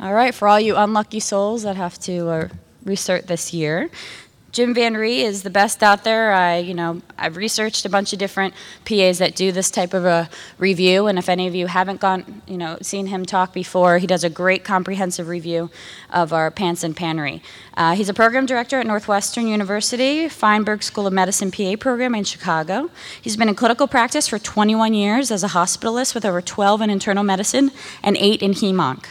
All right, for all you unlucky souls that have to uh, this year, Jim Van Rhee is the best out there. I, you know, I've researched a bunch of different PAs that do this type of a review, and if any of you haven't gone, you know, seen him talk before, he does a great comprehensive review of our PANCE and PANRE. Uh, he's a program director at Northwestern University, Feinberg School of Medicine PA program in Chicago. He's been in clinical practice for 21 years as a hospitalist with over 12 in internal medicine and 8 in HEMONC.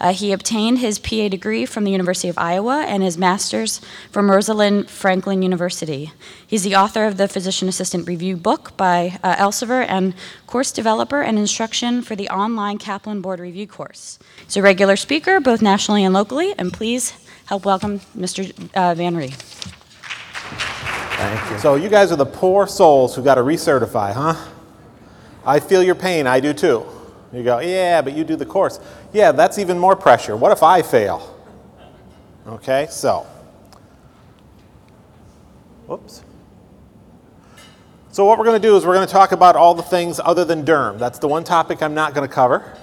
Uh, he obtained his PA degree from the University of Iowa and his master's from Rosalind Franklin University. He's the author of the Physician Assistant Review book by uh, Elsevier and course developer and instruction for the online Kaplan Board Review course. He's a regular speaker, both nationally and locally, and please help welcome Mr. Uh, Van Rhee. Thank you. So you guys are the poor souls who got to recertify, huh? I feel your pain. I do too. You go, yeah, but you do the course. Yeah, that's even more pressure. What if I fail? Okay, so. Whoops. So what we're going to do is we're going to talk about all the things other than derm. That's the one topic I'm not going to cover.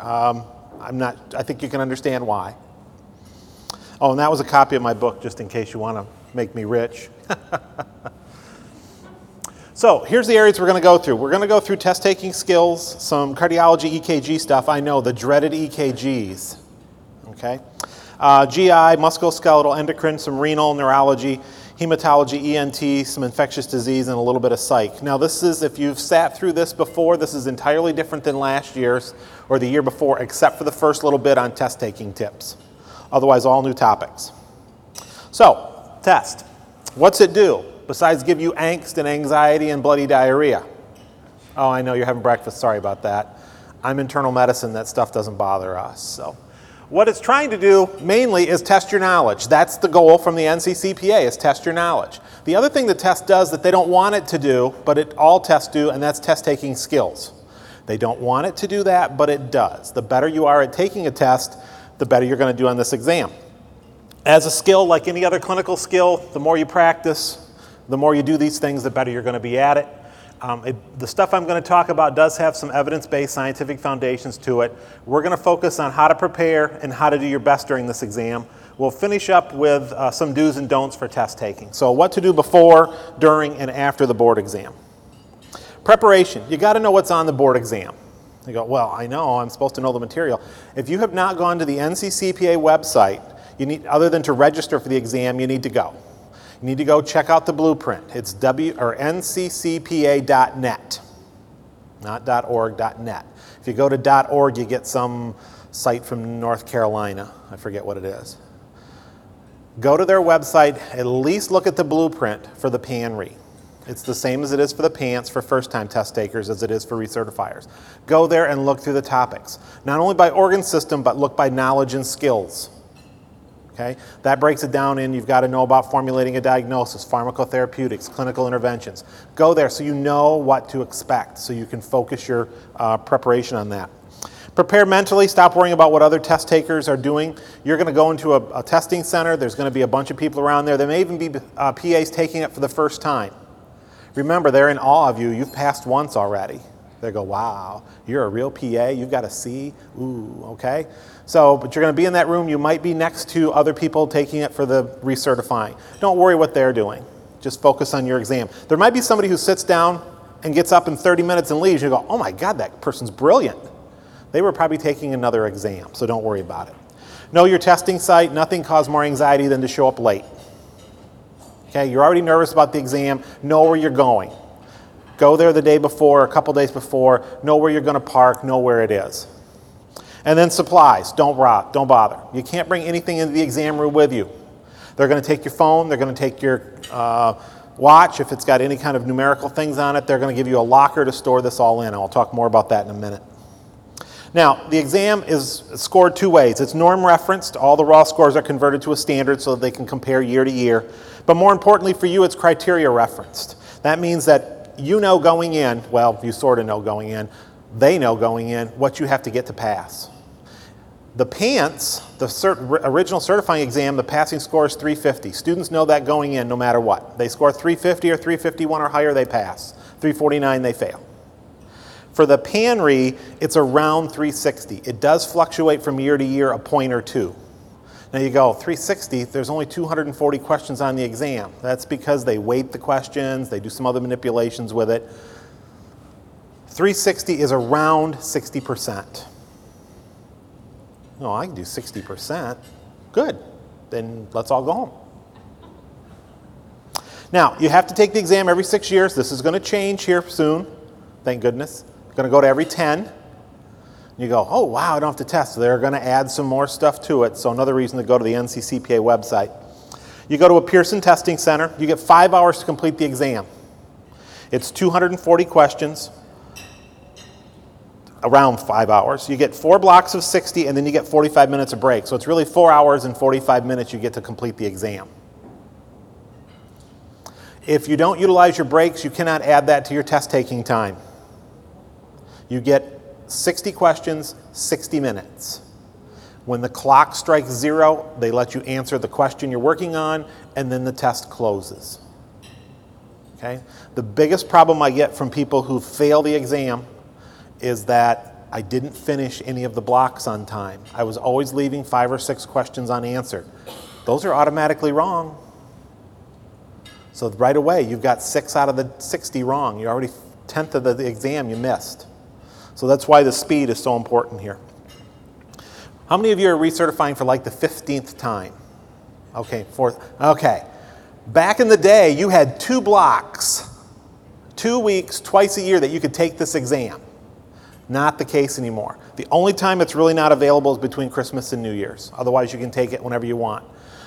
Um, I'm not. I think you can understand why. Oh, and that was a copy of my book, just in case you want to make me rich. so here's the areas we're going to go through. We're going to go through test taking skills, some cardiology EKG stuff. I know the dreaded EKGs. Okay, uh, GI, musculoskeletal, endocrine, some renal, neurology, hematology, ENT, some infectious disease, and a little bit of psych. Now, this is, if you've sat through this before, this is entirely different than last year's or the year before, except for the first little bit on test taking tips. Otherwise, all new topics. So, test. What's it do besides give you angst and anxiety and bloody diarrhea? Oh, I know you're having breakfast. Sorry about that. I'm internal medicine. That stuff doesn't bother us. So, what it's trying to do mainly is test your knowledge. That's the goal from the NCCPA is test your knowledge. The other thing the test does that they don't want it to do, but it all tests do, and that's test taking skills. They don't want it to do that, but it does. The better you are at taking a test, the better you're going to do on this exam. As a skill, like any other clinical skill, the more you practice, the more you do these things, the better you're going to be at it. Um, it, the stuff I'm going to talk about does have some evidence based scientific foundations to it. We're going to focus on how to prepare and how to do your best during this exam. We'll finish up with uh, some do's and don'ts for test taking. So, what to do before, during, and after the board exam. Preparation you got to know what's on the board exam. You go, well, I know, I'm supposed to know the material. If you have not gone to the NCCPA website, you need, other than to register for the exam, you need to go. You need to go check out the blueprint. It's w or nccpa.net, not .org, .net. If you go to .org, you get some site from North Carolina. I forget what it is. Go to their website, at least look at the blueprint for the PANRE. It's the same as it is for the PANCE for first time test takers as it is for recertifiers. Go there and look through the topics, not only by organ system, but look by knowledge and skills. Okay? That breaks it down in you've got to know about formulating a diagnosis, pharmacotherapeutics, clinical interventions. Go there so you know what to expect, so you can focus your uh, preparation on that. Prepare mentally, stop worrying about what other test takers are doing. You're going to go into a, a testing center, there's going to be a bunch of people around there. There may even be uh, PAs taking it for the first time. Remember, they're in awe of you. You've passed once already. They go, wow, you're a real PA. You've got a C. Ooh, okay. So, but you're going to be in that room. You might be next to other people taking it for the recertifying. Don't worry what they're doing. Just focus on your exam. There might be somebody who sits down and gets up in 30 minutes and leaves. You go, oh my God, that person's brilliant. They were probably taking another exam, so don't worry about it. Know your testing site. Nothing causes more anxiety than to show up late. Okay, you're already nervous about the exam, know where you're going. Go there the day before, a couple days before, know where you're going to park, know where it is. And then supplies, don't rot, don't bother. You can't bring anything into the exam room with you. They're going to take your phone, they're going to take your uh, watch if it's got any kind of numerical things on it. They're going to give you a locker to store this all in. I'll talk more about that in a minute. Now, the exam is scored two ways. It's norm referenced. All the raw scores are converted to a standard so that they can compare year to year. But more importantly for you, it's criteria referenced. That means that you know going in, well, you sort of know going in, they know going in what you have to get to pass. The PANCE, the cert, original certifying exam, the passing score is 350. Students know that going in no matter what. They score 350 or 351 or higher, they pass. 349, they fail. For the PANRE, it's around 360. It does fluctuate from year to year a point or two. Now you go, 360, there's only 240 questions on the exam. That's because they weight the questions, they do some other manipulations with it. 360 is around 60%. No, I can do 60%. Good. Then let's all go home. Now, you have to take the exam every six years. This is going to change here soon. Thank goodness. Going to go to every 10. You go, oh, wow, I don't have to test. So they're going to add some more stuff to it. So, another reason to go to the NCCPA website. You go to a Pearson Testing Center. You get five hours to complete the exam. It's 240 questions, around five hours. You get four blocks of 60, and then you get 45 minutes of break. So, it's really four hours and 45 minutes you get to complete the exam. If you don't utilize your breaks, you cannot add that to your test taking time. You get 60 questions, 60 minutes. When the clock strikes zero, they let you answer the question you're working on, and then the test closes. Okay? The biggest problem I get from people who fail the exam is that I didn't finish any of the blocks on time. I was always leaving five or six questions unanswered. Those are automatically wrong. So right away, you've got six out of the 60 wrong. You're already tenth of the exam you missed. So that's why the speed is so important here. How many of you are recertifying for like the 15th time? Okay, fourth. Okay. Back in the day, you had two blocks, two weeks, twice a year that you could take this exam. Not the case anymore. The only time it's really not available is between Christmas and New Year's. Otherwise, you can take it whenever you want.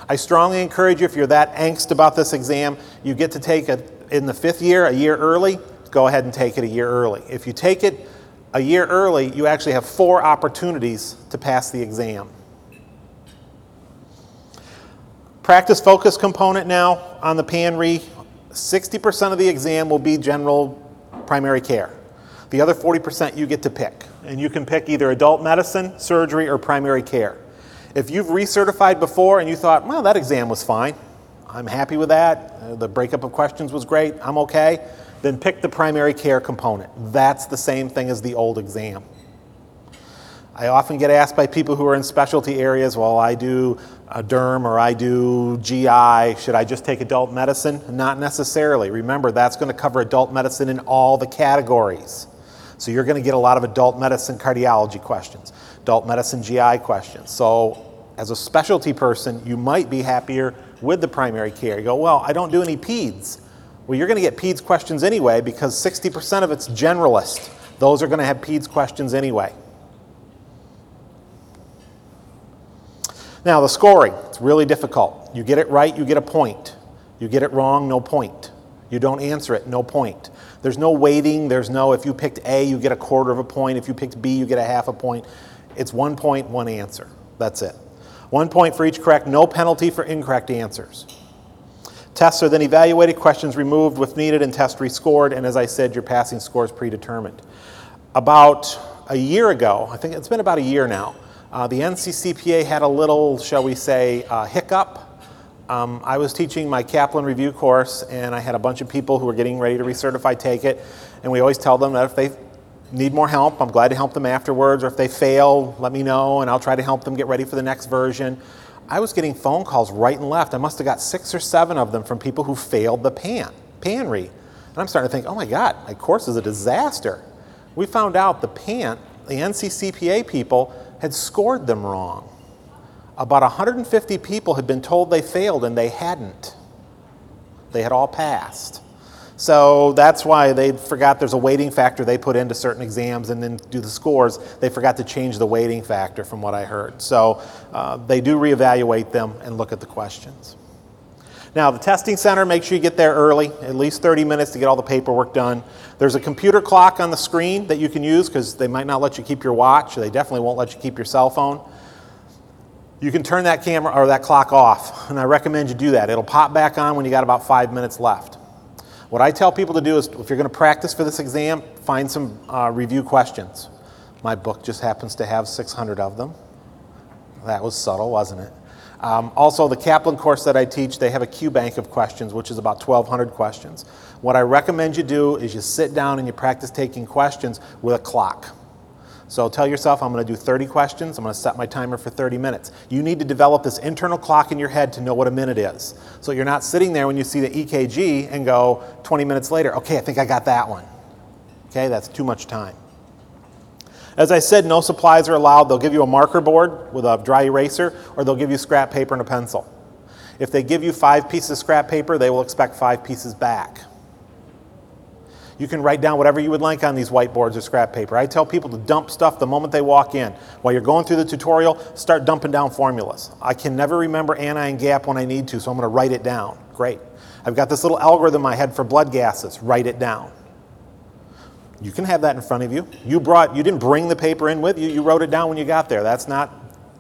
I strongly encourage you, if you're that angst about this exam, you get to take it in the fifth year, a year early, go ahead and take it a year early. If you take it a year early, you actually have four opportunities to pass the exam. Practice focus component now on the PANRE 60% of the exam will be general primary care. The other 40% you get to pick. And you can pick either adult medicine, surgery, or primary care. If you've recertified before and you thought, well, that exam was fine, I'm happy with that, uh, the breakup of questions was great, I'm okay, then pick the primary care component. That's the same thing as the old exam. I often get asked by people who are in specialty areas, well, I do a derm or I do GI, should I just take adult medicine? Not necessarily. Remember, that's going to cover adult medicine in all the categories. So you're going to get a lot of adult medicine cardiology questions, adult medicine GI questions. So as a specialty person, you might be happier with the primary care. You go, well, I don't do any peds. Well, you're going to get peds questions anyway because 60% of it's generalist. Those are going to have peds questions anyway. Now, the scoring, it's really difficult. You get it right, you get a point. You get it wrong, no point. You don't answer it, no point. There's no waiting. There's no, if you picked A, you get a quarter of a point. If you picked B, you get a half a point. It's one point, one answer. That's it. One point for each correct, no penalty for incorrect answers. Tests are then evaluated, questions removed if needed, and tests rescored. And as I said, your passing score is predetermined. About a year ago, I think it's been about a year now, uh, the NCCPA had a little, shall we say, uh, hiccup um, I was teaching my Kaplan review course, and I had a bunch of people who were getting ready to recertify take it. And we always tell them that if they need more help, I'm glad to help them afterwards, or if they fail, let me know, and I'll try to help them get ready for the next version. I was getting phone calls right and left. I must have got six or seven of them from people who failed the PAN, PANRE. And I'm starting to think, oh my God, my course is a disaster. We found out the PAN, the NCCPA people, had scored them wrong about 150 people had been told they failed and they hadn't. They had all passed. So that's why they forgot there's a weighting factor they put into certain exams and then do the scores. They forgot to change the weighting factor from what I heard. So uh, they do reevaluate them and look at the questions. Now, the testing center, make sure you get there early, at least 30 minutes to get all the paperwork done. There's a computer clock on the screen that you can use because they might not let you keep your watch. They definitely won't let you keep your cell phone you can turn that camera or that clock off, and I recommend you do that. It'll pop back on when you got about five minutes left. What I tell people to do is if you're going to practice for this exam, find some uh, review questions. My book just happens to have 600 of them. That was subtle, wasn't it? Um, also, the Kaplan course that I teach, they have a Q bank of questions, which is about 1,200 questions. What I recommend you do is you sit down and you practice taking questions with a clock. So tell yourself, I'm going to do 30 questions. I'm going to set my timer for 30 minutes. You need to develop this internal clock in your head to know what a minute is. So you're not sitting there when you see the EKG and go 20 minutes later, okay, I think I got that one. Okay, that's too much time. As I said, no supplies are allowed. They'll give you a marker board with a dry eraser, or they'll give you scrap paper and a pencil. If they give you five pieces of scrap paper, they will expect five pieces back. You can write down whatever you would like on these whiteboards or scrap paper. I tell people to dump stuff the moment they walk in. While you're going through the tutorial, start dumping down formulas. I can never remember anion gap when I need to, so I'm going to write it down. Great. I've got this little algorithm I had for blood gases. Write it down. You can have that in front of you. You brought you didn't bring the paper in with you, you wrote it down when you got there. That's not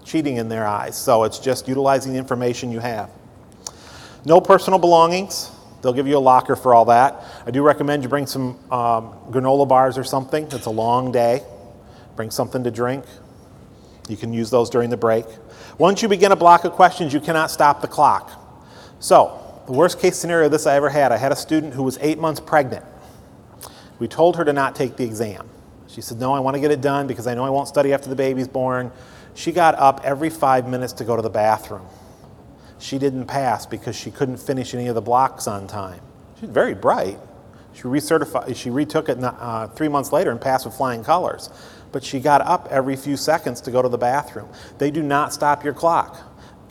cheating in their eyes. So it's just utilizing the information you have. No personal belongings. They'll give you a locker for all that. I do recommend you bring some um, granola bars or something. It's a long day. Bring something to drink. You can use those during the break. Once you begin a block of questions, you cannot stop the clock. So, the worst case scenario this I ever had, I had a student who was eight months pregnant. We told her to not take the exam. She said, No, I want to get it done because I know I won't study after the baby's born. She got up every five minutes to go to the bathroom she didn't pass because she couldn't finish any of the blocks on time. She's very bright. She recertified, she retook it uh, three months later and passed with flying colors. But she got up every few seconds to go to the bathroom. They do not stop your clock.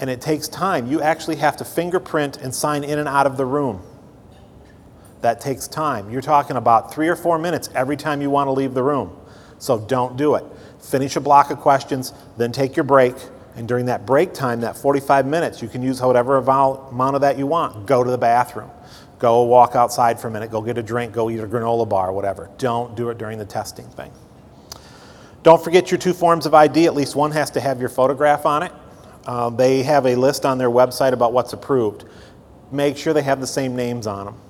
And it takes time. You actually have to fingerprint and sign in and out of the room. That takes time. You're talking about three or four minutes every time you want to leave the room. So don't do it. Finish a block of questions, then take your break, and during that break time, that 45 minutes, you can use whatever amount of that you want. Go to the bathroom. Go walk outside for a minute. Go get a drink. Go eat a granola bar, whatever. Don't do it during the testing thing. Don't forget your two forms of ID. At least one has to have your photograph on it. Uh, they have a list on their website about what's approved. Make sure they have the same names on them.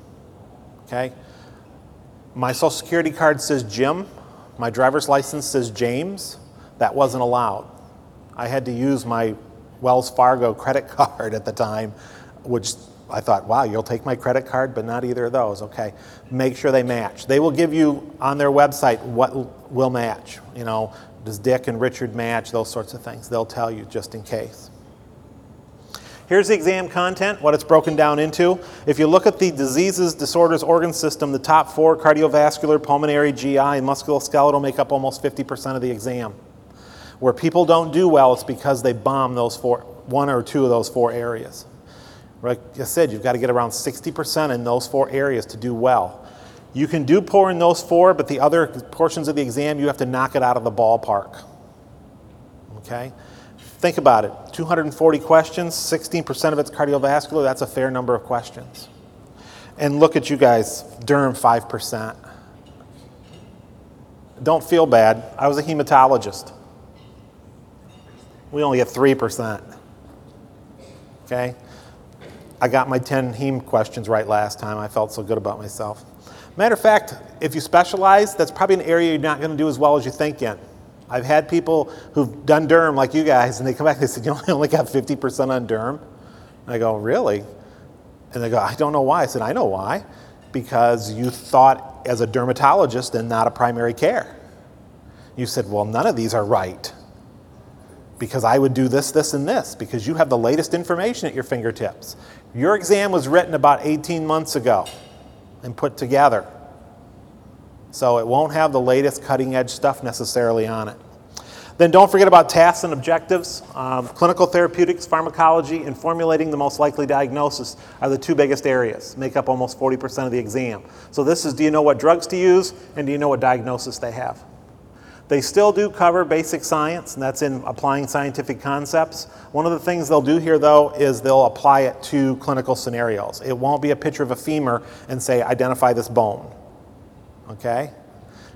Okay? My social security card says Jim. My driver's license says James. That wasn't allowed. I had to use my Wells Fargo credit card at the time, which I thought, wow, you'll take my credit card, but not either of those. Okay, make sure they match. They will give you on their website what will match. You know, does Dick and Richard match? Those sorts of things. They'll tell you just in case. Here's the exam content, what it's broken down into. If you look at the diseases, disorders, organ system, the top four cardiovascular, pulmonary, GI, and musculoskeletal make up almost 50% of the exam. Where people don't do well, it's because they bomb those four, one or two of those four areas. Like I said, you've got to get around 60% in those four areas to do well. You can do poor in those four, but the other portions of the exam, you have to knock it out of the ballpark. Okay? Think about it 240 questions, 16% of it's cardiovascular, that's a fair number of questions. And look at you guys, derm 5%. Don't feel bad. I was a hematologist. We only get 3%. Okay? I got my 10 heme questions right last time. I felt so good about myself. Matter of fact, if you specialize, that's probably an area you're not going to do as well as you think in. I've had people who've done derm like you guys, and they come back and they say, You only only got 50% on derm? And I go, Really? And they go, I don't know why. I said, I know why. Because you thought as a dermatologist and not a primary care. You said, Well, none of these are right because I would do this, this, and this, because you have the latest information at your fingertips. Your exam was written about 18 months ago and put together. So it won't have the latest cutting edge stuff necessarily on it. Then don't forget about tasks and objectives. Um, clinical therapeutics, pharmacology, and formulating the most likely diagnosis are the two biggest areas, make up almost 40% of the exam. So this is do you know what drugs to use and do you know what diagnosis they have? They still do cover basic science, and that's in applying scientific concepts. One of the things they'll do here, though, is they'll apply it to clinical scenarios. It won't be a picture of a femur and say, identify this bone. Okay?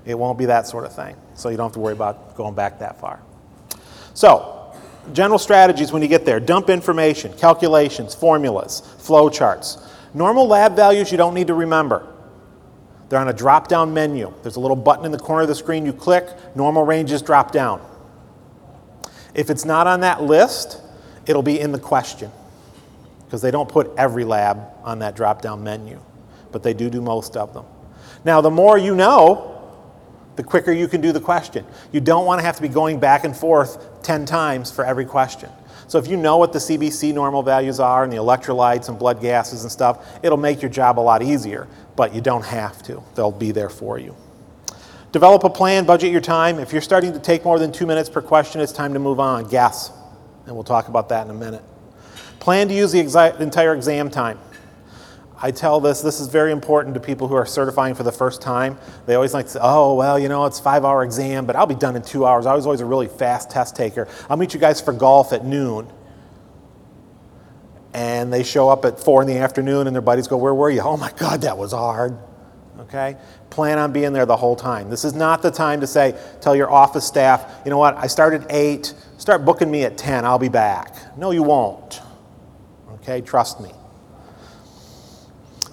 It won't be that sort of thing. So you don't have to worry about going back that far. So, general strategies when you get there dump information, calculations, formulas, flow charts. Normal lab values you don't need to remember. They're on a drop down menu. There's a little button in the corner of the screen you click, normal ranges drop down. If it's not on that list, it'll be in the question because they don't put every lab on that drop down menu, but they do do most of them. Now, the more you know, the quicker you can do the question. You don't want to have to be going back and forth 10 times for every question. So if you know what the CBC normal values are and the electrolytes and blood gases and stuff, it'll make your job a lot easier, but you don't have to. They'll be there for you. Develop a plan, budget your time. If you're starting to take more than two minutes per question, it's time to move on. Guess. And we'll talk about that in a minute. Plan to use the entire exam time. I tell this, this is very important to people who are certifying for the first time. They always like to say, oh, well, you know, it's five hour exam, but I'll be done in two hours. I was always a really fast test taker. I'll meet you guys for golf at noon. And they show up at four in the afternoon and their buddies go, where were you? Oh my God, that was hard. Okay? Plan on being there the whole time. This is not the time to say, tell your office staff, you know what, I started at eight, start booking me at 10, I'll be back. No, you won't. Okay, trust me.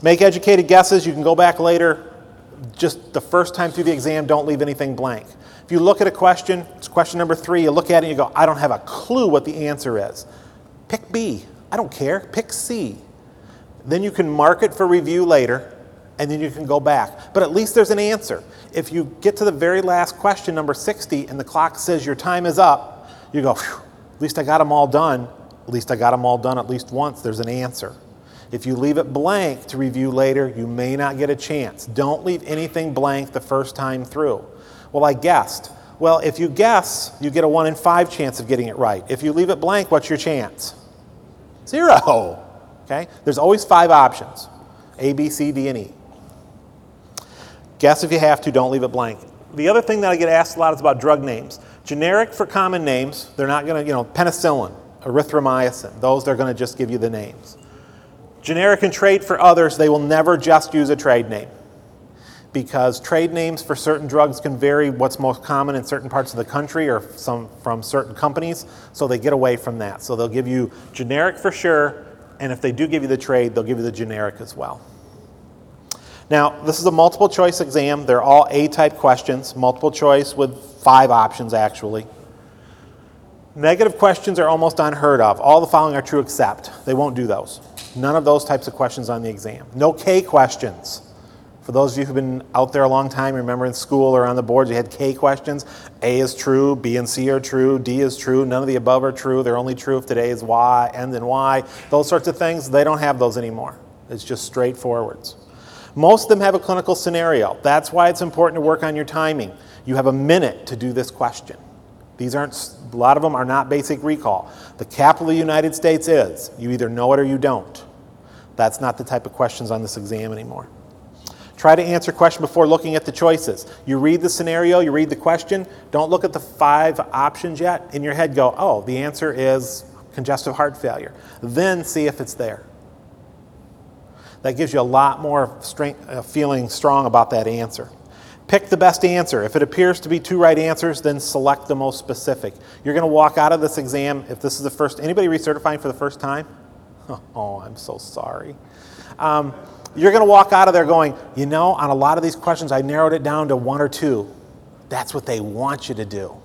Make educated guesses. You can go back later. Just the first time through the exam, don't leave anything blank. If you look at a question, it's question number three, you look at it and you go, I don't have a clue what the answer is. Pick B. I don't care. Pick C. Then you can mark it for review later, and then you can go back. But at least there's an answer. If you get to the very last question, number 60, and the clock says your time is up, you go, at least I got them all done. At least I got them all done at least once. There's an answer. If you leave it blank to review later, you may not get a chance. Don't leave anything blank the first time through. Well, I guessed. Well, if you guess, you get a 1 in 5 chance of getting it right. If you leave it blank, what's your chance? Zero. Okay? There's always five options A, B, C, D, and E. Guess if you have to, don't leave it blank. The other thing that I get asked a lot is about drug names. Generic for common names, they're not going to, you know, penicillin, erythromycin, those they're going to just give you the names. Generic and trade for others, they will never just use a trade name because trade names for certain drugs can vary what's most common in certain parts of the country or some from certain companies, so they get away from that. So they'll give you generic for sure, and if they do give you the trade, they'll give you the generic as well. Now, this is a multiple choice exam. They're all A type questions, multiple choice with five options actually. Negative questions are almost unheard of. All the following are true except. They won't do those. None of those types of questions on the exam. No K questions. For those of you who've been out there a long time, remember in school or on the boards you had K questions. A is true, B and C are true, D is true, none of the above are true. They're only true if today is Y, ends in Y. Those sorts of things, they don't have those anymore. It's just straightforwards. Most of them have a clinical scenario. That's why it's important to work on your timing. You have a minute to do this question. These aren't, a lot of them are not basic recall. The capital of the United States is. You either know it or you don't. That's not the type of questions on this exam anymore. Try to answer question before looking at the choices. You read the scenario, you read the question, don't look at the five options yet. In your head, go, oh, the answer is congestive heart failure. Then see if it's there. That gives you a lot more strength, uh, feeling strong about that answer. Pick the best answer. If it appears to be two right answers, then select the most specific. You're going to walk out of this exam, if this is the first, anybody recertifying for the first time? Oh, I'm so sorry. Um, you're going to walk out of there going, you know, on a lot of these questions, I narrowed it down to one or two. That's what they want you to do.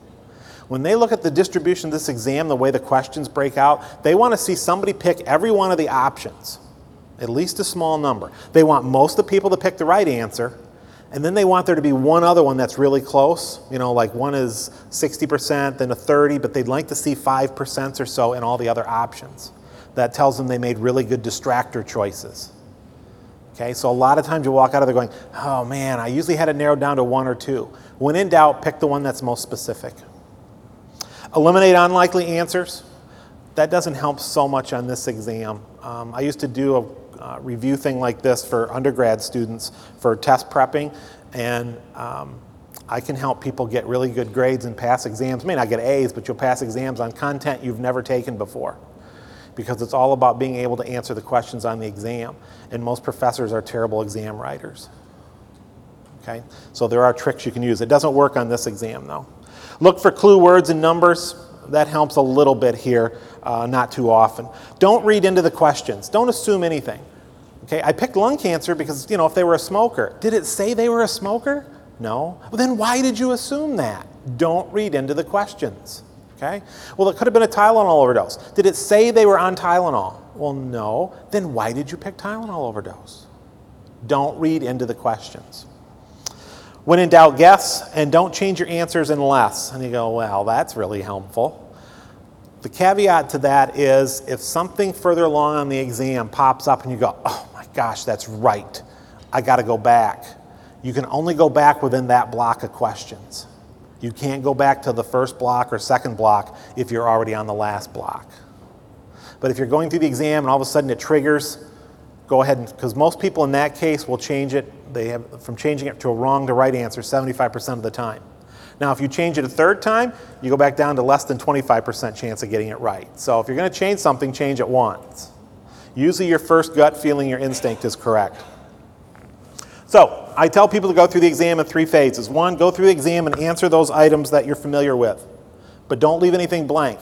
When they look at the distribution of this exam, the way the questions break out, they want to see somebody pick every one of the options, at least a small number. They want most of the people to pick the right answer, and then they want there to be one other one that's really close. You know, like one is 60%, then a 30, but they'd like to see 5% or so in all the other options. That tells them they made really good distractor choices. Okay, so a lot of times you walk out of there going, oh man, I usually had it narrowed down to one or two. When in doubt, pick the one that's most specific. Eliminate unlikely answers. That doesn't help so much on this exam. Um, I used to do a uh, review thing like this for undergrad students for test prepping, and um, I can help people get really good grades and pass exams. May not get A's, but you'll pass exams on content you've never taken before because it's all about being able to answer the questions on the exam. And most professors are terrible exam writers. Okay? So there are tricks you can use. It doesn't work on this exam, though. Look for clue words and numbers. That helps a little bit here, uh, not too often. Don't read into the questions. Don't assume anything. Okay, I picked lung cancer because, you know, if they were a smoker. Did it say they were a smoker? No. Well, then why did you assume that? Don't read into the questions. Okay? Well, it could have been a Tylenol overdose. Did it say they were on Tylenol? Well, no. Then why did you pick Tylenol overdose? Don't read into the questions. When in doubt, guess and don't change your answers unless. And you go, well, that's really helpful. The caveat to that is if something further along on the exam pops up and you go, oh my gosh, that's right, I got to go back. You can only go back within that block of questions. You can't go back to the first block or second block if you're already on the last block. But if you're going through the exam and all of a sudden it triggers, go ahead and, because most people in that case will change it, they have from changing it to a wrong to right answer 75% of the time. Now, if you change it a third time, you go back down to less than 25% chance of getting it right. So if you're going to change something, change it once. Usually your first gut feeling, your instinct is correct. So I tell people to go through the exam in three phases. One, go through the exam and answer those items that you're familiar with, but don't leave anything blank.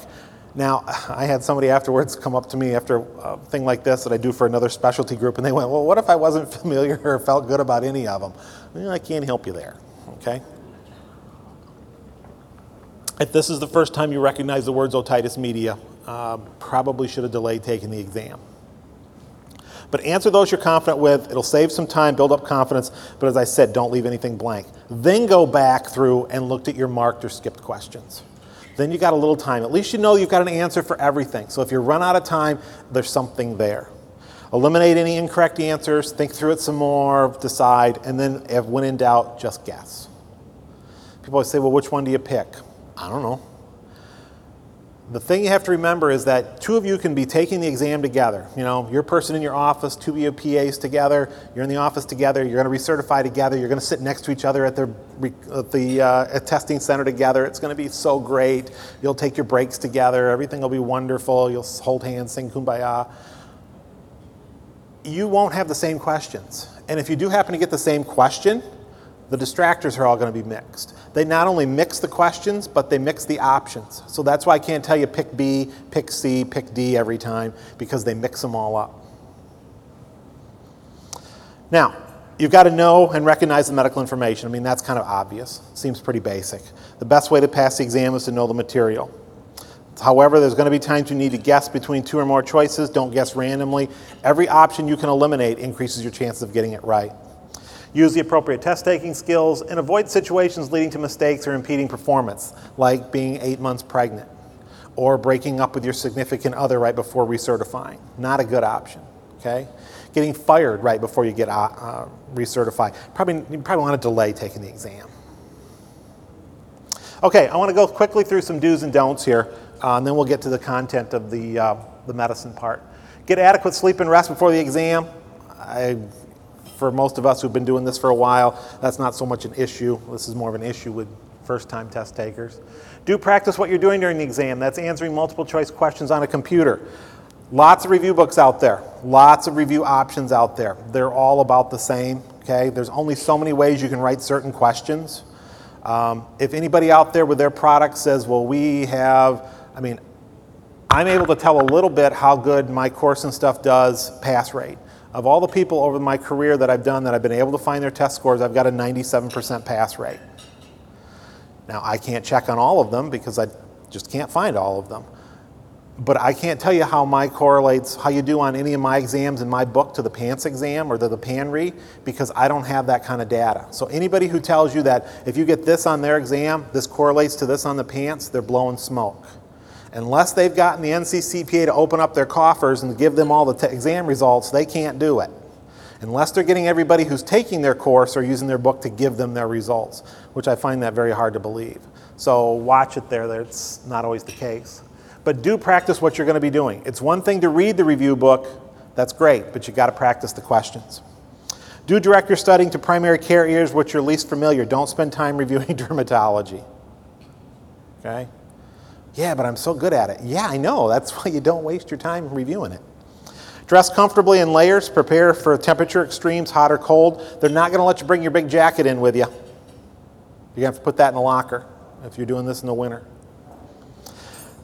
Now, I had somebody afterwards come up to me after a thing like this that I do for another specialty group, and they went, Well, what if I wasn't familiar or felt good about any of them? Well, I can't help you there, okay? If this is the first time you recognize the words otitis media, uh, probably should have delayed taking the exam. But answer those you're confident with. It'll save some time, build up confidence. But as I said, don't leave anything blank. Then go back through and looked at your marked or skipped questions. Then you got a little time. At least you know you've got an answer for everything. So if you run out of time, there's something there. Eliminate any incorrect answers, think through it some more, decide, and then if when in doubt, just guess. People always say, well, which one do you pick? I don't know. The thing you have to remember is that two of you can be taking the exam together. You know, your person in your office, two of you PAs together, you're in the office together, you're going to recertify together, you're going to sit next to each other at the, at the uh, testing center together. It's going to be so great. You'll take your breaks together, everything will be wonderful. You'll hold hands, sing kumbaya. You won't have the same questions. And if you do happen to get the same question, the distractors are all going to be mixed. They not only mix the questions, but they mix the options. So that's why I can't tell you pick B, pick C, pick D every time, because they mix them all up. Now, you've got to know and recognize the medical information. I mean, that's kind of obvious. Seems pretty basic. The best way to pass the exam is to know the material. However, there's going to be times you need to guess between two or more choices. Don't guess randomly. Every option you can eliminate increases your chances of getting it right. Use the appropriate test taking skills and avoid situations leading to mistakes or impeding performance, like being eight months pregnant or breaking up with your significant other right before recertifying. Not a good option, okay? Getting fired right before you get uh, uh, recertified. Probably, you probably want to delay taking the exam. Okay, I want to go quickly through some do's and don'ts here, uh, and then we'll get to the content of the, uh, the medicine part. Get adequate sleep and rest before the exam. I for most of us who've been doing this for a while, that's not so much an issue. This is more of an issue with first time test takers. Do practice what you're doing during the exam. That's answering multiple choice questions on a computer. Lots of review books out there, lots of review options out there. They're all about the same, okay? There's only so many ways you can write certain questions. Um, if anybody out there with their product says, well, we have, I mean, I'm able to tell a little bit how good my course and stuff does pass rate. Of all the people over my career that I've done that I've been able to find their test scores, I've got a 97% pass rate. Now, I can't check on all of them because I just can't find all of them. But I can't tell you how my correlates, how you do on any of my exams in my book to the PANCE exam or to the PANRE because I don't have that kind of data. So anybody who tells you that if you get this on their exam, this correlates to this on the PANCE, they're blowing smoke unless they've gotten the NCCPA to open up their coffers and give them all the t- exam results, they can't do it. Unless they're getting everybody who's taking their course or using their book to give them their results, which I find that very hard to believe. So watch it there, that's not always the case. But do practice what you're going to be doing. It's one thing to read the review book, that's great, but you've got to practice the questions. Do direct your studying to primary care areas which you're least familiar. Don't spend time reviewing dermatology. Okay? Yeah, but I'm so good at it. Yeah, I know. That's why you don't waste your time reviewing it. Dress comfortably in layers. Prepare for temperature extremes, hot or cold. They're not going to let you bring your big jacket in with you. You're going to have to put that in the locker if you're doing this in the winter.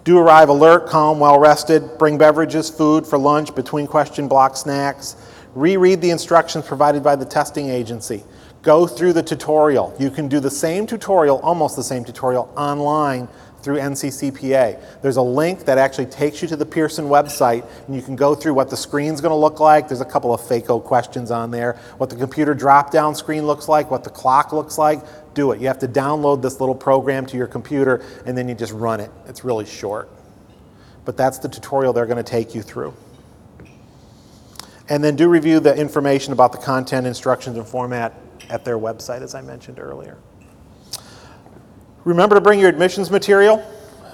Do arrive alert, calm, well rested. Bring beverages, food for lunch, between question block snacks. Reread the instructions provided by the testing agency. Go through the tutorial. You can do the same tutorial, almost the same tutorial, online through NCCPA. There's a link that actually takes you to the Pearson website, and you can go through what the screen's going to look like. There's a couple of FACO questions on there, what the computer drop down screen looks like, what the clock looks like. Do it. You have to download this little program to your computer, and then you just run it. It's really short. But that's the tutorial they're going to take you through. And then do review the information about the content, instructions, and format at their website, as I mentioned earlier. Remember to bring your admissions material.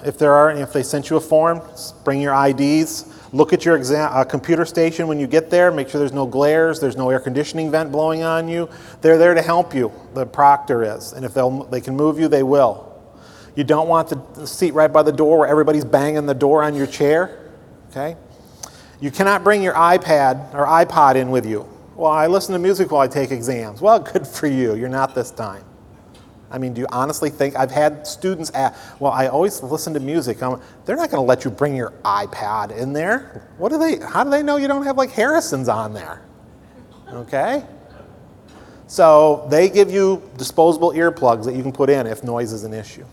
If there are, if they sent you a form, bring your IDs. Look at your exam, uh, computer station when you get there. Make sure there's no glares, there's no air conditioning vent blowing on you. They're there to help you. The proctor is, and if they'll, they can move you, they will. You don't want the seat right by the door where everybody's banging the door on your chair. Okay. You cannot bring your iPad or iPod in with you. Well, I listen to music while I take exams. Well, good for you. You're not this time. I mean, do you honestly think I've had students ask, well, I always listen to music. I'm, they're not going to let you bring your iPad in there. What do they, how do they know you don't have like Harrison's on there? Okay? So they give you disposable earplugs that you can put in if noise is an issue.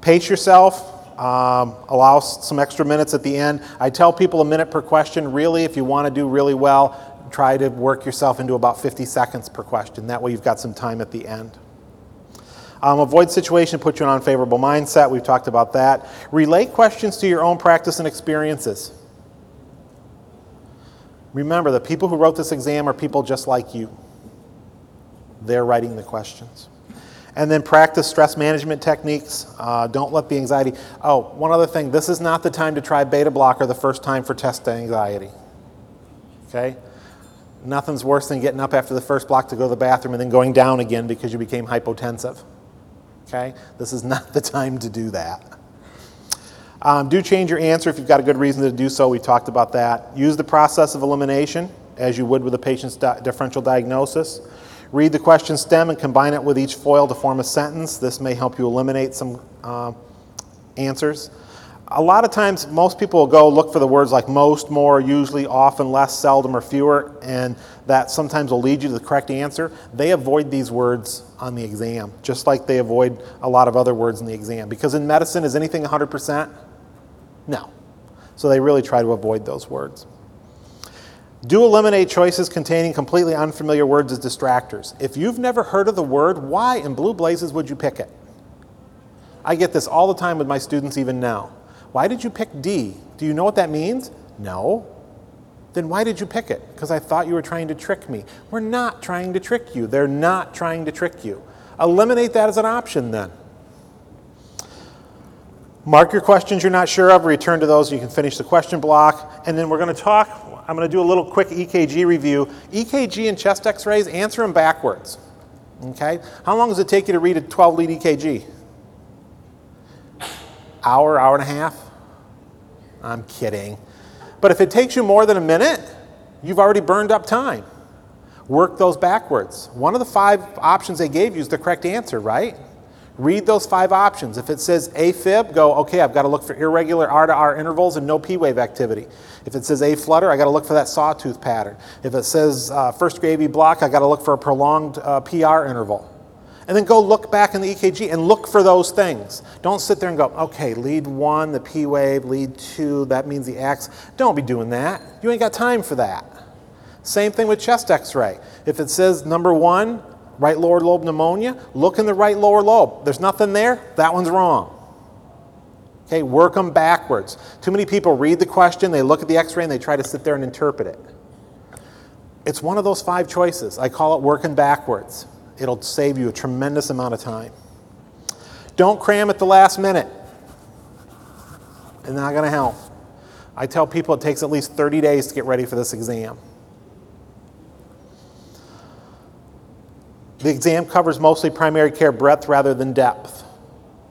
Pace yourself. Um, allow some extra minutes at the end. I tell people a minute per question. Really, if you want to do really well, try to work yourself into about 50 seconds per question. That way you've got some time at the end. Um, avoid situation, put you in an unfavorable mindset. We've talked about that. Relate questions to your own practice and experiences. Remember, the people who wrote this exam are people just like you. They're writing the questions. And then practice stress management techniques. Uh, don't let the anxiety. Oh, one other thing this is not the time to try beta blocker the first time for test anxiety. Okay? Nothing's worse than getting up after the first block to go to the bathroom and then going down again because you became hypotensive. Okay? This is not the time to do that. Um, do change your answer if you've got a good reason to do so. We talked about that. Use the process of elimination as you would with a patient's di- differential diagnosis. Read the question stem and combine it with each FOIL to form a sentence. This may help you eliminate some uh, answers a lot of times most people will go look for the words like most, more, usually, often, less, seldom, or fewer, and that sometimes will lead you to the correct answer. They avoid these words on the exam, just like they avoid a lot of other words in the exam. Because in medicine, is anything 100%? No. So they really try to avoid those words. Do eliminate choices containing completely unfamiliar words as distractors. If you've never heard of the word, why in blue blazes would you pick it? I get this all the time with my students, even now. Why did you pick D? Do you know what that means? No. Then why did you pick it? Because I thought you were trying to trick me. We're not trying to trick you. They're not trying to trick you. Eliminate that as an option then. Mark your questions you're not sure of, return to those you can finish the question block. And then we're going to talk, I'm going to do a little quick EKG review. EKG and chest x rays, answer them backwards. Okay? How long does it take you to read a 12 lead EKG? Hour, hour and a half? I'm kidding. But if it takes you more than a minute, you've already burned up time. Work those backwards. One of the five options they gave you is the correct answer, right? Read those five options. If it says A AFib, go, okay, I've got to look for irregular R to R intervals and no P wave activity. If it says A flutter, I've got to look for that sawtooth pattern. If it says uh, first degree block, I've got to look for a prolonged uh, PR interval. And then go look back in the EKG and look for those things. Don't sit there and go, okay, lead one, the P wave, lead two, that means the X. Don't be doing that. You ain't got time for that. Same thing with chest x ray. If it says number one, right lower lobe pneumonia, look in the right lower lobe. There's nothing there, that one's wrong. Okay, work them backwards. Too many people read the question, they look at the x ray, and they try to sit there and interpret it. It's one of those five choices. I call it working backwards. It'll save you a tremendous amount of time. Don't cram at the last minute. It's not going to help. I tell people it takes at least 30 days to get ready for this exam. The exam covers mostly primary care breadth rather than depth.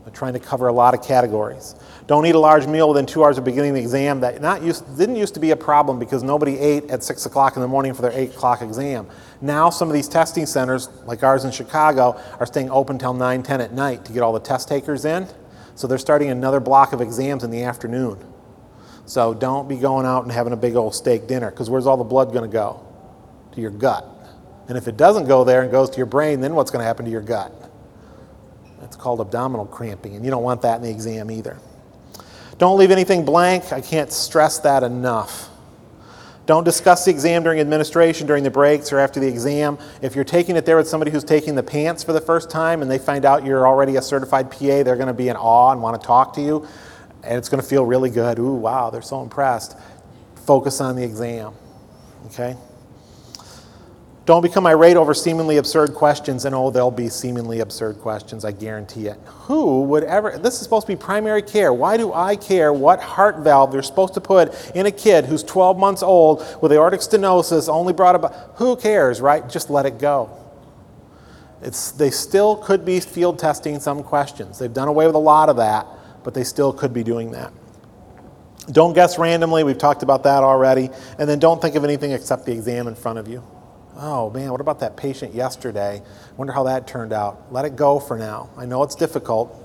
They're trying to cover a lot of categories. Don't eat a large meal within two hours of beginning the exam. That not used, didn't used to be a problem because nobody ate at 6 o'clock in the morning for their 8 o'clock exam. Now some of these testing centers, like ours in Chicago, are staying open till 9, 10 at night to get all the test takers in. So they're starting another block of exams in the afternoon. So don't be going out and having a big old steak dinner because where's all the blood going to go? To your gut. And if it doesn't go there and goes to your brain, then what's going to happen to your gut? It's called abdominal cramping, and you don't want that in the exam either. Don't leave anything blank. I can't stress that enough. Don't discuss the exam during administration, during the breaks, or after the exam. If you're taking it there with somebody who's taking the PANCE for the first time and they find out you're already a certified PA, they're going to be in awe and want to talk to you. And it's going to feel really good. Ooh, wow, they're so impressed. Focus on the exam. Okay? Don't become irate over seemingly absurd questions, and oh, there'll be seemingly absurd questions, I guarantee it. Who would ever, this is supposed to be primary care. Why do I care what heart valve they're supposed to put in a kid who's 12 months old with aortic stenosis, only brought about, who cares, right? Just let it go. It's, they still could be field testing some questions. They've done away with a lot of that, but they still could be doing that. Don't guess randomly, we've talked about that already. And then don't think of anything except the exam in front of you. Oh man, what about that patient yesterday? Wonder how that turned out. Let it go for now. I know it's difficult,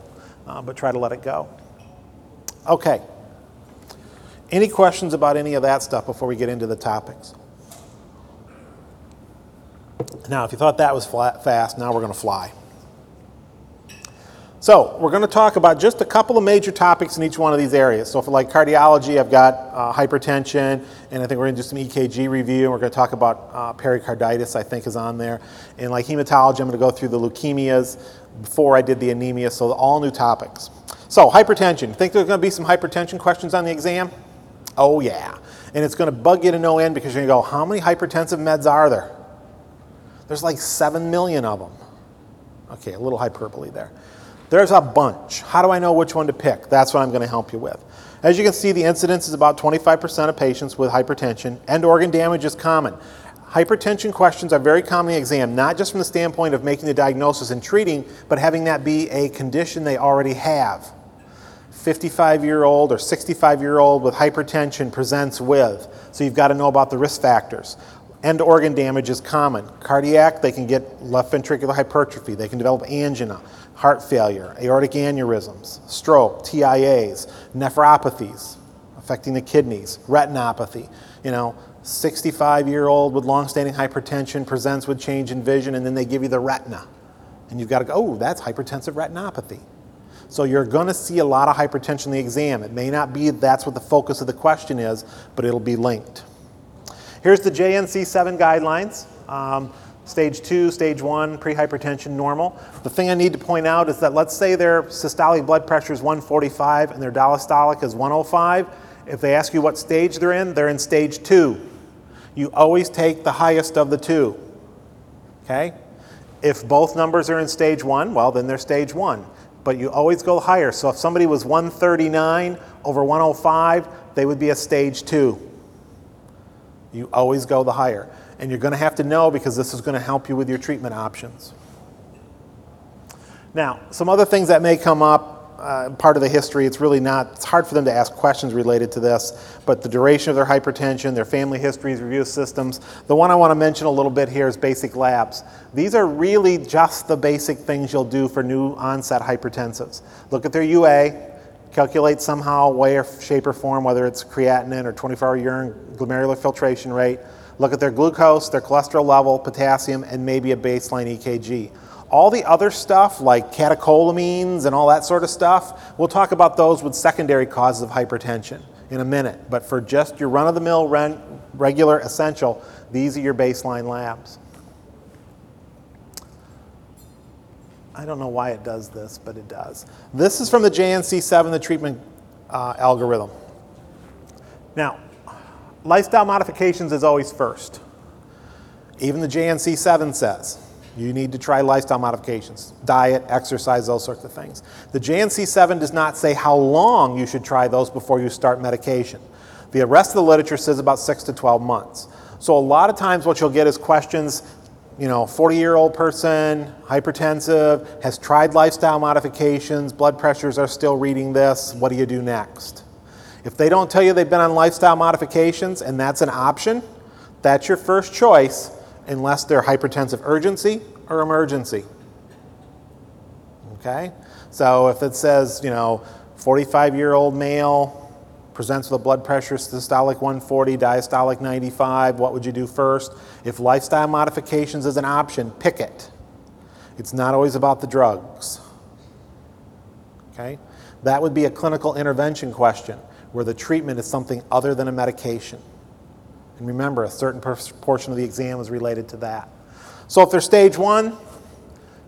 uh, but try to let it go. Okay. Any questions about any of that stuff before we get into the topics? Now, if you thought that was flat, fast, now we're going to fly. So, we're going to talk about just a couple of major topics in each one of these areas. So, for like cardiology, I've got uh, hypertension, and I think we're going to do some EKG review, and we're going to talk about uh, pericarditis, I think is on there. And like hematology, I'm going to go through the leukemias before I did the anemia, so all new topics. So, hypertension. Think there's going to be some hypertension questions on the exam? Oh, yeah. And it's going to bug you to no end because you're going to go, how many hypertensive meds are there? There's like 7 million of them. Okay, a little hyperbole there. There's a bunch. How do I know which one to pick? That's what I'm going to help you with. As you can see, the incidence is about 25% of patients with hypertension. End organ damage is common. Hypertension questions are very commonly examined, not just from the standpoint of making the diagnosis and treating, but having that be a condition they already have. 55 year old or 65 year old with hypertension presents with. So you've got to know about the risk factors. End organ damage is common. Cardiac, they can get left ventricular hypertrophy, they can develop angina heart failure, aortic aneurysms, stroke, TIAs, nephropathies affecting the kidneys, retinopathy. You know, 65 year old with long-standing hypertension presents with change in vision, and then they give you the retina. And you've got to go, oh, that's hypertensive retinopathy. So you're going to see a lot of hypertension in the exam. It may not be that's what the focus of the question is, but it'll be linked. Here's the JNC7 guidelines. Um, Stage two, stage one, prehypertension, normal. The thing I need to point out is that let's say their systolic blood pressure is 145 and their diastolic is 105. If they ask you what stage they're in, they're in stage two. You always take the highest of the two. Okay? If both numbers are in stage one, well, then they're stage one. But you always go higher. So if somebody was 139 over 105, they would be a stage two. You always go the higher and you're going to have to know because this is going to help you with your treatment options. Now, some other things that may come up, uh, part of the history, it's really not, it's hard for them to ask questions related to this, but the duration of their hypertension, their family histories, review systems. The one I want to mention a little bit here is basic labs. These are really just the basic things you'll do for new onset hypertensives. Look at their UA, calculate somehow, way or shape or form, whether it's creatinine or 24 hour urine glomerular filtration rate look at their glucose, their cholesterol level, potassium, and maybe a baseline EKG. All the other stuff, like catecholamines and all that sort of stuff, we'll talk about those with secondary causes of hypertension in a minute. But for just your run of the mill, regular, essential, these are your baseline labs. I don't know why it does this, but it does. This is from the JNC7, the treatment uh, algorithm. Now, lifestyle modifications is always first. Even the JNC 7 says you need to try lifestyle modifications, diet, exercise, those sorts of things. The JNC 7 does not say how long you should try those before you start medication. The rest of the literature says about 6 to 12 months. So a lot of times what you'll get is questions, you know, 40 year old person, hypertensive, has tried lifestyle modifications, blood pressures are still reading this, what do you do next? If they don't tell you they've been on lifestyle modifications and that's an option, that's your first choice unless they're hypertensive urgency or emergency. Okay? So if it says, you know, 45 year old male presents with a blood pressure systolic 140, diastolic 95, what would you do first? If lifestyle modifications is an option, pick it. It's not always about the drugs. Okay? That would be a clinical intervention question where the treatment is something other than a medication. And remember, a certain portion of the exam is related to that. So if they're stage one,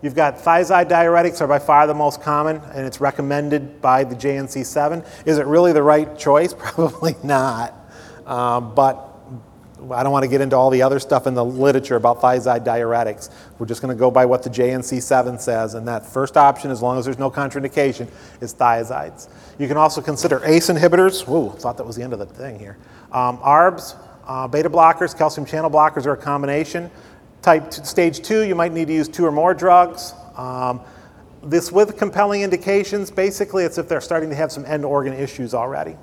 you've got thiazide diuretics are by far the most common, and it's recommended by the JNC7. Is it really the right choice? Probably not. Um, but I don't want to get into all the other stuff in the literature about thiazide diuretics. We're just going to go by what the JNC7 says, and that first option, as long as there's no contraindication, is thiazides. You can also consider ACE inhibitors. Whoa, thought that was the end of the thing here. Um, ARBs, uh, beta blockers, calcium channel blockers are a combination. Type stage two, you might need to use two or more drugs. Um, this with compelling indications, basically, it's if they're starting to have some end organ issues already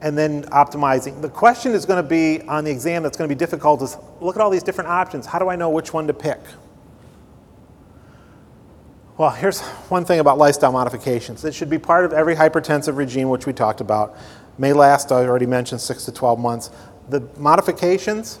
and then optimizing. The question is going to be on the exam that's going to be difficult is look at all these different options. How do I know which one to pick? Well, here's one thing about lifestyle modifications. It should be part of every hypertensive regime, which we talked about. May last, I already mentioned, six to 12 months. The modifications,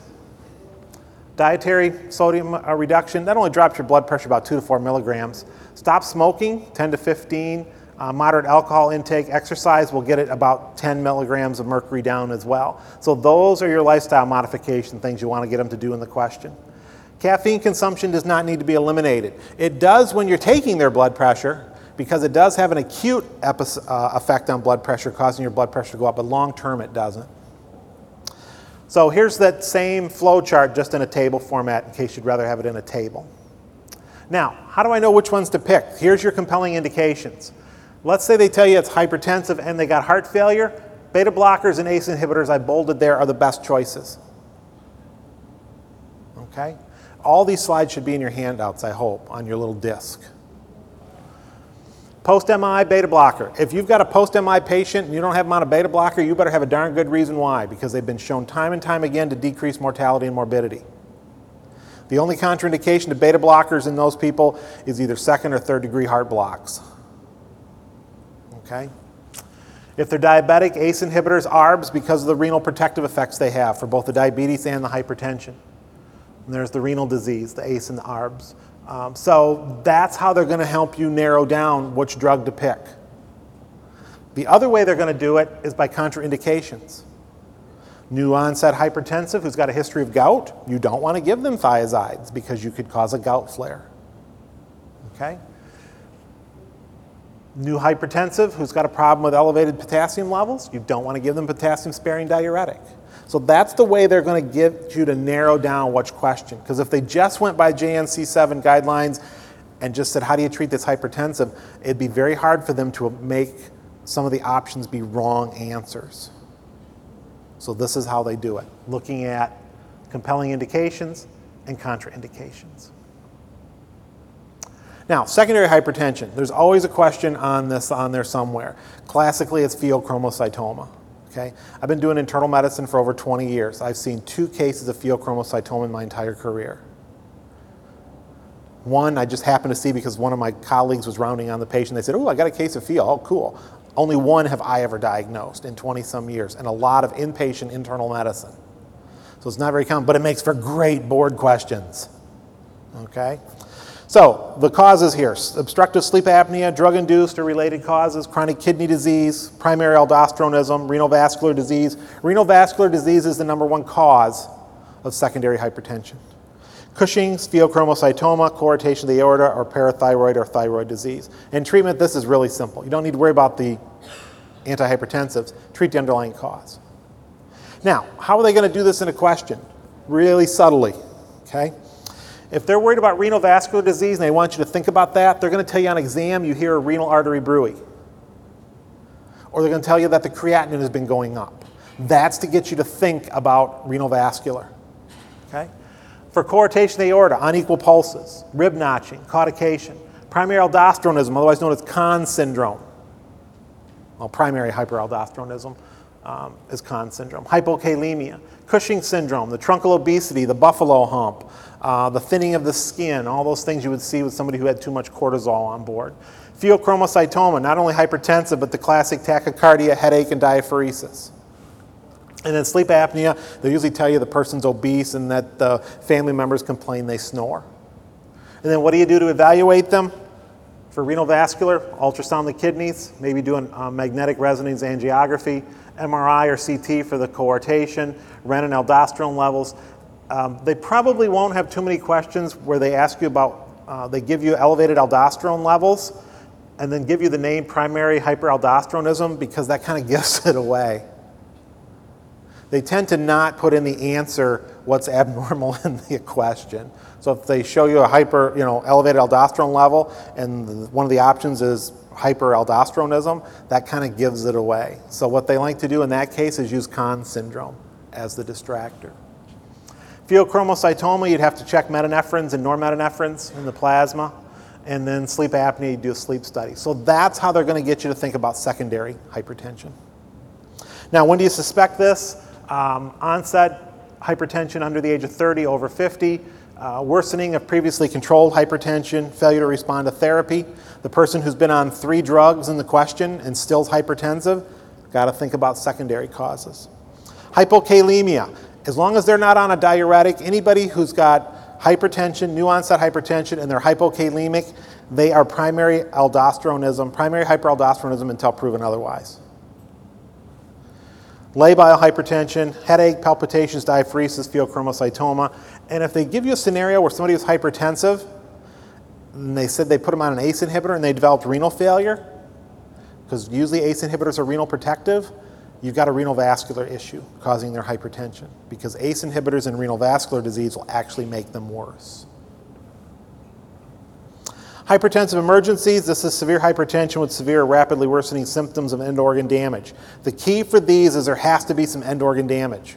dietary sodium uh, reduction, that only drops your blood pressure about two to four milligrams. Stop smoking, 10 to 15 uh, moderate alcohol intake, exercise will get it about 10 milligrams of mercury down as well. So, those are your lifestyle modification things you want to get them to do in the question. Caffeine consumption does not need to be eliminated. It does when you're taking their blood pressure because it does have an acute epi- uh, effect on blood pressure, causing your blood pressure to go up, but long term it doesn't. So, here's that same flow chart just in a table format in case you'd rather have it in a table. Now, how do I know which ones to pick? Here's your compelling indications. Let's say they tell you it's hypertensive and they got heart failure. Beta blockers and ACE inhibitors I bolded there are the best choices. Okay? All these slides should be in your handouts, I hope, on your little disc. Post MI beta blocker. If you've got a post MI patient and you don't have them on a beta blocker, you better have a darn good reason why, because they've been shown time and time again to decrease mortality and morbidity. The only contraindication to beta blockers in those people is either second or third degree heart blocks. Okay? If they're diabetic, ACE inhibitors, ARBs, because of the renal protective effects they have for both the diabetes and the hypertension. And there's the renal disease, the ACE and the ARBs. Um, so that's how they're going to help you narrow down which drug to pick. The other way they're going to do it is by contraindications. New onset hypertensive who's got a history of gout, you don't want to give them thiazides because you could cause a gout flare. Okay? New hypertensive who's got a problem with elevated potassium levels, you don't want to give them potassium sparing diuretic. So that's the way they're going to get you to narrow down which question. Because if they just went by JNC7 guidelines and just said, How do you treat this hypertensive? it'd be very hard for them to make some of the options be wrong answers. So this is how they do it looking at compelling indications and contraindications. Now, secondary hypertension. There's always a question on this on there somewhere. Classically, it's pheochromocytoma. Okay, I've been doing internal medicine for over 20 years. I've seen two cases of pheochromocytoma in my entire career. One I just happened to see because one of my colleagues was rounding on the patient. They said, "Oh, I got a case of pheo. Oh, cool." Only one have I ever diagnosed in 20 some years, and a lot of inpatient internal medicine. So it's not very common, but it makes for great board questions. Okay? So, the causes here obstructive sleep apnea, drug induced or related causes, chronic kidney disease, primary aldosteronism, renal vascular disease. Renal vascular disease is the number one cause of secondary hypertension. Cushing's, pheochromocytoma, coarctation of the aorta, or parathyroid or thyroid disease. In treatment, this is really simple. You don't need to worry about the antihypertensives, treat the underlying cause. Now, how are they going to do this in a question? Really subtly, okay? If they're worried about renal vascular disease and they want you to think about that, they're going to tell you on exam you hear a renal artery bruit. Or they're going to tell you that the creatinine has been going up. That's to get you to think about renal vascular. Okay? For coarctation of the aorta, unequal pulses, rib notching, claudication, primary aldosteronism, otherwise known as Conn syndrome. Well, primary hyperaldosteronism um, is Conn syndrome. Hypokalemia, Cushing syndrome, the truncal obesity, the buffalo hump, uh, the thinning of the skin, all those things you would see with somebody who had too much cortisol on board. Pheochromocytoma, not only hypertensive, but the classic tachycardia, headache, and diaphoresis. And then sleep apnea, they usually tell you the person's obese and that the family members complain they snore. And then what do you do to evaluate them? For renal vascular, ultrasound the kidneys, maybe doing uh, magnetic resonance angiography, MRI or CT for the coarctation, renin aldosterone levels. Um, they probably won't have too many questions where they ask you about, uh, they give you elevated aldosterone levels and then give you the name primary hyperaldosteronism because that kind of gives it away. They tend to not put in the answer what's abnormal in the question. So if they show you a hyper, you know, elevated aldosterone level and one of the options is hyperaldosteronism, that kind of gives it away. So what they like to do in that case is use Conn syndrome as the distractor. Pheochromocytoma, you'd have to check metanephrines and normetanephrines in the plasma. And then sleep apnea, you do a sleep study. So that's how they're going to get you to think about secondary hypertension. Now, when do you suspect this? Um, onset hypertension under the age of 30, over 50, uh, worsening of previously controlled hypertension, failure to respond to therapy. The person who's been on three drugs in the question and still hypertensive, got to think about secondary causes. Hypokalemia, as long as they're not on a diuretic, anybody who's got hypertension, new onset hypertension, and they're hypokalemic, they are primary aldosteronism, primary hyperaldosteronism until proven otherwise. Labile hypertension, headache, palpitations, diaphoresis, pheochromocytoma. And if they give you a scenario where somebody was hypertensive, and they said they put them on an ACE inhibitor and they developed renal failure, because usually ACE inhibitors are renal protective, you've got a renal vascular issue causing their hypertension, because ACE inhibitors in renal vascular disease will actually make them worse. Hypertensive emergencies, this is severe hypertension with severe rapidly worsening symptoms of end organ damage. The key for these is there has to be some end organ damage.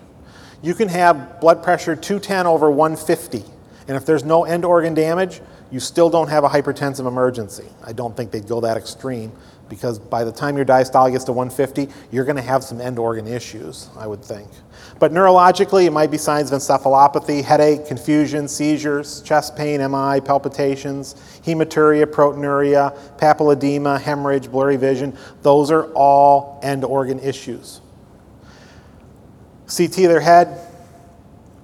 You can have blood pressure 210 over 150, and if there's no end organ damage, you still don't have a hypertensive emergency. I don't think they'd go that extreme because by the time your diastolic gets to 150, you're going to have some end organ issues, I would think. But neurologically, it might be signs of encephalopathy, headache, confusion, seizures, chest pain, MI, palpitations, hematuria, proteinuria, papilledema, hemorrhage, blurry vision. Those are all end organ issues. CT their head,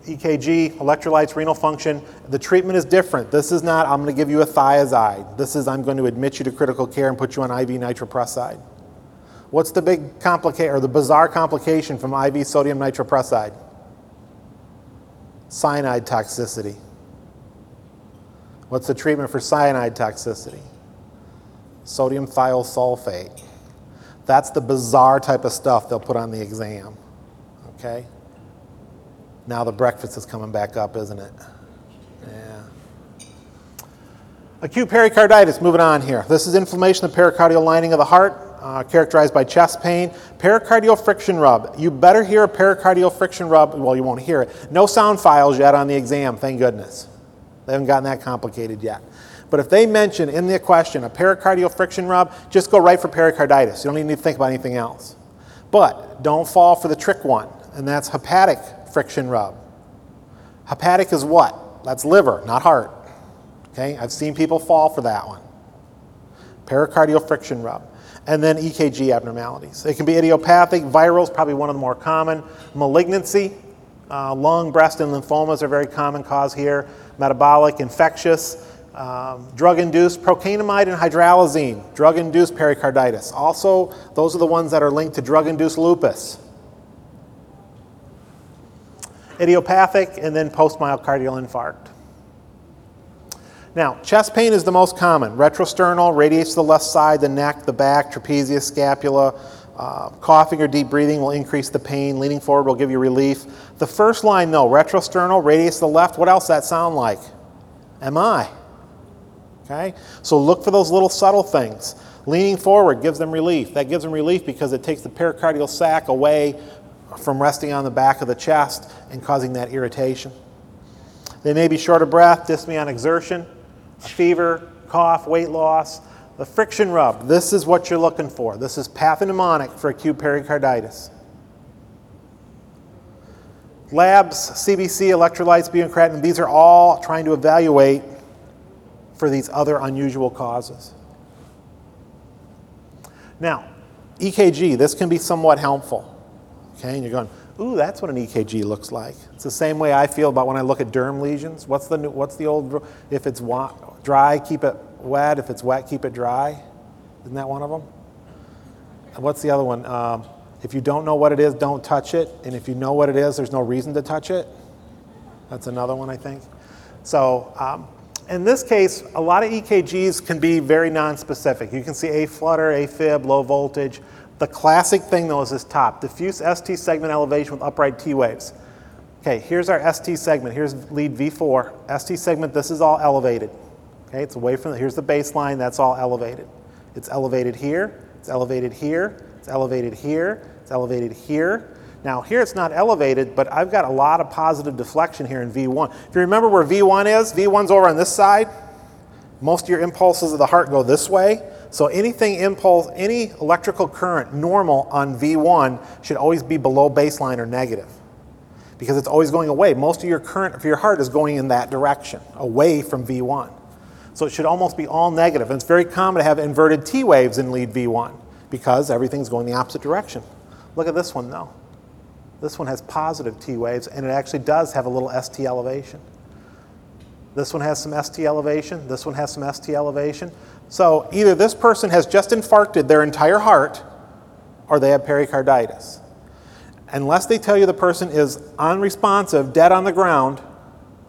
EKG, electrolytes, renal function. The treatment is different. This is not, I'm going to give you a thiazide. This is, I'm going to admit you to critical care and put you on IV nitroprusside. What's the big complication or the bizarre complication from IV sodium nitroprusside? Cyanide toxicity. What's the treatment for cyanide toxicity? Sodium thiosulfate. That's the bizarre type of stuff they'll put on the exam. Okay? Now the breakfast is coming back up, isn't it? Yeah. Acute pericarditis, moving on here. This is inflammation of the pericardial lining of the heart, uh, characterized by chest pain. Pericardial friction rub. You better hear a pericardial friction rub. Well, you won't hear it. No sound files yet on the exam, thank goodness. They haven't gotten that complicated yet. But if they mention in the question a pericardial friction rub, just go right for pericarditis. You don't even need to think about anything else. But don't fall for the trick one, and that's hepatic friction rub. Hepatic is what? That's liver, not heart. Okay, I've seen people fall for that one. Pericardial friction rub. And then EKG abnormalities. It can be idiopathic, viral is probably one of the more common. Malignancy, uh, lung, breast, and lymphomas are very common cause here. Metabolic, infectious, um, drug induced procainamide and hydralazine, drug induced pericarditis. Also, those are the ones that are linked to drug induced lupus idiopathic, and then post-myocardial infarct. Now, chest pain is the most common. Retrosternal radiates to the left side, the neck, the back, trapezius, scapula. Uh, coughing or deep breathing will increase the pain. Leaning forward will give you relief. The first line, though, retrosternal radiates to the left. What else that sound like? MI. Okay? So look for those little subtle things. Leaning forward gives them relief. That gives them relief because it takes the pericardial sac away from resting on the back of the chest and causing that irritation. They may be short of breath, dyspnea on exertion, fever, cough, weight loss. The friction rub, this is what you're looking for. This is pathognomonic for acute pericarditis. Labs, CBC, electrolytes, creatinine, these are all trying to evaluate for these other unusual causes. Now, EKG, this can be somewhat helpful. Okay, and you're going, ooh, that's what an EKG looks like. It's the same way I feel about when I look at derm lesions. What's the, new, what's the old, if it's dry, keep it wet. If it's wet, keep it dry. Isn't that one of them? And what's the other one? Um, if you don't know what it is, don't touch it. And if you know what it is, there's no reason to touch it. That's another one, I think. So, um, in this case, a lot of EKGs can be very nonspecific. You can see A flutter, AFib, low voltage. The classic thing, though, is this top diffuse ST segment elevation with upright T waves. Okay, here's our ST segment. Here's lead V4. ST segment, this is all elevated. Okay, it's away from, the, here's the baseline, that's all elevated. It's elevated here, it's elevated here, it's elevated here, it's elevated here. Now, here it's not elevated, but I've got a lot of positive deflection here in V1. If you remember where V1 is, V1's over on this side. Most of your impulses of the heart go this way. So anything impulse, any electrical current normal on V1 should always be below baseline or negative because it's always going away. Most of your current for your heart is going in that direction, away from V1. So it should almost be all negative. And it's very common to have inverted T waves in lead V1 because everything's going the opposite direction. Look at this one though. This one has positive T waves and it actually does have a little ST elevation. This one has some ST elevation. This one has some ST elevation. So either this person has just infarcted their entire heart or they have pericarditis. Unless they tell you the person is unresponsive, dead on the ground,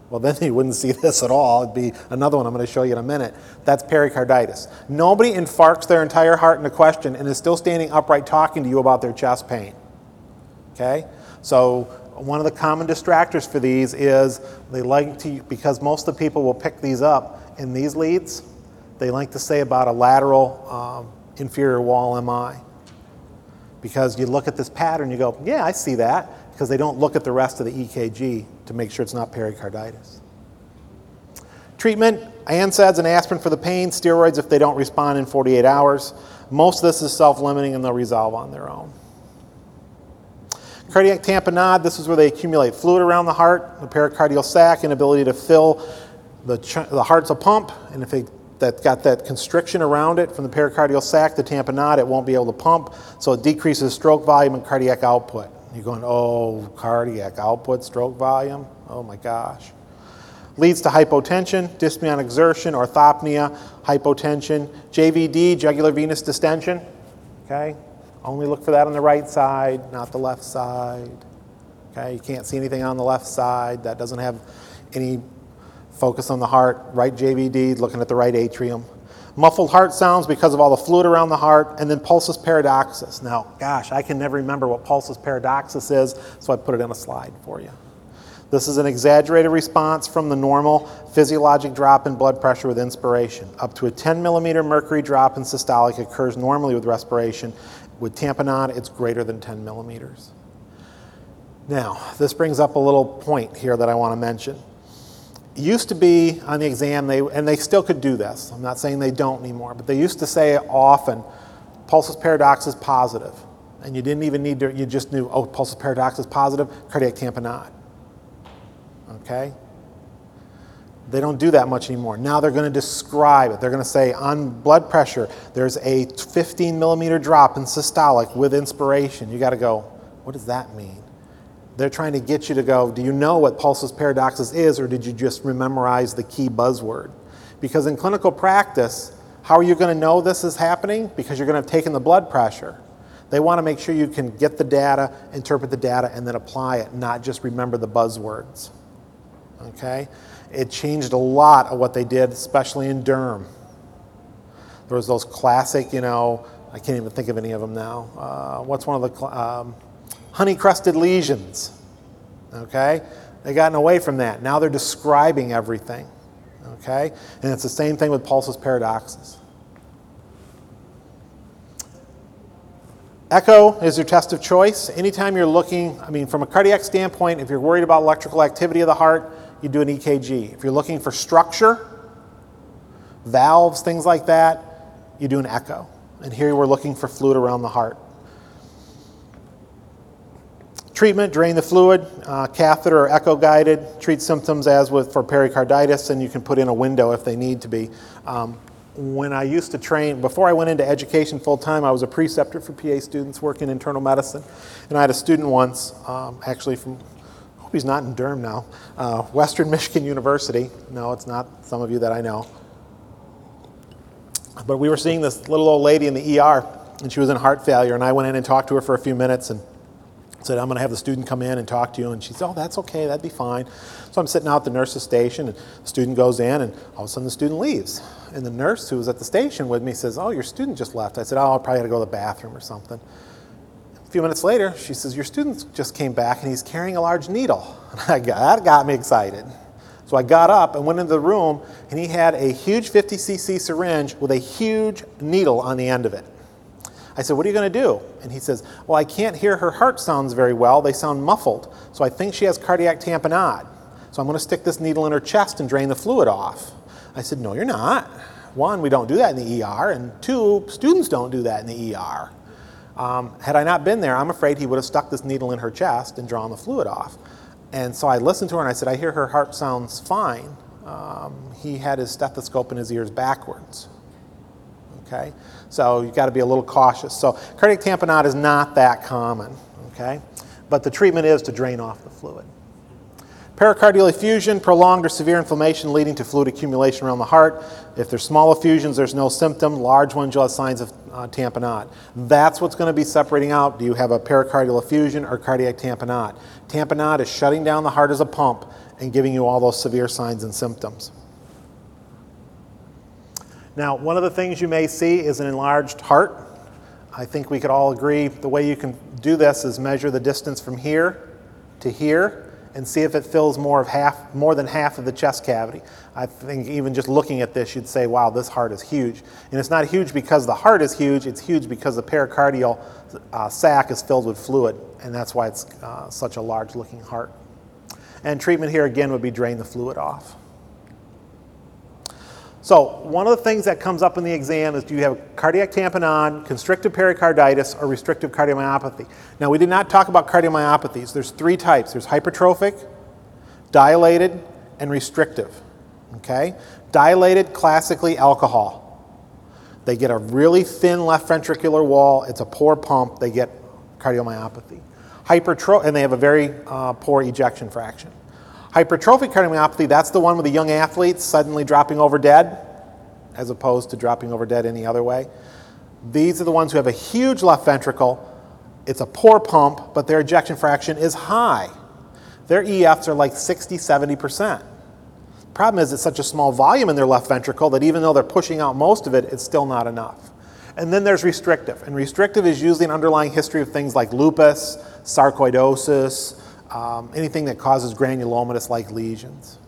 well, then you wouldn't see this at all. It'd be another one I'm going to show you in a minute. That's pericarditis. Nobody infarcts their entire heart in a question and is still standing upright talking to you about their chest pain. Okay? So, one of the common distractors for these is they like to, because most of the people will pick these up in these leads, they like to say about a lateral um, inferior wall MI. Because you look at this pattern, you go, yeah, I see that, because they don't look at the rest of the EKG to make sure it's not pericarditis. Treatment NSAIDs and aspirin for the pain, steroids if they don't respond in 48 hours. Most of this is self limiting and they'll resolve on their own. Cardiac tamponade, this is where they accumulate fluid around the heart, the pericardial sac, inability to fill the, ch- the heart's a pump, and if they that got that constriction around it from the pericardial sac, the tamponade, it won't be able to pump, so it decreases stroke volume and cardiac output. You're going, oh, cardiac output, stroke volume? Oh my gosh. Leads to hypotension, dyspnea on exertion, orthopnea, hypotension, JVD, jugular venous distension. Okay? Only look for that on the right side, not the left side. Okay? You can't see anything on the left side. That doesn't have any focus on the heart. Right JVD, looking at the right atrium. Muffled heart sounds because of all the fluid around the heart, and then pulsus paradoxus. Now, gosh, I can never remember what pulsus paradoxus is, so I put it in a slide for you. This is an exaggerated response from the normal physiologic drop in blood pressure with inspiration. Up to a 10 millimeter mercury drop in systolic occurs normally with respiration. With tamponade, it's greater than 10 millimeters. Now, this brings up a little point here that I want to mention used to be on the exam, they, and they still could do this. I'm not saying they don't anymore, but they used to say often, pulsus paradoxus positive. And you didn't even need to, you just knew, oh, pulsus paradoxus positive, cardiac tamponade. Okay? They don't do that much anymore. Now they're going to describe it. They're going to say on blood pressure, there's a 15 millimeter drop in systolic with inspiration. You got to go, what does that mean? They're trying to get you to go, do you know what pulsus paradoxus is, or did you just memorize the key buzzword? Because in clinical practice, how are you going to know this is happening? Because you're going to have taken the blood pressure. They want to make sure you can get the data, interpret the data, and then apply it, not just remember the buzzwords. Okay? It changed a lot of what they did, especially in derm. There was those classic, you know, I can't even think of any of them now. Uh, what's one of the um, honey crusted lesions. Okay? They've gotten away from that. Now they're describing everything. Okay? And it's the same thing with pulsus paradoxus. Echo is your test of choice. Anytime you're looking, I mean, from a cardiac standpoint, if you're worried about electrical activity of the heart, you do an EKG. If you're looking for structure, valves, things like that, you do an echo. And here we're looking for fluid around the heart. Treatment, drain the fluid, uh, catheter or echo guided, treat symptoms as with for pericarditis, and you can put in a window if they need to be. Um, when I used to train, before I went into education full time, I was a preceptor for PA students working internal medicine. And I had a student once, um, actually from, I hope he's not in Durham now, uh, Western Michigan University. No, it's not some of you that I know. But we were seeing this little old lady in the ER, and she was in heart failure. And I went in and talked to her for a few minutes and said, I'm going to have the student come in and talk to you. And she said, Oh, that's okay, that'd be fine. So I'm sitting out at the nurse's station, and the student goes in, and all of a sudden the student leaves. And the nurse who was at the station with me says, Oh, your student just left. I said, Oh, I probably had to go to the bathroom or something. A few minutes later, she says, Your student just came back and he's carrying a large needle. That got me excited. So I got up and went into the room, and he had a huge 50cc syringe with a huge needle on the end of it. I said, What are you going to do? And he says, Well, I can't hear her heart sounds very well. They sound muffled. So I think she has cardiac tamponade. So I'm going to stick this needle in her chest and drain the fluid off. I said, No, you're not. One, we don't do that in the ER. And two, students don't do that in the ER. Um, had I not been there, I'm afraid he would have stuck this needle in her chest and drawn the fluid off. And so I listened to her and I said, I hear her heart sounds fine. Um, he had his stethoscope in his ears backwards. Okay? So you've got to be a little cautious. So cardiac tamponade is not that common. Okay? But the treatment is to drain off the fluid. Pericardial effusion, prolonged or severe inflammation leading to fluid accumulation around the heart. If there's small effusions, there's no symptom. Large ones, you'll have signs of uh, tamponade. That's what's going to be separating out. Do you have a pericardial effusion or cardiac tamponade? Tamponade is shutting down the heart as a pump and giving you all those severe signs and symptoms. Now, one of the things you may see is an enlarged heart. I think we could all agree the way you can do this is measure the distance from here to here and see if it fills more of half more than half of the chest cavity. I think even just looking at this you'd say wow this heart is huge. And it's not huge because the heart is huge, it's huge because the pericardial uh, sac is filled with fluid and that's why it's uh, such a large looking heart. And treatment here again would be drain the fluid off. So, one of the things that comes up in the exam is do you have cardiac tamponade, constrictive pericarditis, or restrictive cardiomyopathy? Now, we did not talk about cardiomyopathies. There's three types there's hypertrophic, dilated, and restrictive. Okay? Dilated, classically alcohol. They get a really thin left ventricular wall, it's a poor pump, they get cardiomyopathy. Hypertro- and they have a very uh, poor ejection fraction. Hypertrophic cardiomyopathy, that's the one with the young athletes suddenly dropping over dead, as opposed to dropping over dead any other way. These are the ones who have a huge left ventricle. It's a poor pump, but their ejection fraction is high. Their EFs are like 60, 70%. Problem is, it's such a small volume in their left ventricle that even though they're pushing out most of it, it's still not enough. And then there's restrictive. And restrictive is usually an underlying history of things like lupus, sarcoidosis, um, anything that causes granulomatous like lesions.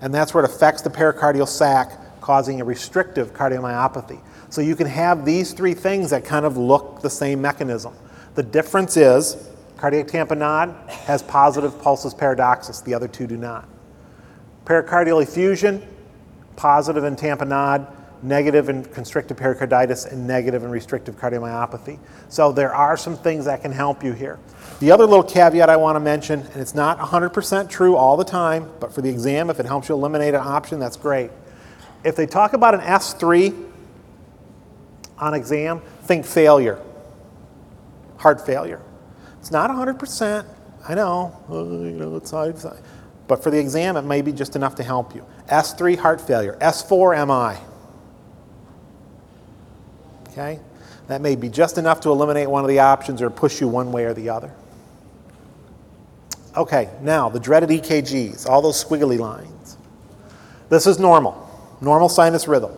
And that's where it affects the pericardial sac, causing a restrictive cardiomyopathy. So you can have these three things that kind of look the same mechanism. The difference is cardiac tamponade has positive pulsus paradoxus, the other two do not. Pericardial effusion, positive in tamponade, negative in constrictive pericarditis, and negative in restrictive cardiomyopathy. So there are some things that can help you here. The other little caveat I want to mention, and it's not 100% true all the time, but for the exam, if it helps you eliminate an option, that's great. If they talk about an S3 on exam, think failure, heart failure. It's not 100%. I know, uh, you know, it's hard, but for the exam, it may be just enough to help you. S3 heart failure, S4 MI. Okay, that may be just enough to eliminate one of the options or push you one way or the other. Okay, now the dreaded EKGs, all those squiggly lines. This is normal, normal sinus rhythm.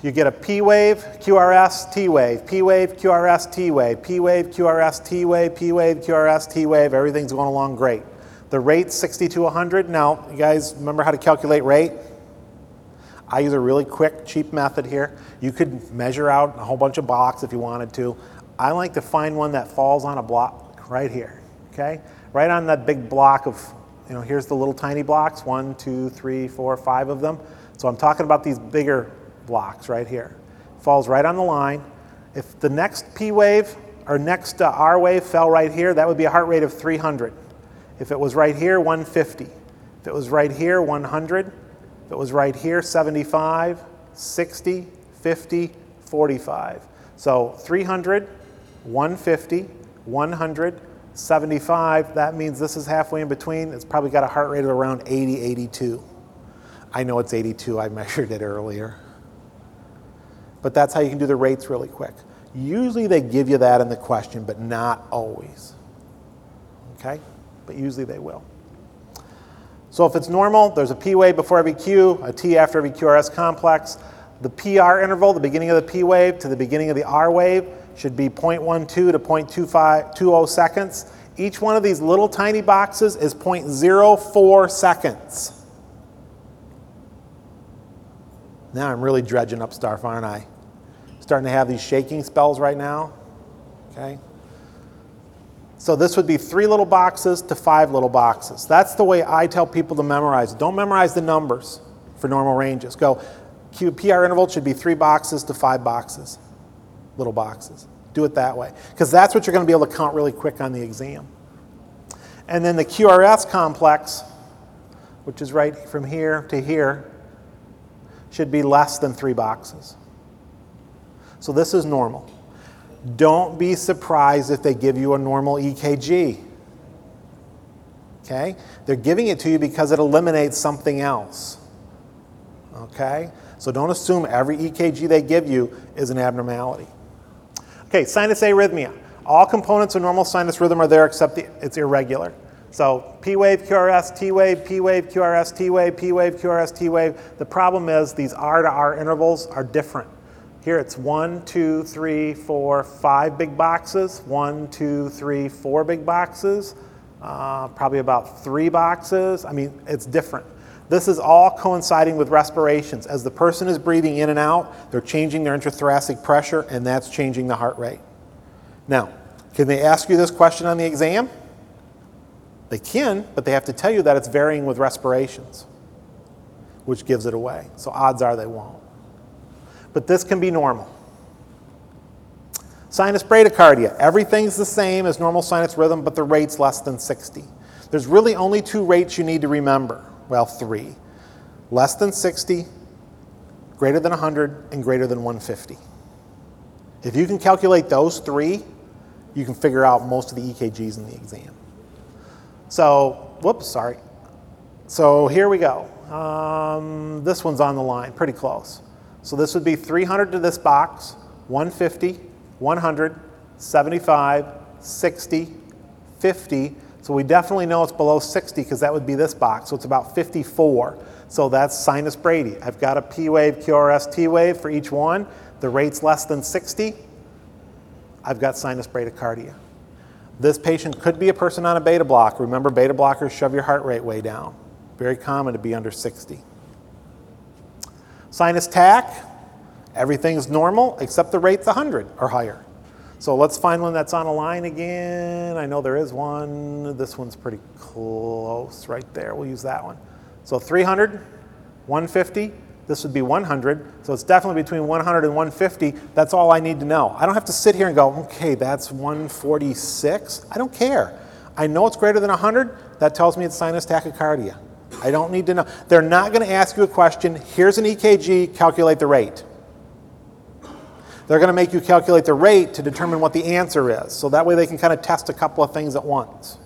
You get a P wave, QRS, T wave, P wave, QRS, T wave, P wave, QRS, T wave, P wave, QRS, T wave. Everything's going along great. The rate's 60 to 100. Now, you guys remember how to calculate rate? I use a really quick, cheap method here. You could measure out a whole bunch of blocks if you wanted to. I like to find one that falls on a block right here okay? Right on that big block of, you know, here's the little tiny blocks, one, two, three, four, five of them. So I'm talking about these bigger blocks right here. Falls right on the line. If the next P wave or next uh, R wave fell right here, that would be a heart rate of 300. If it was right here, 150. If it was right here, 100. If it was right here, 75, 60, 50, 45. So 300, 150, 100, 75, that means this is halfway in between. It's probably got a heart rate of around 80, 82. I know it's 82, I measured it earlier. but that's how you can do the rates really quick. Usually they give you that in the question, but not always. Okay? But usually they will. So if it's normal, there's a P wave before every Q, a T after every QRS complex. The PR interval, the beginning of the P wave to the beginning of the R wave, should be 0.12 to 0.20 seconds. Each one of these little tiny boxes is 0.04 seconds. Now I'm really dredging up stuff, aren't I? Starting to have these shaking spells right now. Okay? So this would be three little boxes to five little boxes. That's the way I tell people to memorize. Don't memorize the numbers for normal ranges. Go, PR interval should be three boxes to five boxes, little boxes. Do it that way. Because that's what you're going to be able to count really quick on the exam. And then the QRS complex, which is right from here to here, should be less than three boxes. So this is normal. Don't be surprised if they give you a normal EKG. Okay? They're giving it to you because it eliminates something else. Okay? So don't assume every EKG they give you is an abnormality. Okay, sinus arrhythmia. All components of normal sinus rhythm are there except the, it's irregular. So P wave, QRS, T wave, P wave, QRS, T wave, P wave, QRS, T wave. The problem is these R to R intervals are different. Here it's one, two, three, four, five big boxes. One, two, three, four big boxes. Uh, probably about three boxes. I mean, it's different. This is all coinciding with respirations. As the person is breathing in and out, they're changing their intrathoracic pressure, and that's changing the heart rate. Now, can they ask you this question on the exam? They can, but they have to tell you that it's varying with respirations, which gives it away. So odds are they won't. But this can be normal. Sinus bradycardia. Everything's the same as normal sinus rhythm, but the rate's less than 60. There's really only two rates you need to remember. Well, three. Less than 60, greater than 100, and greater than 150. If you can calculate those three, you can figure out most of the EKGs in the exam. So, whoops, sorry. So here we go. Um, this one's on the line, pretty close. So this would be 300 to this box, 150, 100, 75, 60, 50. So we definitely know it's below 60 because that would be this box. So it's about 54. So that's sinus Brady. I've got a P wave, QRS, T wave for each one. The rate's less than 60. I've got sinus bradycardia. This patient could be a person on a beta blocker. Remember, beta blockers shove your heart rate way down. Very common to be under 60. Sinus tach, everything's normal except the rate's 100 or higher. So let's find one that's on a line again. I know there is one. This one's pretty close right there. We'll use that one. So 300, 150, this would be 100. So it's definitely between 100 and 150. That's all I need to know. I don't have to sit here and go, okay, that's 146. I don't care. I know it's greater than 100. That tells me it's sinus tachycardia. I don't need to know. They're not going to ask you a question. Here's an EKG, calculate the rate. They're going to make you calculate the rate to determine what the answer is. So that way they can kind of test a couple of things at once.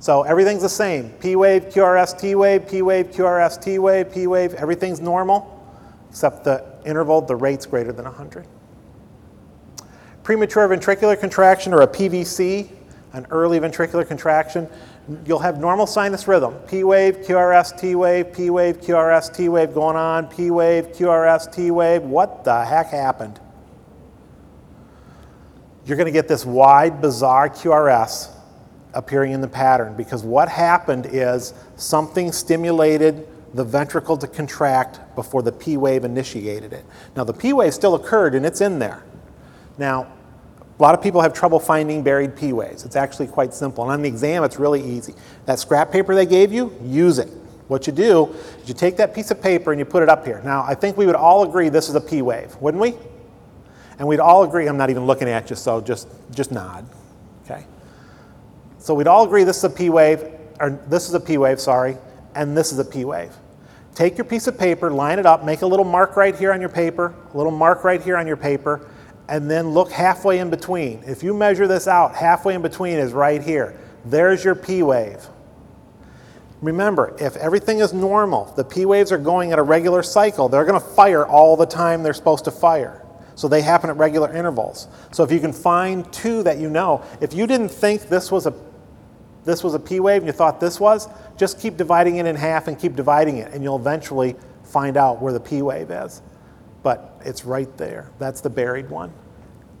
So everything's the same. P wave, QRS, T wave, P wave, QRS, T wave, P wave, everything's normal, except the interval, the rate's greater than 100. Premature ventricular contraction, or a PVC, an early ventricular contraction, you'll have normal sinus rhythm. P wave, QRS, T wave, P wave, QRS, T wave going on, P wave, QRS, T wave. What the heck happened? You're going to get this wide, bizarre QRS appearing in the pattern because what happened is something stimulated the ventricle to contract before the P wave initiated it. Now, the P wave still occurred and it's in there. Now, a lot of people have trouble finding buried P waves. It's actually quite simple. And on the exam, it's really easy. That scrap paper they gave you, use it. What you do is you take that piece of paper and you put it up here. Now, I think we would all agree this is a P wave, wouldn't we? And we'd all agree, I'm not even looking at you, so just, just nod. Okay? So we'd all agree this is a P wave, or this is a P wave, sorry, and this is a P wave. Take your piece of paper, line it up, make a little mark right here on your paper, a little mark right here on your paper, and then look halfway in between. If you measure this out, halfway in between is right here. There's your P wave. Remember, if everything is normal, the P waves are going at a regular cycle, they're going to fire all the time they're supposed to fire. So they happen at regular intervals. So if you can find two that you know, if you didn't think this was a this was a P wave and you thought this was, just keep dividing it in half and keep dividing it, and you'll eventually find out where the P wave is. But it's right there. That's the buried one.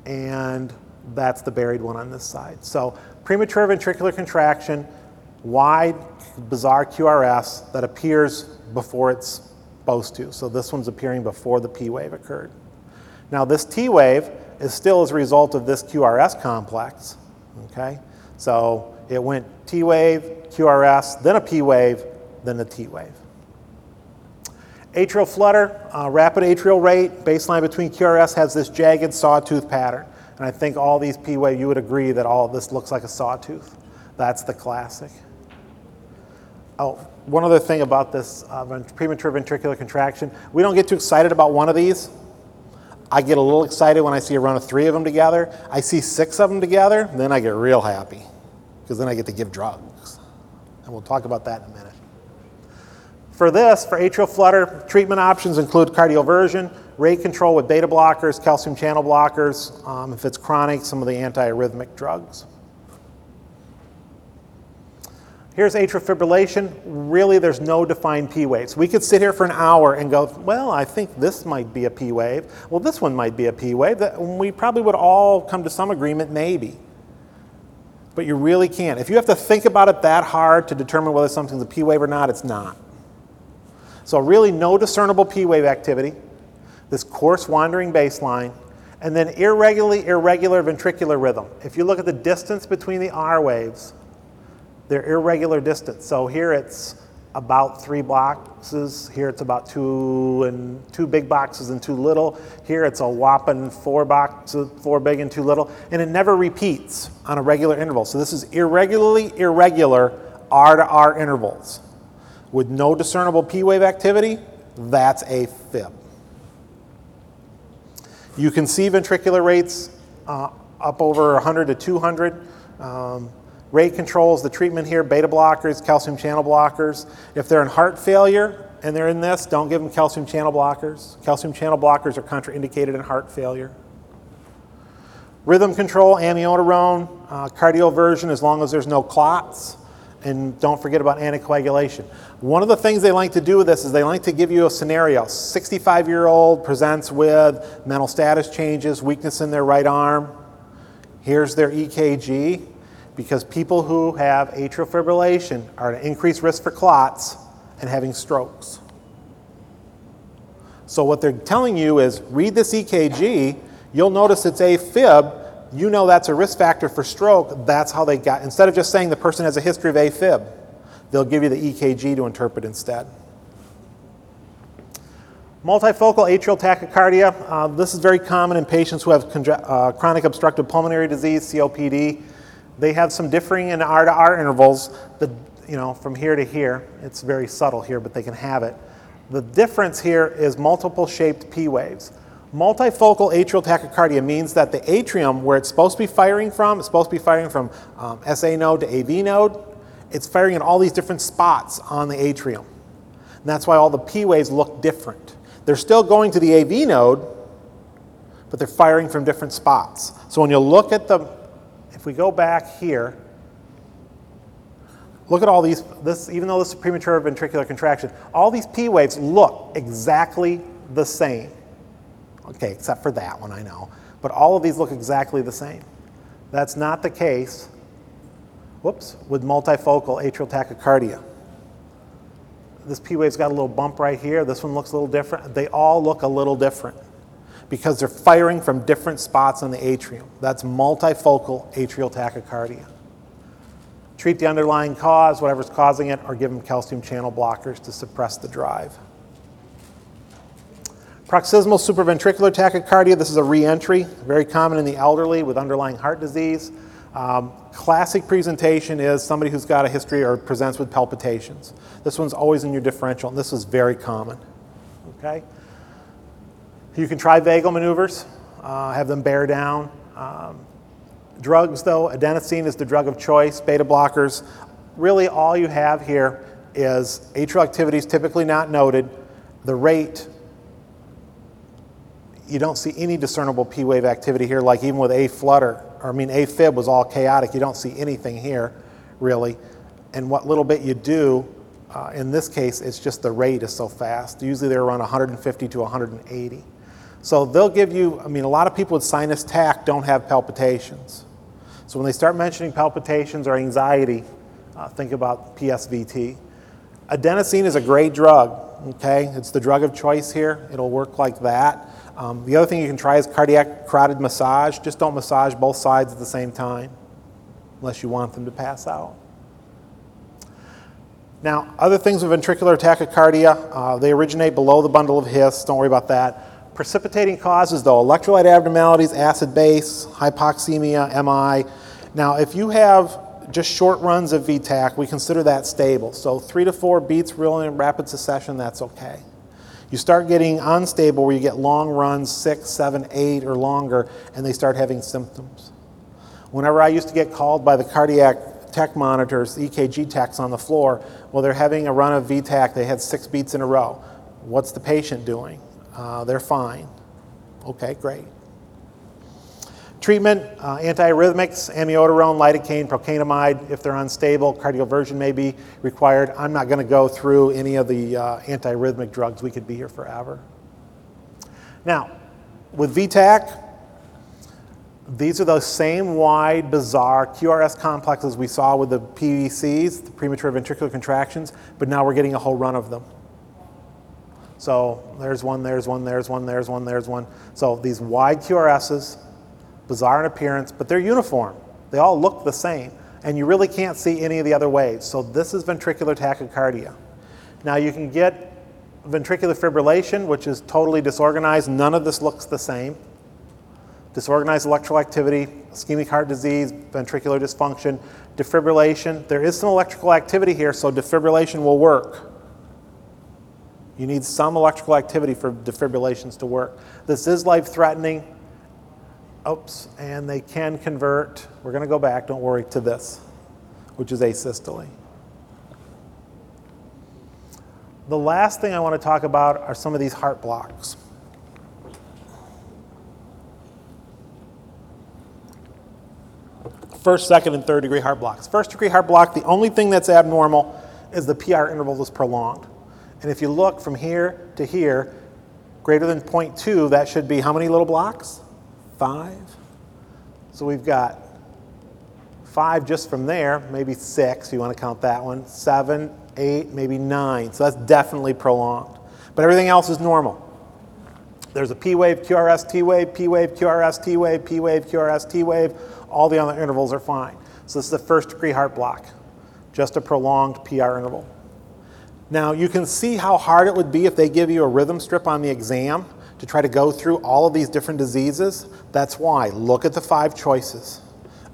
And that's the buried one on this side. So premature ventricular contraction, wide, bizarre QRS that appears before it's supposed to. So this one's appearing before the P wave occurred. Now this T wave is still as a result of this QRS complex. Okay? So it went T wave, QRS, then a P wave, then a T wave. Atrial flutter, uh, rapid atrial rate, baseline between QRS has this jagged sawtooth pattern. And I think all these P wave, you would agree that all of this looks like a sawtooth. That's the classic. Oh, one other thing about this uh, premature ventricular contraction, we don't get too excited about one of these. I get a little excited when I see a run of three of them together. I see six of them together, then I get real happy because then I get to give drugs. And we'll talk about that in a minute. For this, for atrial flutter, treatment options include cardioversion, rate control with beta blockers, calcium channel blockers. Um, if it's chronic, some of the antiarrhythmic drugs. Here's atrial fibrillation. Really, there's no defined P waves. We could sit here for an hour and go, well, I think this might be a P wave. Well, this one might be a P wave. We probably would all come to some agreement, maybe. But you really can't. If you have to think about it that hard to determine whether something's a P wave or not, it's not. So, really, no discernible P wave activity, this coarse wandering baseline, and then irregularly irregular ventricular rhythm. If you look at the distance between the R waves, they're irregular distance. So here it's about three boxes. Here it's about two and two big boxes and two little. Here it's a whopping four boxes, four big and two little, and it never repeats on a regular interval. So this is irregularly irregular R to R intervals with no discernible P wave activity. That's a fib. You can see ventricular rates uh, up over 100 to 200. Um, Rate controls the treatment here, beta blockers, calcium channel blockers. If they're in heart failure and they're in this, don't give them calcium channel blockers. Calcium channel blockers are contraindicated in heart failure. Rhythm control, amiodarone, uh, cardioversion as long as there's no clots. And don't forget about anticoagulation. One of the things they like to do with this is they like to give you a scenario. 65 year old presents with mental status changes, weakness in their right arm. Here's their EKG because people who have atrial fibrillation are at increased risk for clots and having strokes. So, what they're telling you is read this EKG, you'll notice it's AFib. You know that's a risk factor for stroke. That's how they got, instead of just saying the person has a history of AFib, they'll give you the EKG to interpret instead. Multifocal atrial tachycardia. Uh, this is very common in patients who have uh, chronic obstructive pulmonary disease, COPD. They have some differing in R to R intervals, the, you know, from here to here. It's very subtle here, but they can have it. The difference here is multiple shaped P waves. Multifocal atrial tachycardia means that the atrium, where it's supposed to be firing from, it's supposed to be firing from um, SA node to AV node. It's firing in all these different spots on the atrium. And that's why all the P waves look different. They're still going to the AV node, but they're firing from different spots. So when you look at the if we go back here, look at all these, this, even though this is premature ventricular contraction, all these P waves look exactly the same. Okay, except for that one, I know. But all of these look exactly the same. That's not the case, whoops, with multifocal atrial tachycardia. This P wave's got a little bump right here. This one looks a little different. They all look a little different because they're firing from different spots on the atrium. That's multifocal atrial tachycardia. Treat the underlying cause, whatever's causing it, or give them calcium channel blockers to suppress the drive. Paroxysmal supraventricular tachycardia, this is a reentry, very common in the elderly with underlying heart disease. Um, classic presentation is somebody who's got a history or presents with palpitations. This one's always in your differential, and this is very common. Okay? You can try vagal maneuvers, uh, have them bear down. Um, drugs, though, adenosine is the drug of choice, beta blockers. Really, all you have here is atrial activity is typically not noted. The rate, you don't see any discernible P wave activity here, like even with A flutter, or I mean, A fib was all chaotic. You don't see anything here, really. And what little bit you do, uh, in this case, it's just the rate is so fast. Usually they're around 150 to 180. So they'll give you, I mean, a lot of people with sinus tach don't have palpitations. So when they start mentioning palpitations or anxiety, uh, think about PSVT. Adenosine is a great drug, okay? It's the drug of choice here. It'll work like that. Um, the other thing you can try is cardiac carotid massage. Just don't massage both sides at the same time unless you want them to pass out. Now, other things with ventricular tachycardia, uh, they originate below the bundle of His. Don't worry about that. Precipitating causes, though, electrolyte abnormalities, acid base, hypoxemia, MI. Now, if you have just short runs of VTAC, we consider that stable. So three to four beats really in rapid succession, that's okay. You start getting unstable where you get long runs, six, seven, eight, or longer, and they start having symptoms. Whenever I used to get called by the cardiac tech monitors, EKG techs on the floor, well, they're having a run of VTAC, they had six beats in a row. What's the patient doing? Uh, they're fine. Okay, great. Treatment, uh, antiarrhythmics, amiodarone, lidocaine, procainamide, if they're unstable, cardioversion may be required. I'm not going to go through any of the uh, antiarrhythmic drugs. We could be here forever. Now, with VTAC, these are those same wide, bizarre QRS complexes we saw with the PVCs, the premature ventricular contractions, but now we're getting a whole run of them. So there's one, there's one, there's one, there's one, there's one. So these wide QRSs, bizarre in appearance, but they're uniform. They all look the same, and you really can't see any of the other waves. So this is ventricular tachycardia. Now you can get ventricular fibrillation, which is totally disorganized. None of this looks the same. Disorganized electrical activity, ischemic heart disease, ventricular dysfunction, defibrillation. There is some electrical activity here, so defibrillation will work. You need some electrical activity for defibrillations to work. This is life threatening. Oops, and they can convert. We're going to go back, don't worry, to this, which is asystole. The last thing I want to talk about are some of these heart blocks. First, second, and third degree heart blocks. First degree heart block, the only thing that's abnormal is the PR interval is prolonged. And if you look from here to here, greater than 0.2, that should be how many little blocks? Five. So we've got five just from there, maybe six, you want to count that one, seven, eight, maybe nine. So that's definitely prolonged. But everything else is normal. There's a P wave, QRS, T wave, P wave, QRS, T wave, P wave, QRS, T wave. All the other intervals are fine. So this is the first degree heart block, just a prolonged PR interval. Now you can see how hard it would be if they give you a rhythm strip on the exam to try to go through all of these different diseases. That's why. Look at the five choices.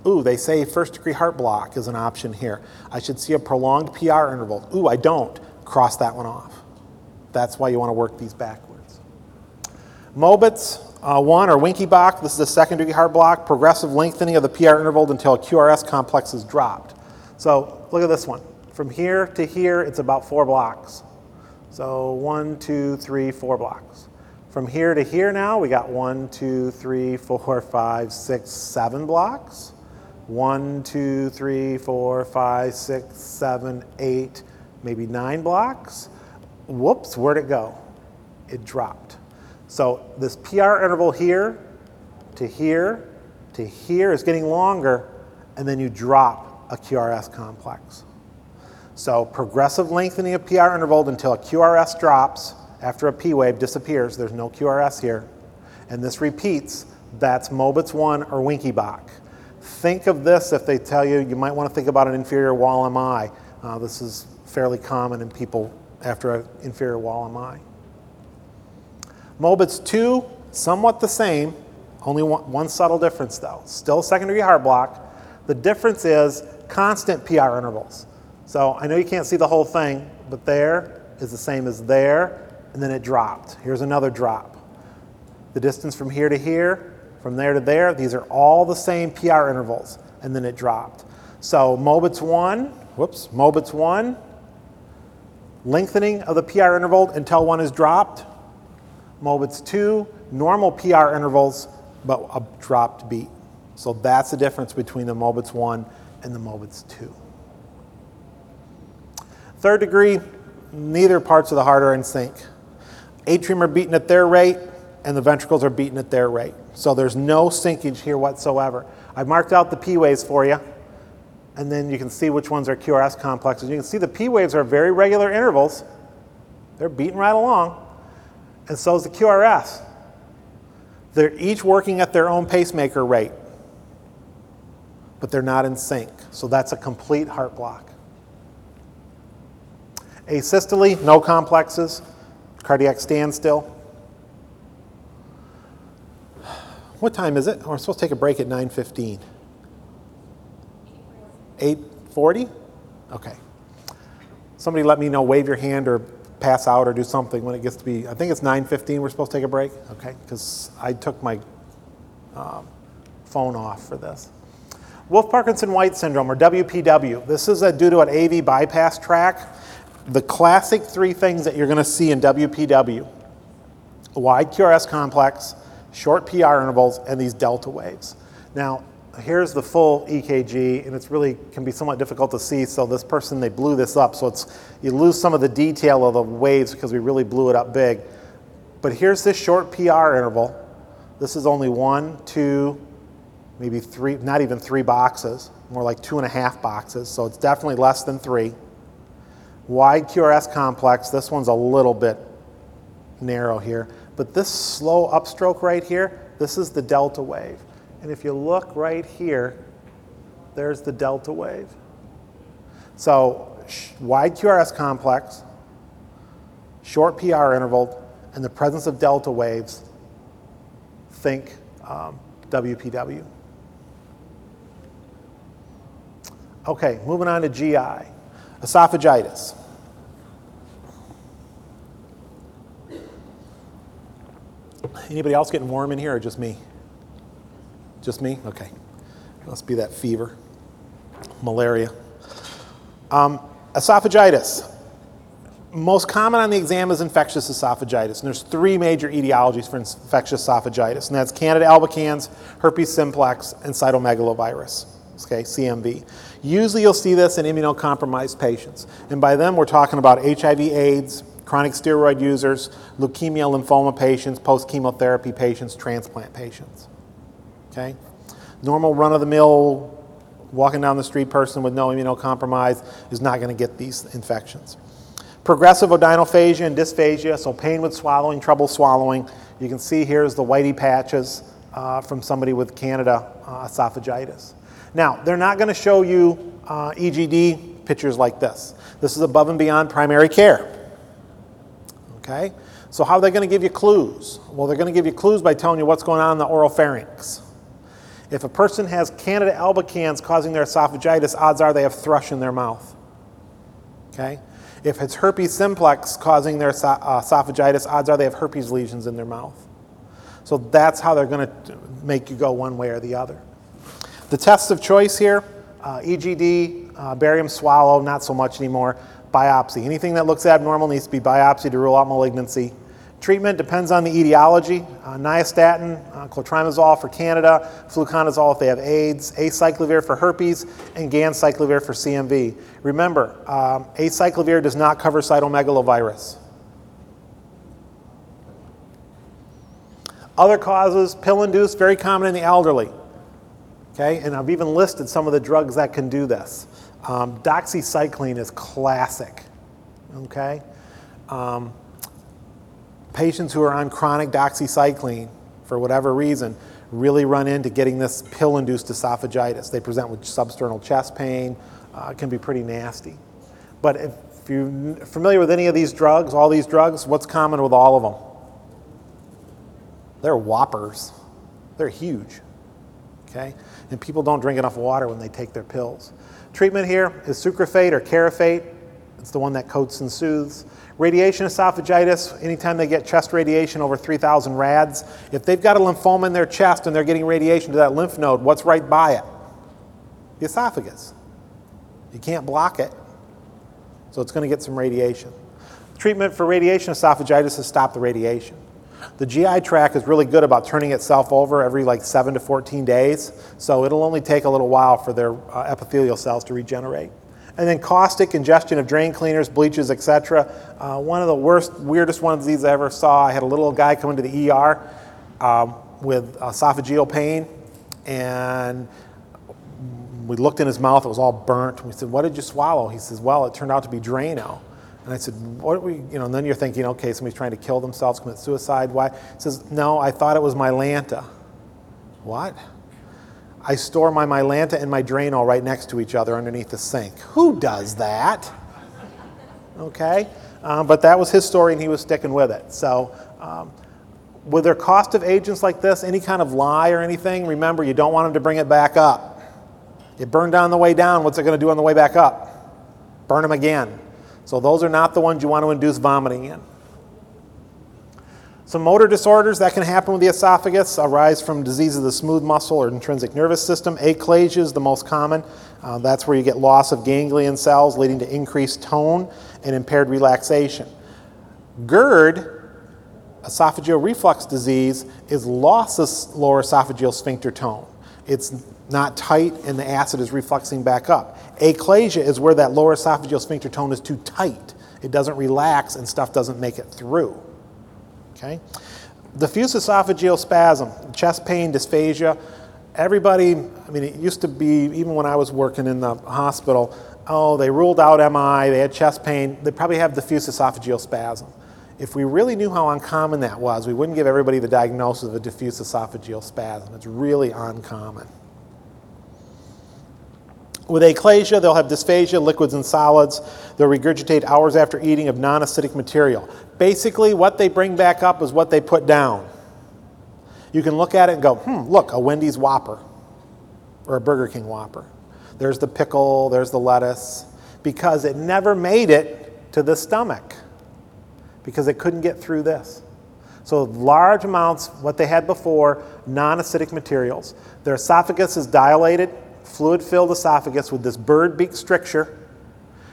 Ooh, they say first degree heart block is an option here. I should see a prolonged PR interval. Ooh, I don't. Cross that one off. That's why you want to work these backwards. Mobitz, uh, 1 or Wenckebach, this is a second degree heart block, progressive lengthening of the PR interval until QRS complex is dropped. So look at this one. From here to here, it's about four blocks. So one, two, three, four blocks. From here to here now, we got one, two, three, four, five, six, seven blocks. One, two, three, four, five, six, seven, eight, maybe nine blocks. Whoops, where'd it go? It dropped. So this PR interval here to here to here is getting longer, and then you drop a QRS complex. So progressive lengthening of PR interval until a QRS drops after a P wave disappears. There's no QRS here. And this repeats. That's Mobitz 1 or Wenckebach. Think of this if they tell you you might want to think about an inferior wall MI. Uh, this is fairly common in people after an inferior wall MI. Mobitz 2, somewhat the same, only one, one subtle difference though. Still secondary heart block. The difference is constant PR intervals. So I know you can't see the whole thing, but there is the same as there, and then it dropped. Here's another drop. The distance from here to here, from there to there, these are all the same PR intervals, and then it dropped. So Mobitz 1, whoops, Mobitz 1, lengthening of the PR interval until one is dropped. Mobitz 2, normal PR intervals, but a dropped beat. So that's the difference between the Mobitz 1 and the Mobitz 2. Third degree, neither parts of the heart are in sync. Atrium are beating at their rate, and the ventricles are beating at their rate. So there's no syncage here whatsoever. I've marked out the P waves for you, and then you can see which ones are QRS complexes. You can see the P waves are very regular intervals. They're beating right along, and so is the QRS. They're each working at their own pacemaker rate, but they're not in sync. So that's a complete heart block. Asystole, no complexes, cardiac standstill. What time is it? We're supposed to take a break at 9:15. 8:40? Okay. Somebody let me know, wave your hand or pass out or do something when it gets to be, I think it's 9:15 we're supposed to take a break, okay? Because I took my um, phone off for this. Wolff Parkinson White syndrome, or WPW. This is a, due to an AV bypass track. The classic three things that you're going to see in WPW wide QRS complex, short PR intervals, and these delta waves. Now, here's the full EKG, and it's really can be somewhat difficult to see. So this person, they blew this up, so it's you lose some of the detail of the waves because we really blew it up big. But here's this short PR interval. This is only one, two, maybe three, not even three boxes, more like two and a half boxes. So it's definitely less than three. Wide QRS complex. This one's a little bit narrow here. But this slow upstroke right here, this is the delta wave. And if you look right here, there's the delta wave. So wide QRS complex, short PR interval, and the presence of delta waves, think um, WPW. Okay, moving on to GI. Esophagitis. Anybody else getting warm in here or just me? Just me? Okay. Must be that fever, malaria. Um, esophagitis. Most common on the exam is infectious esophagitis. And there's three major etiologies for infectious esophagitis, and that's Candida albicans, herpes simplex, and cytomegalovirus, okay, CMV. Usually you'll see this in immunocompromised patients. And by them, we're talking about HIV AIDS, chronic steroid users, leukemia, lymphoma patients, post chemotherapy patients, transplant patients. Okay? Normal run of the mill, walking down the street person with no immunocompromise is not going to get these infections. Progressive odynophagia and dysphagia, so pain with swallowing, trouble swallowing. You can see here's the whitey patches uh, from somebody with Candida uh, esophagitis. Now, they're not going to show you uh, EGD pictures like this. This is above and beyond primary care. Okay? So, how are they going to give you clues? Well, they're going to give you clues by telling you what's going on in the oral pharynx. If a person has Candida albicans causing their esophagitis, odds are they have thrush in their mouth. Okay? If it's herpes simplex causing their uh, esophagitis, odds are they have herpes lesions in their mouth. So that's how they're going to make you go one way or the other. The tests of choice here uh, EGD, uh, barium swallow, not so much anymore. Biopsy. Anything that looks abnormal needs to be biopsy to rule out malignancy. Treatment depends on the etiology. Uh, nystatin, uh, clotrimazole for Candida, fluconazole if they have AIDS, acyclovir for herpes, and ganciclovir for CMV. Remember, um, acyclovir does not cover cytomegalovirus. Other causes, pill-induced, very common in the elderly. Okay, and I've even listed some of the drugs that can do this. Um, doxycycline is classic. Okay. Um, patients who are on chronic doxycycline, for whatever reason, really run into getting this pill induced esophagitis. They present with substernal chest pain, uh, can be pretty nasty. But if you're familiar with any of these drugs, all these drugs, what's common with all of them? They're whoppers, they're huge. Okay? And people don't drink enough water when they take their pills. Treatment here is sucralfate or carafate. It's the one that coats and soothes. Radiation esophagitis, anytime they get chest radiation over 3,000 rads, if they've got a lymphoma in their chest and they're getting radiation to that lymph node, what's right by it? The esophagus. You can't block it, so it's going to get some radiation. Treatment for radiation esophagitis is stop the radiation. The GI tract is really good about turning itself over every like 7 to 14 days, so it'll only take a little while for their uh, epithelial cells to regenerate. And then caustic ingestion of drain cleaners, bleaches, etc. Uh, one of the worst, weirdest ones these I ever saw. I had a little guy come into the ER um, with esophageal pain, and we looked in his mouth. It was all burnt. We said, "What did you swallow?" He says, "Well, it turned out to be Drano." And I said, "What we?" You know, and then you're thinking, "Okay, somebody's trying to kill themselves, commit suicide. Why?" He says, "No, I thought it was Mylanta. What? I store my Mylanta and my Drano right next to each other underneath the sink. Who does that? Okay? Um, but that was his story and he was sticking with it. So, um, with their caustic agents like this, any kind of lye or anything, remember you don't want them to bring it back up. It burned on the way down. What's it going to do on the way back up? Burn them again. So, those are not the ones you want to induce vomiting in. Some motor disorders that can happen with the esophagus arise from disease of the smooth muscle or intrinsic nervous system. Achalasia is the most common. Uh, that's where you get loss of ganglion cells, leading to increased tone and impaired relaxation. GERD, esophageal reflux disease, is loss of lower esophageal sphincter tone. It's not tight and the acid is refluxing back up. Achalasia is where that lower esophageal sphincter tone is too tight. It doesn't relax and stuff doesn't make it through. Okay? Diffuse esophageal spasm, chest pain, dysphagia. Everybody, I mean, it used to be, even when I was working in the hospital, oh, they ruled out MI, they had chest pain, they probably have diffuse esophageal spasm. If we really knew how uncommon that was, we wouldn't give everybody the diagnosis of a diffuse esophageal spasm. It's really uncommon. With achalasia, they'll have dysphagia, liquids and solids. They'll regurgitate hours after eating of non acidic material. Basically, what they bring back up is what they put down. You can look at it and go, hmm, look, a Wendy's Whopper or a Burger King Whopper. There's the pickle, there's the lettuce, because it never made it to the stomach because it couldn't get through this. So, large amounts, what they had before, non acidic materials. Their esophagus is dilated, fluid filled esophagus with this bird beak stricture,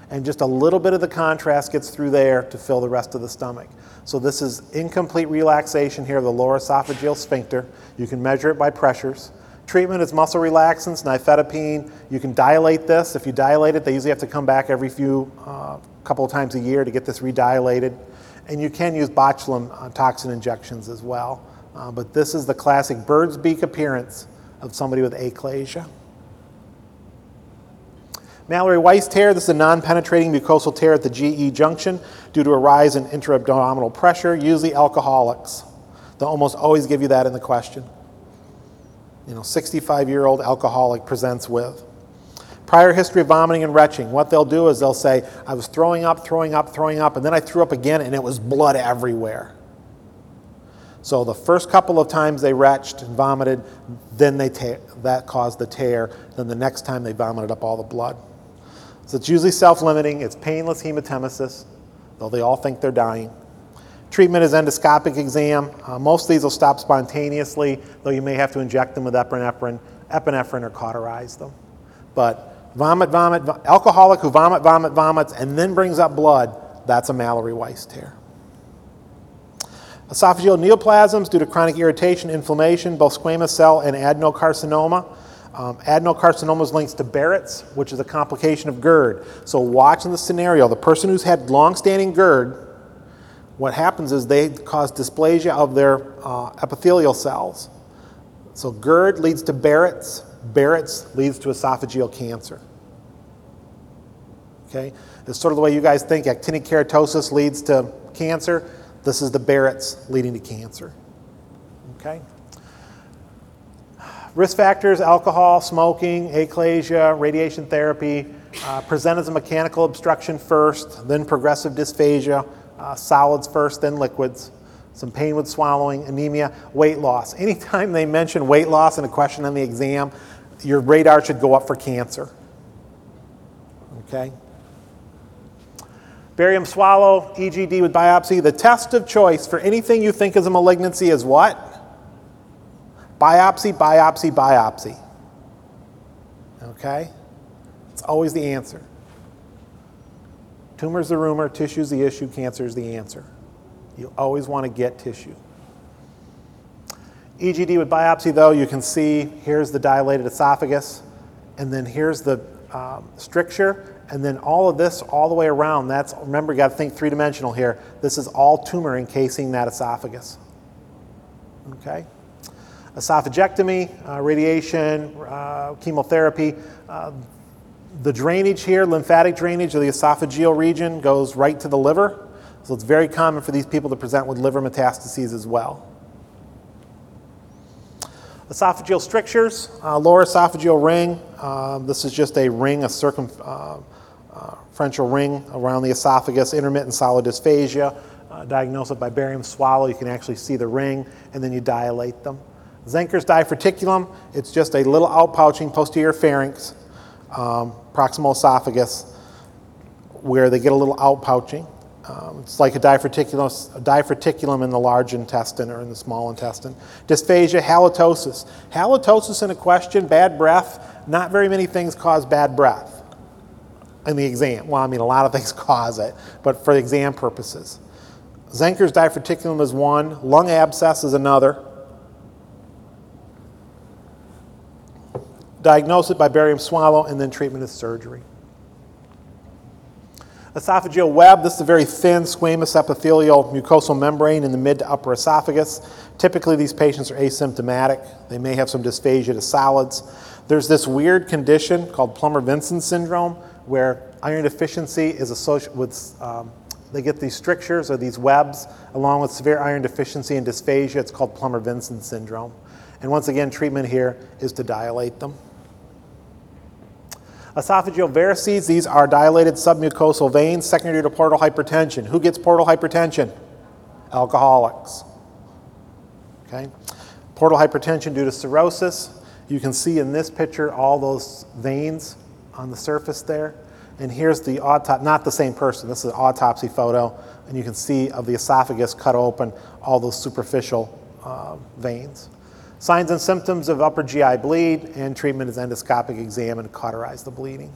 and just a little bit of the contrast gets through there to fill the rest of the stomach. So, this is incomplete relaxation here of the lower esophageal sphincter. You can measure it by pressures. Treatment is muscle relaxants, nifedipine. You can dilate this. If you dilate it, they usually have to come back every few, uh, couple of times a year to get this redilated. And you can use botulinum uh, toxin injections as well. Uh, but this is the classic bird's beak appearance of somebody with achalasia. Mallory Weiss tear, this is a non penetrating mucosal tear at the GE junction due to a rise in intra-abdominal pressure, usually alcoholics. They'll almost always give you that in the question. You know, 65 year old alcoholic presents with. Prior history of vomiting and retching. What they'll do is they'll say, I was throwing up, throwing up, throwing up, and then I threw up again and it was blood everywhere. So the first couple of times they retched and vomited, then they ta- that caused the tear. Then the next time they vomited up all the blood. So it's usually self limiting, it's painless hematemesis, though they all think they're dying. Treatment is endoscopic exam. Uh, most of these will stop spontaneously, though you may have to inject them with epinephrine, epinephrine or cauterize them. But vomit, vomit, vo- alcoholic who vomit, vomit, vomits, and then brings up blood, that's a Mallory Weiss tear. Esophageal neoplasms due to chronic irritation, inflammation, both squamous cell and adenocarcinoma. Um, adenocarcinoma is linked to Barrett's, which is a complication of GERD. So, watching the scenario, the person who's had long-standing GERD, what happens is they cause dysplasia of their uh, epithelial cells. So, GERD leads to Barrett's. Barrett's leads to esophageal cancer. Okay, it's sort of the way you guys think actinic keratosis leads to cancer. This is the Barrett's leading to cancer. Okay. Risk factors alcohol, smoking, achalasia, radiation therapy. Uh, present as a mechanical obstruction first, then progressive dysphagia, uh, solids first, then liquids. Some pain with swallowing, anemia, weight loss. Anytime they mention weight loss in a question on the exam, your radar should go up for cancer. Okay? Barium swallow, EGD with biopsy. The test of choice for anything you think is a malignancy is what? Biopsy, biopsy, biopsy. Okay? It's always the answer. Tumor's the rumor, tissue's the issue, cancer's the answer. You always want to get tissue. EGD with biopsy, though, you can see here's the dilated esophagus, and then here's the um, stricture, and then all of this all the way around. That's remember, you got to think three dimensional here. This is all tumor encasing that esophagus. Okay? Esophagectomy, uh, radiation, uh, chemotherapy. Uh, the drainage here, lymphatic drainage of the esophageal region, goes right to the liver. So it's very common for these people to present with liver metastases as well. Esophageal strictures, uh, lower esophageal ring. Um, this is just a ring, a circumferential uh, uh, ring around the esophagus, intermittent solid dysphagia. Uh, diagnose it by barium swallow. You can actually see the ring, and then you dilate them. Zenker's diverticulum, it's just a little outpouching posterior pharynx, um, proximal esophagus, where they get a little outpouching. Um, it's like a diverticulum, a diverticulum in the large intestine or in the small intestine. Dysphagia, halitosis. Halitosis in a question, bad breath. Not very many things cause bad breath in the exam. Well, I mean, a lot of things cause it, but for exam purposes. Zenker's diverticulum is one, lung abscess is another. Diagnose it by barium swallow, and then treatment is surgery. Esophageal web, this is a very thin squamous epithelial mucosal membrane in the mid to upper esophagus. Typically, these patients are asymptomatic. They may have some dysphagia to solids. There's this weird condition called Plummer-Vinson syndrome where iron deficiency is associated with, um, they get these strictures or these webs along with severe iron deficiency and dysphagia. It's called Plummer-Vinson syndrome. And once again, treatment here is to dilate them. Esophageal varices, these are dilated submucosal veins secondary to portal hypertension. Who gets portal hypertension? Alcoholics. Okay? Portal hypertension due to cirrhosis. You can see in this picture all those veins on the surface there. And here's the autopsy, not the same person, this is an autopsy photo, and you can see of the esophagus cut open all those superficial uh, veins. Signs and symptoms of upper GI bleed, and treatment is endoscopic exam and cauterize the bleeding.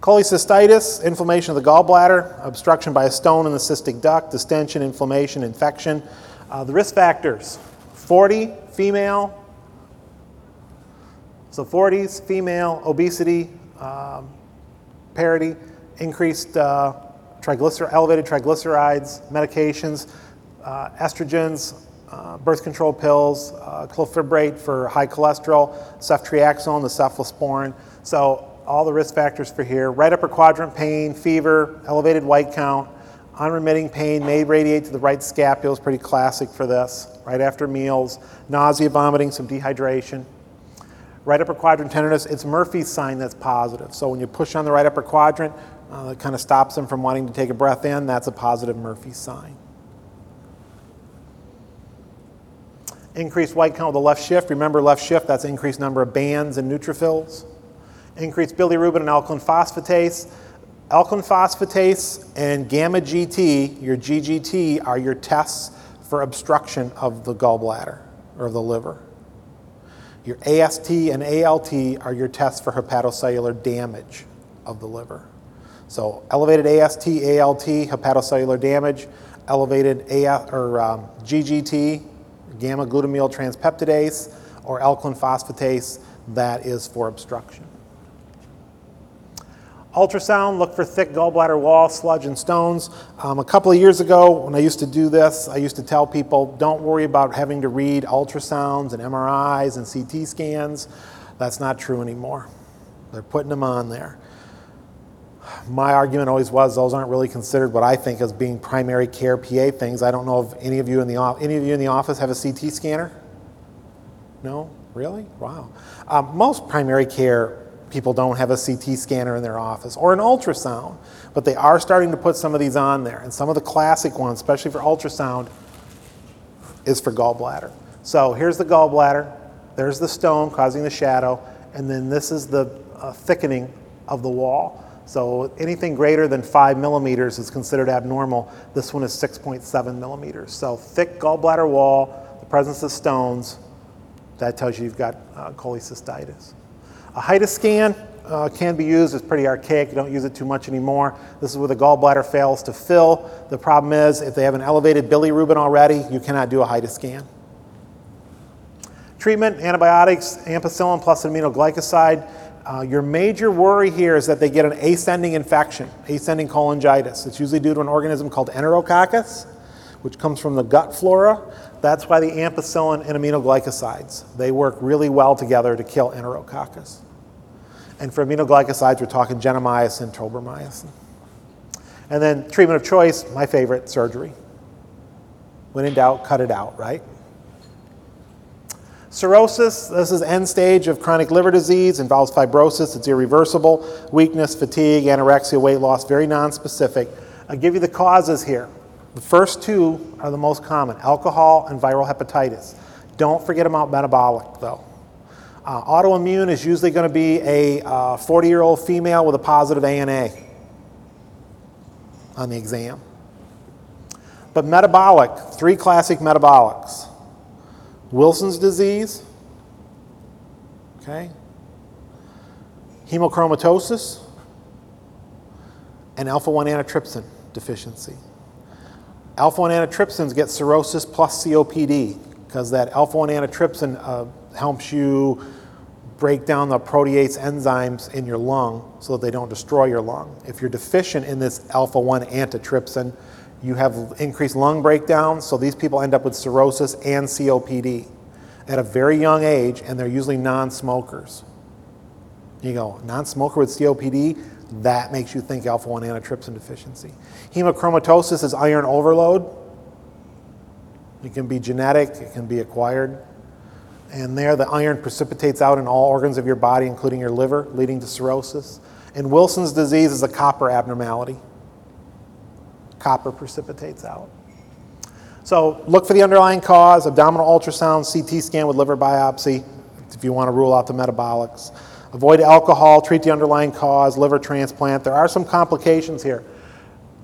Cholecystitis, inflammation of the gallbladder, obstruction by a stone in the cystic duct, distension, inflammation, infection. Uh, the risk factors 40, female. So 40s, female, obesity, um, parity, increased uh, triglycer- elevated triglycerides, medications uh, estrogens, uh, birth control pills, uh, clofibrate for high cholesterol, ceftriaxone, the cephalosporin. So all the risk factors for here. Right upper quadrant pain, fever, elevated white count, unremitting pain may radiate to the right scapula is pretty classic for this. Right after meals, nausea, vomiting, some dehydration. Right upper quadrant tenderness, it's Murphy's sign that's positive. So when you push on the right upper quadrant, uh, it kind of stops them from wanting to take a breath in. That's a positive Murphy sign. Increased white count with the left shift. Remember, left shift, that's increased number of bands and neutrophils. Increased bilirubin and alkaline phosphatase. Alkaline phosphatase and gamma GT, your GGT, are your tests for obstruction of the gallbladder or the liver. Your AST and ALT are your tests for hepatocellular damage of the liver. So elevated AST, ALT, hepatocellular damage, elevated A- or um, GGT, gamma glutamyl transpeptidase or alkaline phosphatase, that is for obstruction. Ultrasound, look for thick gallbladder wall, sludge, and stones. Um, a couple of years ago, when I used to do this, I used to tell people don't worry about having to read ultrasounds and MRIs and CT scans. That's not true anymore. They're putting them on there my argument always was those aren't really considered what I think as being primary care PA things. I don't know if any of you in the any of you in the office have a CT scanner. No, really? Wow. Um, most primary care people don't have a CT scanner in their office or an ultrasound, but they are starting to put some of these on there. And some of the classic ones, especially for ultrasound, is for gallbladder. So here's the gallbladder. There's the stone causing the shadow, and then this is the uh, thickening of the wall. So anything greater than five millimeters is considered abnormal. This one is 6.7 millimeters. So thick gallbladder wall, the presence of stones, that tells you you've got uh, cholecystitis. A HIDA scan uh, can be used. It's pretty archaic. You don't use it too much anymore. This is where the gallbladder fails to fill. The problem is if they have an elevated bilirubin already, you cannot do a HIDA scan. Treatment, antibiotics, ampicillin plus aminoglycoside. Uh, your major worry here is that they get an ascending infection, ascending cholangitis. It's usually due to an organism called Enterococcus, which comes from the gut flora. That's why the ampicillin and aminoglycosides, they work really well together to kill Enterococcus. And for aminoglycosides, we're talking gentamicin, tobramycin. And then treatment of choice, my favorite, surgery. When in doubt, cut it out, right? Cirrhosis, this is end stage of chronic liver disease, involves fibrosis, it's irreversible, weakness, fatigue, anorexia, weight loss, very nonspecific. I'll give you the causes here. The first two are the most common alcohol and viral hepatitis. Don't forget about metabolic, though. Uh, autoimmune is usually going to be a 40 uh, year old female with a positive ANA on the exam. But metabolic, three classic metabolics Wilson's disease, okay, hemochromatosis, and alpha 1 antitrypsin deficiency. Alpha 1 antitrypsins get cirrhosis plus COPD because that alpha 1 antitrypsin uh, helps you break down the protease enzymes in your lung so that they don't destroy your lung. If you're deficient in this alpha 1 antitrypsin, you have increased lung breakdown, so these people end up with cirrhosis and COPD at a very young age, and they're usually non smokers. You go, non smoker with COPD, that makes you think alpha 1 antitrypsin deficiency. Hemochromatosis is iron overload. It can be genetic, it can be acquired. And there, the iron precipitates out in all organs of your body, including your liver, leading to cirrhosis. And Wilson's disease is a copper abnormality. Copper precipitates out. So look for the underlying cause, abdominal ultrasound, CT scan with liver biopsy, if you want to rule out the metabolics. Avoid alcohol, treat the underlying cause, liver transplant. There are some complications here.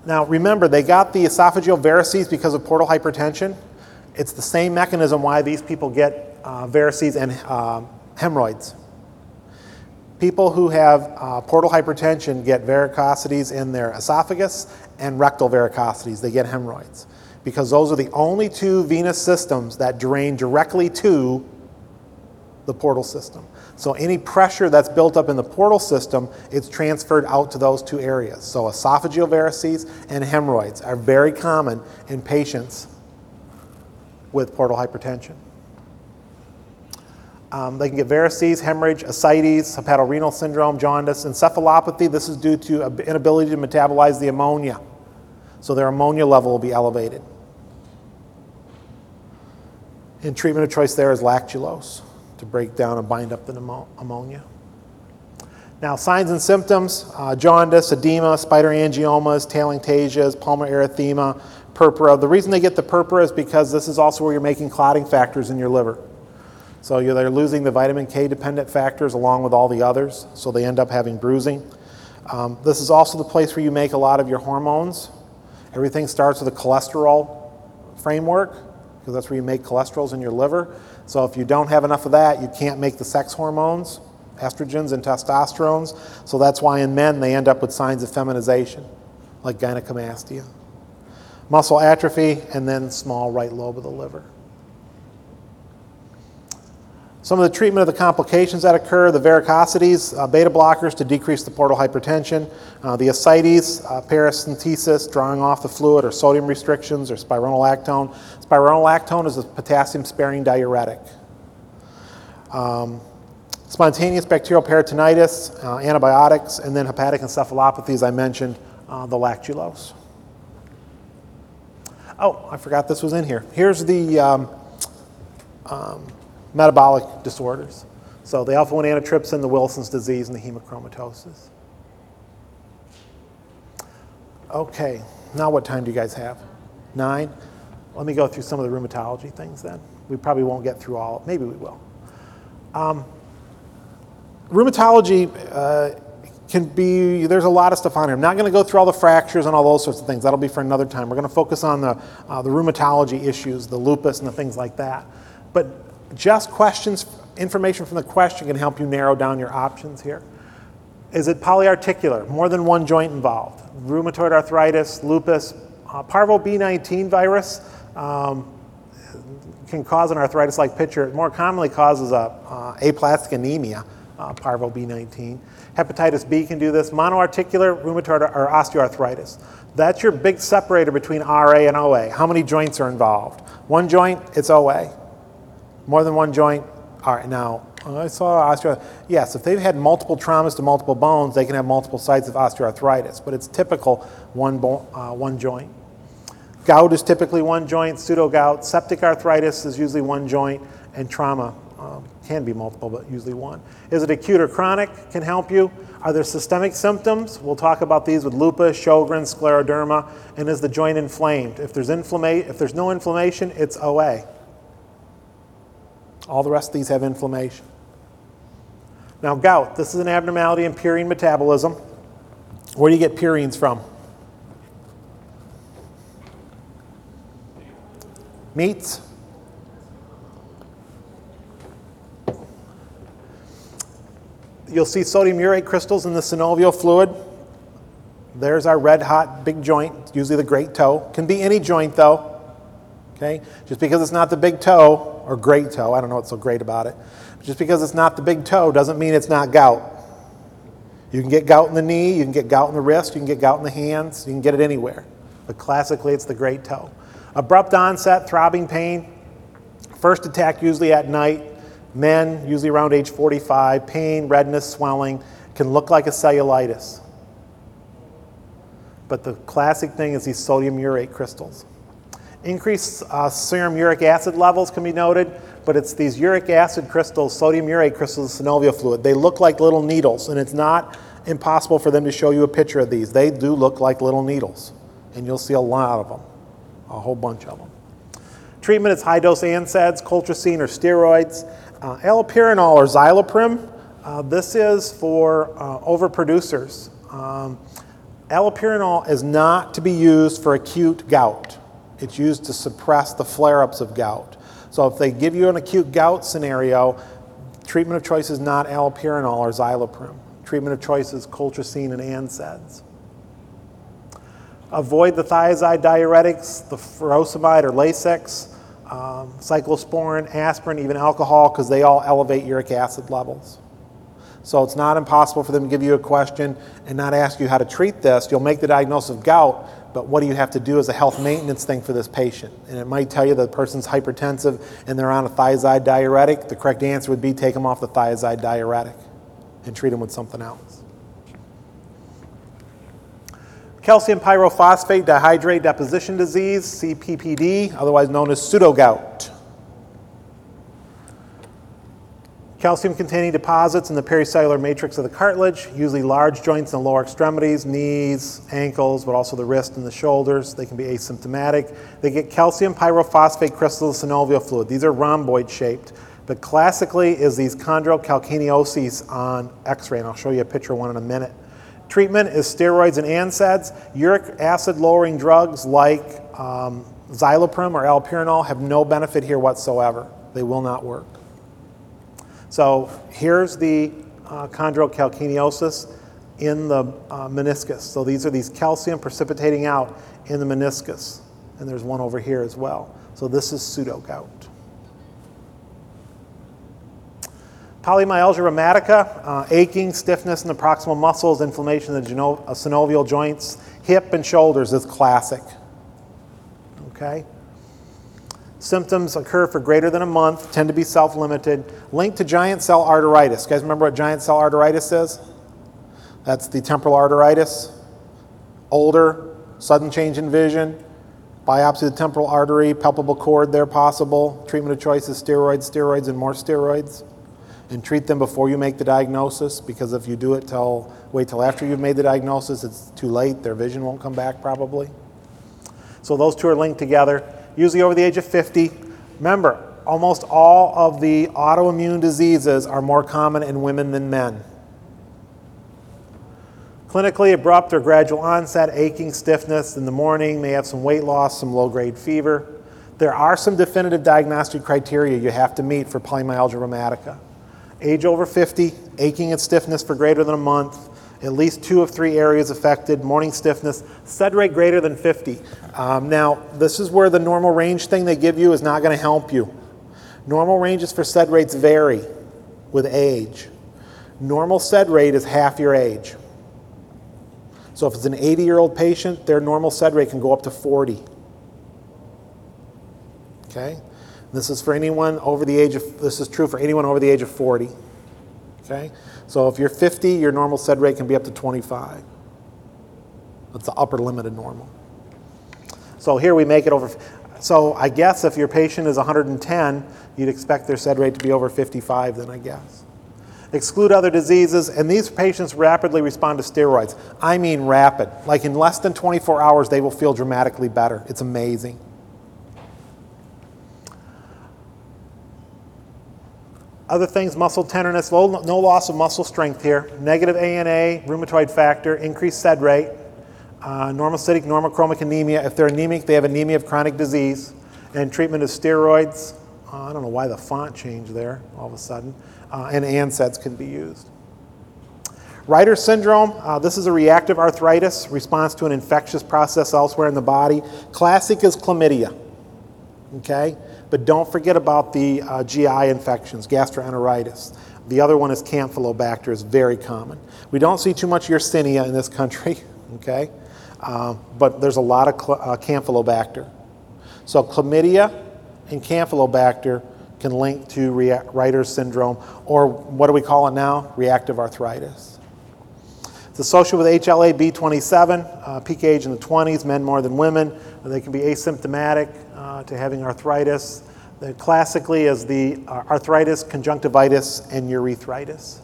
Now remember, they got the esophageal varices because of portal hypertension. It's the same mechanism why these people get uh, varices and uh, hemorrhoids. People who have uh, portal hypertension get varicosities in their esophagus and rectal varicosities. They get hemorrhoids because those are the only two venous systems that drain directly to the portal system. So any pressure that's built up in the portal system, it's transferred out to those two areas. So esophageal varices and hemorrhoids are very common in patients with portal hypertension. Um, they can get varices, hemorrhage, ascites, hepatorenal syndrome, jaundice, encephalopathy. This is due to inability to metabolize the ammonia. So their ammonia level will be elevated. And treatment of choice there is lactulose to break down and bind up the ammonia. Now, signs and symptoms uh, jaundice, edema, spider angiomas, telangiectasias, palmar erythema, purpura. The reason they get the purpura is because this is also where you're making clotting factors in your liver. So they're losing the vitamin K dependent factors along with all the others, so they end up having bruising. Um, this is also the place where you make a lot of your hormones. Everything starts with a cholesterol framework, because that's where you make cholesterols in your liver. So if you don't have enough of that, you can't make the sex hormones, estrogens and testosterones. So that's why in men they end up with signs of feminization, like gynecomastia. Muscle atrophy, and then small right lobe of the liver. Some of the treatment of the complications that occur, the varicosities, uh, beta blockers to decrease the portal hypertension, uh, the ascites, uh, paracentesis, drawing off the fluid, or sodium restrictions, or spironolactone. Spironolactone is a potassium sparing diuretic. Um, spontaneous bacterial peritonitis, uh, antibiotics, and then hepatic encephalopathy, as I mentioned, uh, the lactulose. Oh, I forgot this was in here. Here's the um, um, metabolic disorders. So the alpha 1 antitrypsin, the Wilson's disease, and the hemochromatosis. Okay, now what time do you guys have? Nine? Let me go through some of the rheumatology things then. We probably won't get through all, maybe we will. Um, rheumatology uh, can be, there's a lot of stuff on here. I'm not going to go through all the fractures and all those sorts of things. That'll be for another time. We're going to focus on the, uh, the rheumatology issues, the lupus and the things like that. But just questions information from the question can help you narrow down your options here. Is it polyarticular? More than one joint involved. Rheumatoid arthritis, lupus, uh, parvo B19 virus um, can cause an arthritis-like picture. It more commonly causes a, uh, aplastic anemia, uh, parvo B19. Hepatitis B can do this. Monoarticular rheumatoid or osteoarthritis. That's your big separator between RA and OA. How many joints are involved? One joint, it's OA. More than one joint, all right, now, I saw osteo. Yes, if they've had multiple traumas to multiple bones, they can have multiple sites of osteoarthritis, but it's typical one, bo- uh, one joint. Gout is typically one joint, pseudogout. Septic arthritis is usually one joint, and trauma um, can be multiple, but usually one. Is it acute or chronic? Can help you. Are there systemic symptoms? We'll talk about these with lupus, Sjogren's, scleroderma. And is the joint inflamed? If there's, inflama- if there's no inflammation, it's OA. All the rest of these have inflammation. Now, gout, this is an abnormality in purine metabolism. Where do you get purines from? Meats? You'll see sodium urate crystals in the synovial fluid. There's our red hot big joint, usually the great toe. Can be any joint though. Okay? Just because it's not the big toe or great toe, I don't know what's so great about it. Just because it's not the big toe doesn't mean it's not gout. You can get gout in the knee, you can get gout in the wrist, you can get gout in the hands, you can get it anywhere. But classically, it's the great toe. Abrupt onset, throbbing pain. First attack usually at night. Men, usually around age 45. Pain, redness, swelling. Can look like a cellulitis. But the classic thing is these sodium urate crystals. Increased uh, serum uric acid levels can be noted, but it's these uric acid crystals, sodium urate crystals, synovial fluid. They look like little needles, and it's not impossible for them to show you a picture of these. They do look like little needles, and you'll see a lot of them, a whole bunch of them. Treatment is high dose NSAIDs, colchicine, or steroids. Uh, allopurinol or Zyloprim, uh, this is for uh, overproducers. Um, allopurinol is not to be used for acute gout. It's used to suppress the flare ups of gout. So if they give you an acute gout scenario, treatment of choice is not allopurinol or Zyloprim. Treatment of choice is colchicine and NSAIDs. Avoid the thiazide diuretics, the furosemide or Lasix, um, cyclosporin, aspirin, even alcohol, because they all elevate uric acid levels. So it's not impossible for them to give you a question and not ask you how to treat this. You'll make the diagnosis of gout, but what do you have to do as a health maintenance thing for this patient? And it might tell you the person's hypertensive and they're on a thiazide diuretic. The correct answer would be take them off the thiazide diuretic and treat them with something else. Calcium pyrophosphate dihydrate deposition disease, CPPD, otherwise known as pseudogout. Calcium containing deposits in the pericellular matrix of the cartilage, usually large joints in the lower extremities, knees, ankles, but also the wrist and the shoulders. They can be asymptomatic. They get calcium pyrophosphate crystals in synovial fluid. These are rhomboid shaped, but classically is these chondrocalcinosis on x-ray, and I'll show you a picture of one in a minute. Treatment is steroids and NSAIDs. Uric acid lowering drugs like um, Zyloprim or allopurinol have no benefit here whatsoever. They will not work. So here's the uh, in the uh, meniscus. So these are these calcium precipitating out in the meniscus. And there's one over here as well. So this is pseudogout. Polymyalgia rheumatica, uh, aching, stiffness in the proximal muscles, inflammation of the geno- synovial joints, hip and shoulders is classic. Okay? Symptoms occur for greater than a month, tend to be self limited, linked to giant cell arteritis. You guys remember what giant cell arteritis is? That's the temporal arteritis. Older, sudden change in vision, biopsy of the temporal artery, palpable cord there possible. Treatment of choice is steroids, steroids, and more steroids. And treat them before you make the diagnosis because if you do it till wait till after you've made the diagnosis, it's too late. Their vision won't come back probably. So those two are linked together usually over the age of 50. Remember, almost all of the autoimmune diseases are more common in women than men. Clinically abrupt or gradual onset, aching, stiffness in the morning, may have some weight loss, some low grade fever. There are some definitive diagnostic criteria you have to meet for polymyalgia rheumatica. Age over 50, aching and stiffness for greater than a month, at least two of three areas affected, morning stiffness, SED rate greater than 50. Um, now, this is where the normal range thing they give you is not going to help you. Normal ranges for SED rates vary with age. Normal SED rate is half your age. So if it's an 80 year old patient, their normal SED rate can go up to 40. Okay? This is for anyone over the age of, this is true for anyone over the age of 40. Okay? So if you're 50, your normal SED rate can be up to 25. That's the upper limit of normal. So here we make it over. So I guess if your patient is 110, you'd expect their SED rate to be over 55 then, I guess. Exclude other diseases, and these patients rapidly respond to steroids. I mean rapid. Like in less than 24 hours, they will feel dramatically better. It's amazing. Other things, muscle tenderness, low, no loss of muscle strength here, negative ANA, rheumatoid factor, increased SED rate, uh, normocytic, normochromic anemia. If they're anemic, they have anemia of chronic disease, and treatment of steroids. Uh, I don't know why the font changed there all of a sudden, uh, and NSAIDs can be used. Reiter syndrome, uh, this is a reactive arthritis response to an infectious process elsewhere in the body. Classic is chlamydia. Okay? But don't forget about the uh, GI infections, gastroenteritis. The other one is Campylobacter, is very common. We don't see too much Yersinia in this country, okay? Uh, but there's a lot of cl- uh, Campylobacter. So chlamydia and Campylobacter can link to Reiter's syndrome, or what do we call it now? Reactive arthritis. It's associated with HLA B27, uh, peak age in the 20s, men more than women. They can be asymptomatic uh, to having arthritis. The classically is the uh, arthritis, conjunctivitis, and urethritis.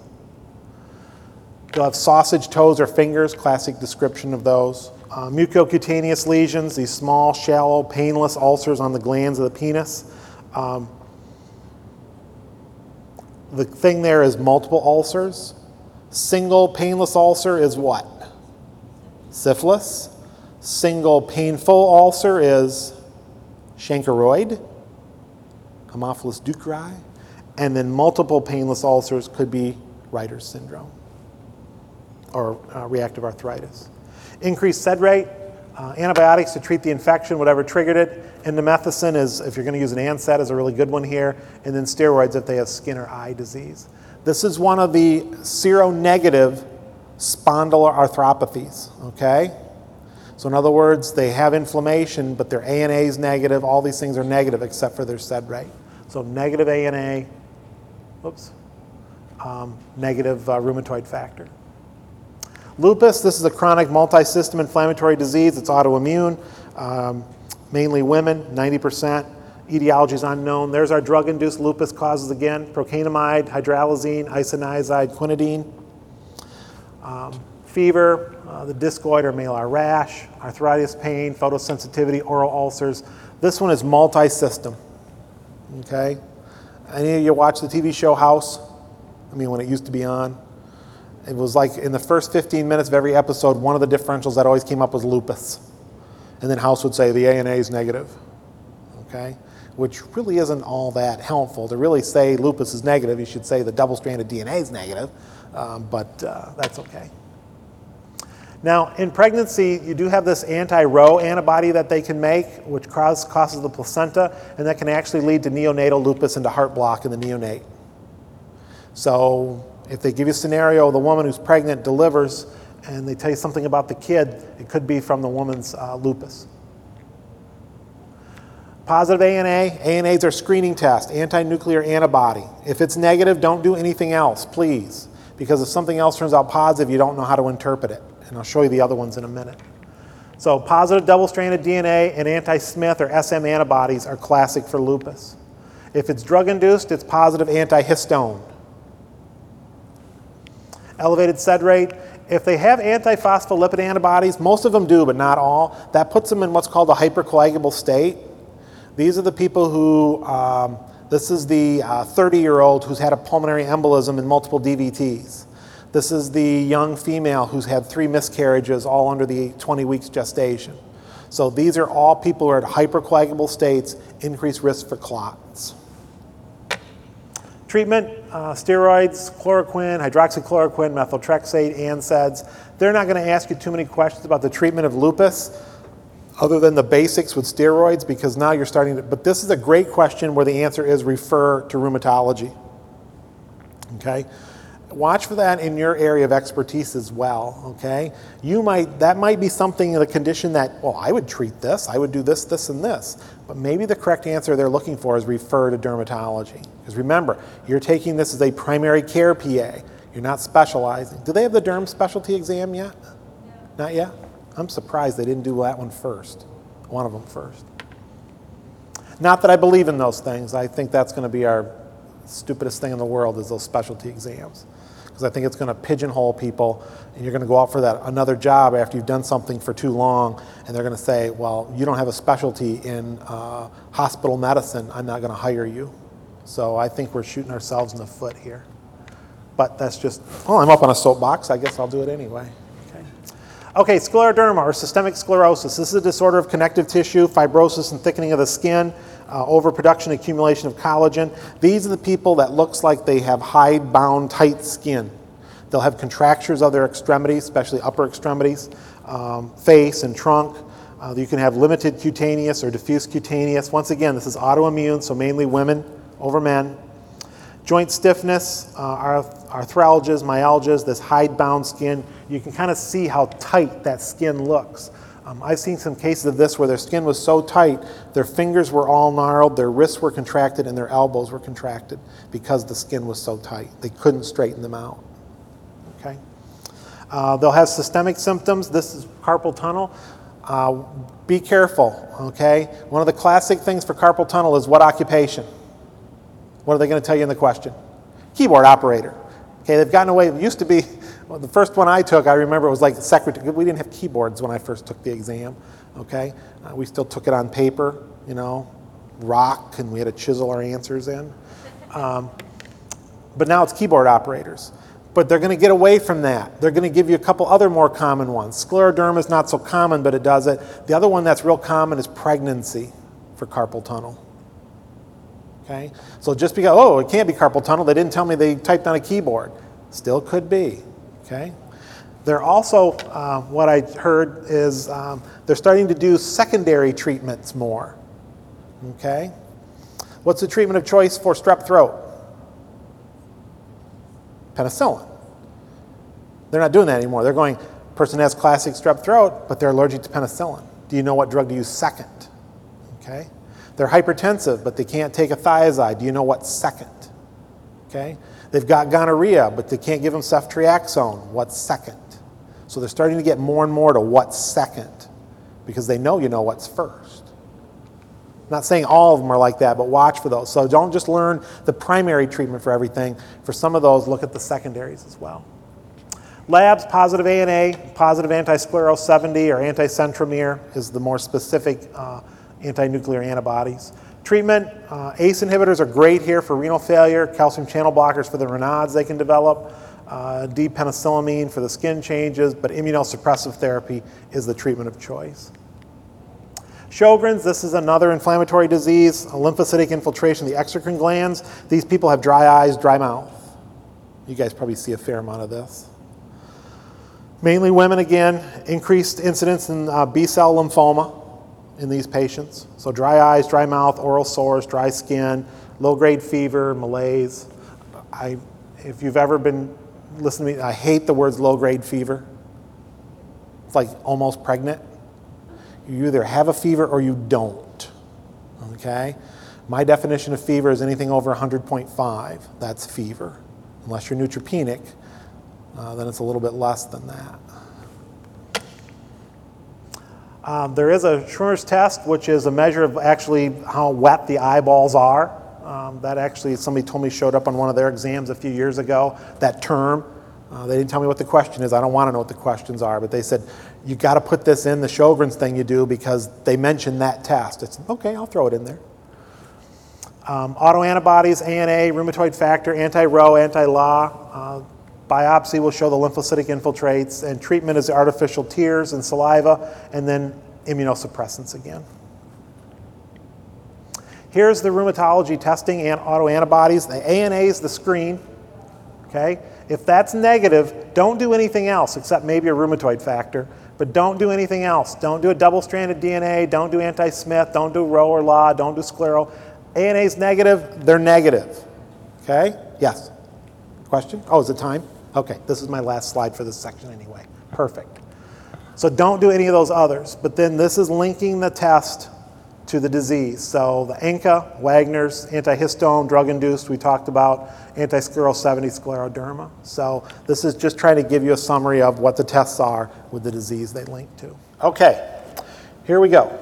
They'll have sausage toes or fingers, classic description of those. Uh, mucocutaneous lesions, these small, shallow, painless ulcers on the glands of the penis. Um, the thing there is multiple ulcers. Single painless ulcer is what? Syphilis. Single painful ulcer is chancroid, Haemophilus ducreyi, and then multiple painless ulcers could be Reiter's syndrome or uh, reactive arthritis. Increased SED rate, uh, antibiotics to treat the infection, whatever triggered it. Indomethacin is, if you're going to use an NSAID, is a really good one here. And then steroids if they have skin or eye disease. This is one of the seronegative spondyloarthropathies, okay? So, in other words, they have inflammation, but their ANA is negative. All these things are negative except for their SED rate. So, negative ANA, whoops, um, negative uh, rheumatoid factor. Lupus, this is a chronic multi-system inflammatory disease. It's autoimmune, um, mainly women, 90%. Etiology is unknown. There's our drug-induced lupus causes again, procainamide, hydralazine, isoniazid, quinidine. Um, fever, uh, the discoid or malar rash, arthritis pain, photosensitivity, oral ulcers. This one is multi-system, okay? Any of you watch the TV show House? I mean, when it used to be on? It was like in the first 15 minutes of every episode, one of the differentials that always came up was lupus. And then House would say the A and ANA is negative, okay? Which really isn't all that helpful. To really say lupus is negative, you should say the double stranded DNA is negative, um, but uh, that's okay. Now, in pregnancy, you do have this anti Ro antibody that they can make, which cause, causes the placenta, and that can actually lead to neonatal lupus and to heart block in the neonate. So, if they give you a scenario, the woman who's pregnant delivers, and they tell you something about the kid, it could be from the woman's uh, lupus. Positive ANA, ANAs are screening test, anti nuclear antibody. If it's negative, don't do anything else, please, because if something else turns out positive, you don't know how to interpret it. And I'll show you the other ones in a minute. So, positive double stranded DNA and anti Smith or SM antibodies are classic for lupus. If it's drug induced, it's positive antihistone. Elevated SED rate. If they have antiphospholipid antibodies, most of them do, but not all, that puts them in what's called a hypercoagulable state. These are the people who, um, this is the 30 uh, year old who's had a pulmonary embolism and multiple DVTs. This is the young female who's had three miscarriages all under the 20 weeks gestation. So these are all people who are at hypercoagulable states, increased risk for clots. Treatment, uh, steroids, chloroquine, hydroxychloroquine, methotrexate, NSAIDs. They're not going to ask you too many questions about the treatment of lupus other than the basics with steroids because now you're starting to, but this is a great question where the answer is refer to rheumatology. Okay? Watch for that in your area of expertise as well, okay? You might, that might be something in a condition that, well, I would treat this, I would do this, this, and this. But maybe the correct answer they're looking for is refer to dermatology. Because remember, you're taking this as a primary care PA. You're not specializing. Do they have the derm specialty exam yet? Not yet? I'm surprised they didn't do that one first, one of them first. Not that I believe in those things. I think that's going to be our stupidest thing in the world is those specialty exams. Because I think it's going to pigeonhole people, and you're going to go out for that another job after you've done something for too long, and they're going to say, "Well, you don't have a specialty in uh, hospital medicine. I'm not going to hire you." So I think we're shooting ourselves in the foot here. But that's just, oh, I'm up on a soapbox. I guess I'll do it anyway. Okay. Okay, scleroderma or systemic sclerosis. This is a disorder of connective tissue, fibrosis and thickening of the skin, uh, overproduction, accumulation of collagen. These are the people that looks like they have hide-bound, tight skin. They'll have contractures of their extremities, especially upper extremities, um, face and trunk. Uh, you can have limited cutaneous or diffuse cutaneous. Once again, this is autoimmune, so mainly women over men. Joint stiffness, uh, arthralgias, myalgias, this hide-bound skin. You can kind of see how tight that skin looks. Um, I've seen some cases of this where their skin was so tight, their fingers were all gnarled, their wrists were contracted, and their elbows were contracted because the skin was so tight. They couldn't straighten them out. Okay? Uh, they'll have systemic symptoms. This is carpal tunnel. Uh, be careful, okay? One of the classic things for carpal tunnel is what occupation? What are they going to tell you in the question? Keyboard operator. Okay, they've gotten away. It used to be, well, the first one I took, I remember it was like secretary. We didn't have keyboards when I first took the exam. Okay, uh, we still took it on paper, you know, rock, and we had to chisel our answers in. Um, but now it's keyboard operators. But they're going to get away from that. They're going to give you a couple other more common ones. Scleroderma is not so common, but it does it. The other one that's real common is pregnancy for carpal tunnel. Okay? So just because, oh, it can't be carpal tunnel, they didn't tell me they typed on a keyboard. Still could be. Okay? They're also, uh, what I heard is um, they're starting to do secondary treatments more. Okay? What's the treatment of choice for strep throat? Penicillin. They're not doing that anymore. They're going, person has classic strep throat, but they're allergic to penicillin. Do you know what drug to use second? Okay? They're hypertensive, but they can't take a thiazide. Do you know what's second? Okay? They've got gonorrhea, but they can't give them ceftriaxone. What's second? So they're starting to get more and more to what's second because they know you know what's first. I'm not saying all of them are like that, but watch for those. So don't just learn the primary treatment for everything. For some of those, look at the secondaries as well. Labs, positive ANA, positive anti-scleros 70 or anti-centromere is the more specific uh, anti-nuclear antibodies. Treatment, uh, ACE inhibitors are great here for renal failure, calcium channel blockers for the Raynaud's they can develop, uh, D-penicillamine for the skin changes, but immunosuppressive therapy is the treatment of choice. Sjogren's, this is another inflammatory disease, lymphocytic infiltration of the exocrine glands. These people have dry eyes, dry mouth. You guys probably see a fair amount of this. Mainly women again, increased incidence in uh, B cell lymphoma in these patients. So dry eyes, dry mouth, oral sores, dry skin, low-grade fever, malaise. I, if you've ever been listening to me, I hate the words low-grade fever. It's like almost pregnant. You either have a fever or you don't. Okay? My definition of fever is anything over 100.5. That's fever. Unless you're neutropenic, uh, then it's a little bit less than that. Um, there is a Schirmer's test, which is a measure of actually how wet the eyeballs are. Um, that actually, somebody told me showed up on one of their exams a few years ago, that term. Uh, they didn't tell me what the question is. I don't want to know what the questions are, but they said, you got to put this in the Sjogren's thing you do because they mentioned that test. It's okay, I'll throw it in there. Um, autoantibodies, ANA, rheumatoid factor, anti-Ro, anti-La. Uh, Biopsy will show the lymphocytic infiltrates, and treatment is artificial tears and saliva, and then immunosuppressants again. Here's the rheumatology testing and autoantibodies. The ANA is the screen. Okay? If that's negative, don't do anything else except maybe a rheumatoid factor, but don't do anything else. Don't do a double stranded DNA, don't do anti Smith, don't do Ro or La, don't do sclero. ANA is negative, they're negative. Okay? Yes. Question? Oh, is it time? Okay, this is my last slide for this section anyway. Perfect. So don't do any of those others. But then this is linking the test to the disease. So the ANCA, Wegener's, antihistone, drug-induced, we talked about, anti-scleral 70 scleroderma. So this is just trying to give you a summary of what the tests are with the disease they link to. Okay, here we go.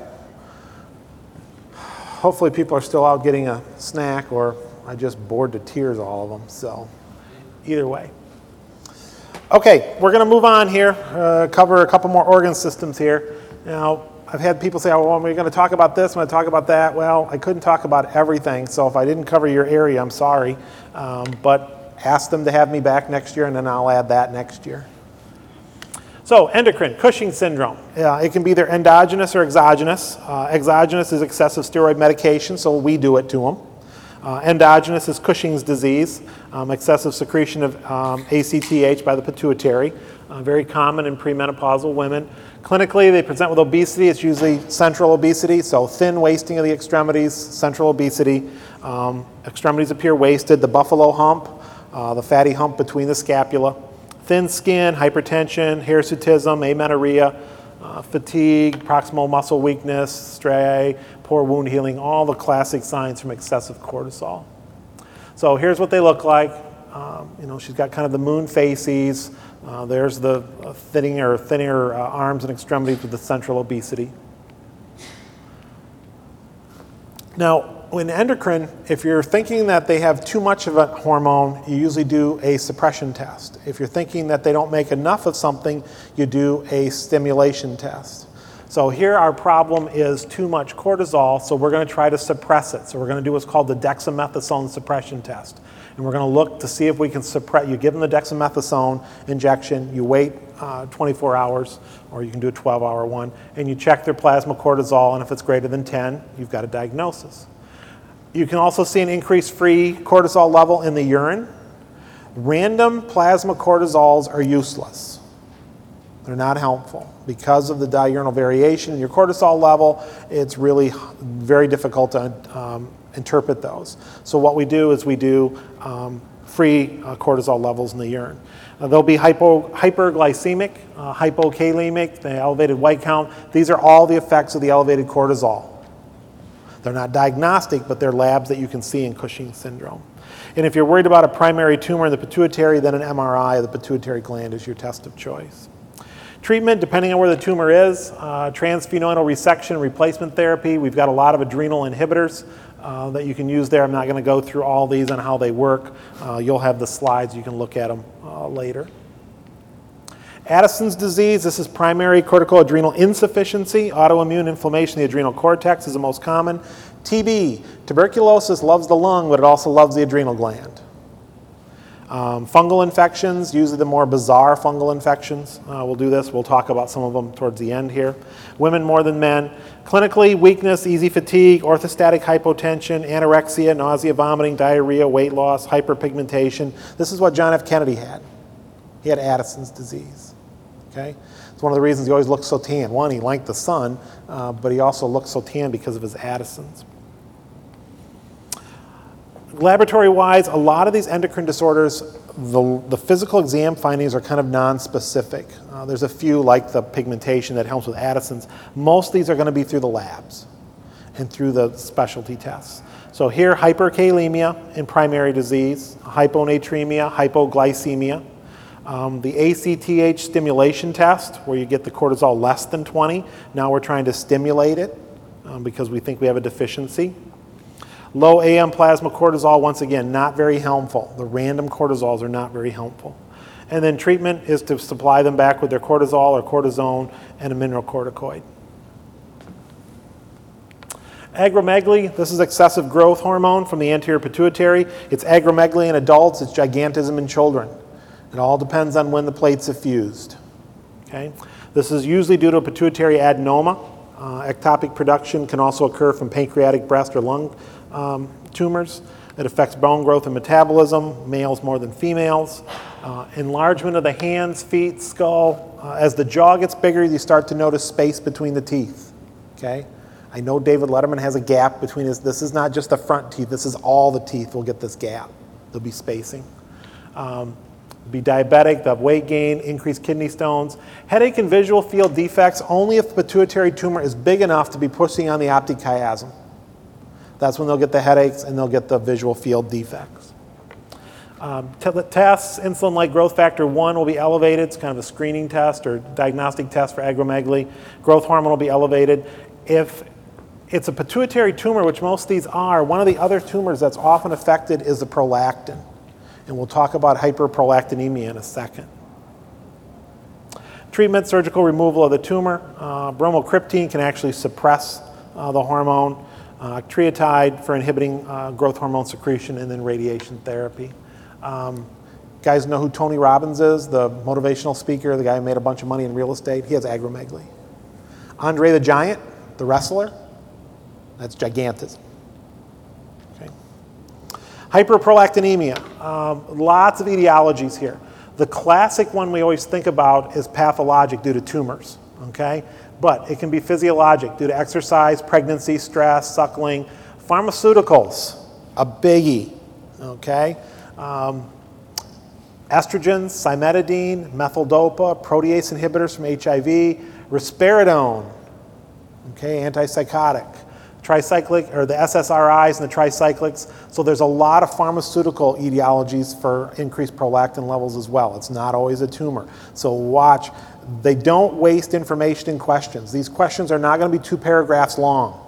Hopefully people are still out getting a snack or I just bored to tears all of them. So either way. Okay, we're going to move on here, uh, cover a couple more organ systems here. Now, I've had people say, oh, well, we're going to talk about this, I'm going to talk about that. Well, I couldn't talk about everything, so if I didn't cover your area, I'm sorry. Um, but ask them to have me back next year, and then I'll add that next year. So, endocrine, Cushing syndrome. It can be either endogenous or exogenous. Uh, exogenous is excessive steroid medication, so we do it to them. Uh, endogenous is Cushing's disease, um, excessive secretion of um, ACTH by the pituitary, uh, very common in premenopausal women. Clinically, they present with obesity. It's usually central obesity, so thin wasting of the extremities, central obesity. Um, extremities appear wasted, the buffalo hump, uh, the fatty hump between the scapula. Thin skin, hypertension, hirsutism, amenorrhea, uh, fatigue, proximal muscle weakness, striae, poor wound healing, all the classic signs from excessive cortisol. So here's what they look like. Um, you know, she's got kind of the moon faces. Uh, there's the uh, thinner, thinner uh, arms and extremities with the central obesity. Now, in endocrine, if you're thinking that they have too much of a hormone, you usually do a suppression test. If you're thinking that they don't make enough of something, you do a stimulation test. So here our problem is too much cortisol, so we're going to try to suppress it. So we're going to do what's called the dexamethasone suppression test. And we're going to look to see if we can suppress, you give them the dexamethasone injection, you wait uh, 24 hours, or you can do a 12 hour one, and you check their plasma cortisol, and if it's greater than 10, you've got a diagnosis. You can also see an increased free cortisol level in the urine. Random plasma cortisols are useless. They're not helpful. Because of the diurnal variation in your cortisol level, it's really very difficult to um, interpret those. So, what we do is we do um, free uh, cortisol levels in the urine. Uh, they'll be hypo, hyperglycemic, uh, hypokalemic, the elevated white count. These are all the effects of the elevated cortisol. They're not diagnostic, but they're labs that you can see in Cushing syndrome. And if you're worried about a primary tumor in the pituitary, then an MRI of the pituitary gland is your test of choice. Treatment, depending on where the tumor is, uh, resection, replacement therapy. We've got a lot of adrenal inhibitors uh, that you can use there. I'm not going to go through all these and how they work. Uh, you'll have the slides, you can look at them uh, later. Addison's disease, this is primary cortical adrenal insufficiency. Autoimmune inflammation the adrenal cortex is the most common. TB, tuberculosis loves the lung, but it also loves the adrenal gland. Um, fungal infections, usually the more bizarre fungal infections. Uh, we'll do this, we'll talk about some of them towards the end here. Women more than men. Clinically, weakness, easy fatigue, orthostatic hypotension, anorexia, nausea, vomiting, diarrhea, weight loss, hyperpigmentation. This is what John F. Kennedy had. He had Addison's disease. Okay? It's one of the reasons he always looked so tan. One, he liked the sun, uh, but he also looked so tan because of his Addison's. Laboratory wise, a lot of these endocrine disorders, the, the physical exam findings are kind of non-specific. Uh, there's a few like the pigmentation that helps with Addison's. Most of these are going to be through the labs and through the specialty tests. So here, hyperkalemia in primary disease, hyponatremia, hypoglycemia. Um, the ACTH stimulation test, where you get the cortisol less than 20, now we're trying to stimulate it um, because we think we have a deficiency. Low AM plasma cortisol, once again, not very helpful. The random cortisols are not very helpful. And then treatment is to supply them back with their cortisol or cortisone and a mineral corticoid. Acromegaly, this is excessive growth hormone from the anterior pituitary. It's acromegaly in adults, it's gigantism in children. It all depends on when the plates fused. Okay? This is usually due to a pituitary adenoma. Uh, ectopic production can also occur from pancreatic, breast, or lung um, tumors. It affects bone growth and metabolism, males more than females. Uh, enlargement of the hands, feet, skull. Uh, as the jaw gets bigger, you start to notice space between the teeth. Okay? I know David Letterman has a gap between his, this is not just the front teeth, this is all the teeth will get this gap. There'll be spacing. Um, be diabetic, have weight gain, increased kidney stones. Headache and visual field defects only if the pituitary tumor is big enough to be pushing on the optic chiasm. That's when they'll get the headaches and they'll get the visual field defects. Um, tests, insulin like growth factor 1 will be elevated. It's kind of a screening test or diagnostic test for acromegaly. Growth hormone will be elevated. If it's a pituitary tumor, which most of these are, one of the other tumors that's often affected is the prolactin. And we'll talk about hyperprolactinemia in a second. Treatment, surgical removal of the tumor. Uh, bromocriptine can actually suppress uh, the hormone. Uh, octreotide for inhibiting uh, growth hormone secretion, and then radiation therapy. Um, guys know who Tony Robbins is, the motivational speaker, the guy who made a bunch of money in real estate? He has acromegaly. Andre the Giant, the wrestler, that's gigantism. Okay. Hyperprolactinemia, um, lots of etiologies here. The classic one we always think about is pathologic due to tumors, okay? But it can be physiologic due to exercise, pregnancy, stress, suckling. Pharmaceuticals, a biggie, okay? Um, estrogens, cimetidine, methyldopa, protease inhibitors from HIV, risperidone, okay, antipsychotic, tricyclic, or the SSRIs and the tricyclics. So there's a lot of pharmaceutical etiologies for increased prolactin levels as well. It's not always a tumor. So watch. They don't waste information in questions. These questions are not going to be two paragraphs long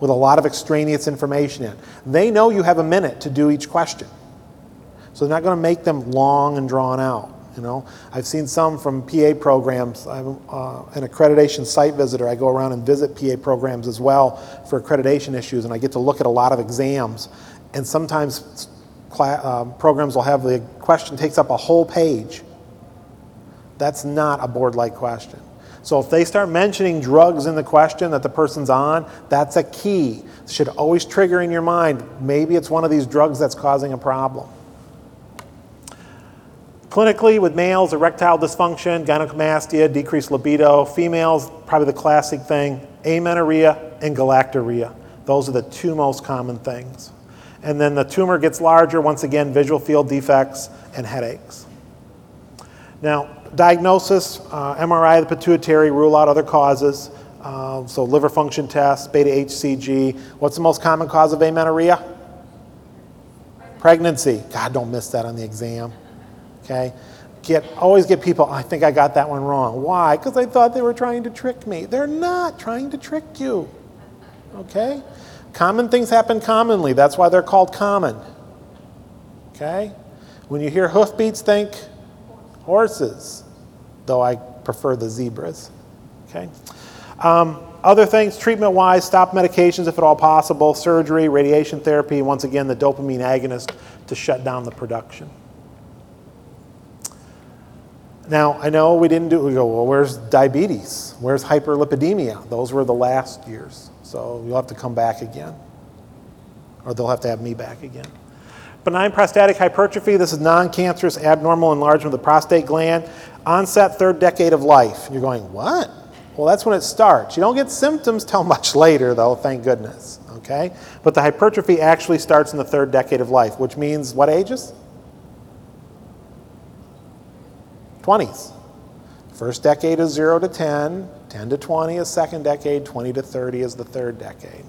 with a lot of extraneous information in. They know you have a minute to do each question. So they're not going to make them long and drawn out. You know, I've seen some from PA programs. I'm uh, an accreditation site visitor. I go around and visit PA programs as well for accreditation issues, and I get to look at a lot of exams. And sometimes uh, programs will have the question takes up a whole page. That's not a board-like question. So if they start mentioning drugs in the question that the person's on, that's a key. It should always trigger in your mind. Maybe it's one of these drugs that's causing a problem. Clinically, with males, erectile dysfunction, gynecomastia, decreased libido. Females, probably the classic thing, amenorrhea and galactorrhea. Those are the two most common things. And then the tumor gets larger, once again, visual field defects and headaches. Now, diagnosis uh, MRI of the pituitary, rule out other causes. Uh, so, liver function tests, beta HCG. What's the most common cause of amenorrhea? Pregnancy. God, don't miss that on the exam. Okay? Get, always get people, I think I got that one wrong. Why? Because I thought they were trying to trick me. They're not trying to trick you. Okay? Common things happen commonly. That's why they're called common. Okay? When you hear hoofbeats, think horses, though I prefer the zebras. Okay? Um, other things, treatment wise, stop medications if at all possible, surgery, radiation therapy, once again, the dopamine agonist to shut down the production. Now, I know we didn't do, we go, well, where's diabetes? Where's hyperlipidemia? Those were the last years. So you'll have to come back again. Or they'll have to have me back again. Benign prostatic hypertrophy, this is non cancerous abnormal enlargement of the prostate gland. Onset third decade of life. You're going, what? Well, that's when it starts. You don't get symptoms till much later, though, thank goodness. Okay? But the hypertrophy actually starts in the third decade of life, which means what ages? 20s. First decade is 0 to 10, 10 to 20 is second decade, 20 to 30 is the third decade.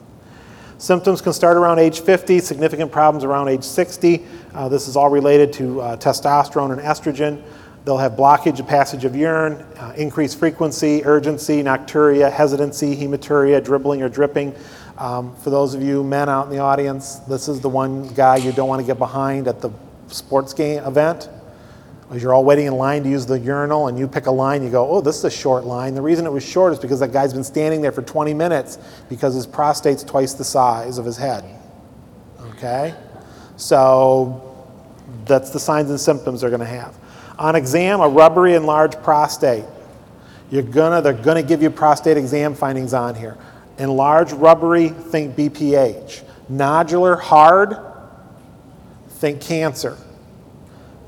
Symptoms can start around age 50, significant problems around age 60. Uh, this is all related to uh, testosterone and estrogen. They'll have blockage of passage of urine, uh, increased frequency, urgency, nocturia, hesitancy, hematuria, dribbling or dripping. Um, for those of you men out in the audience, this is the one guy you don't want to get behind at the sports game event as you're all waiting in line to use the urinal and you pick a line, you go, oh, this is a short line. The reason it was short is because that guy's been standing there for 20 minutes because his prostate's twice the size of his head. Okay? So that's the signs and symptoms they're going to have. On exam, a rubbery enlarged prostate. You're gonna, they're gonna give you prostate exam findings on here. Enlarged rubbery, think BPH. Nodular, hard, think cancer.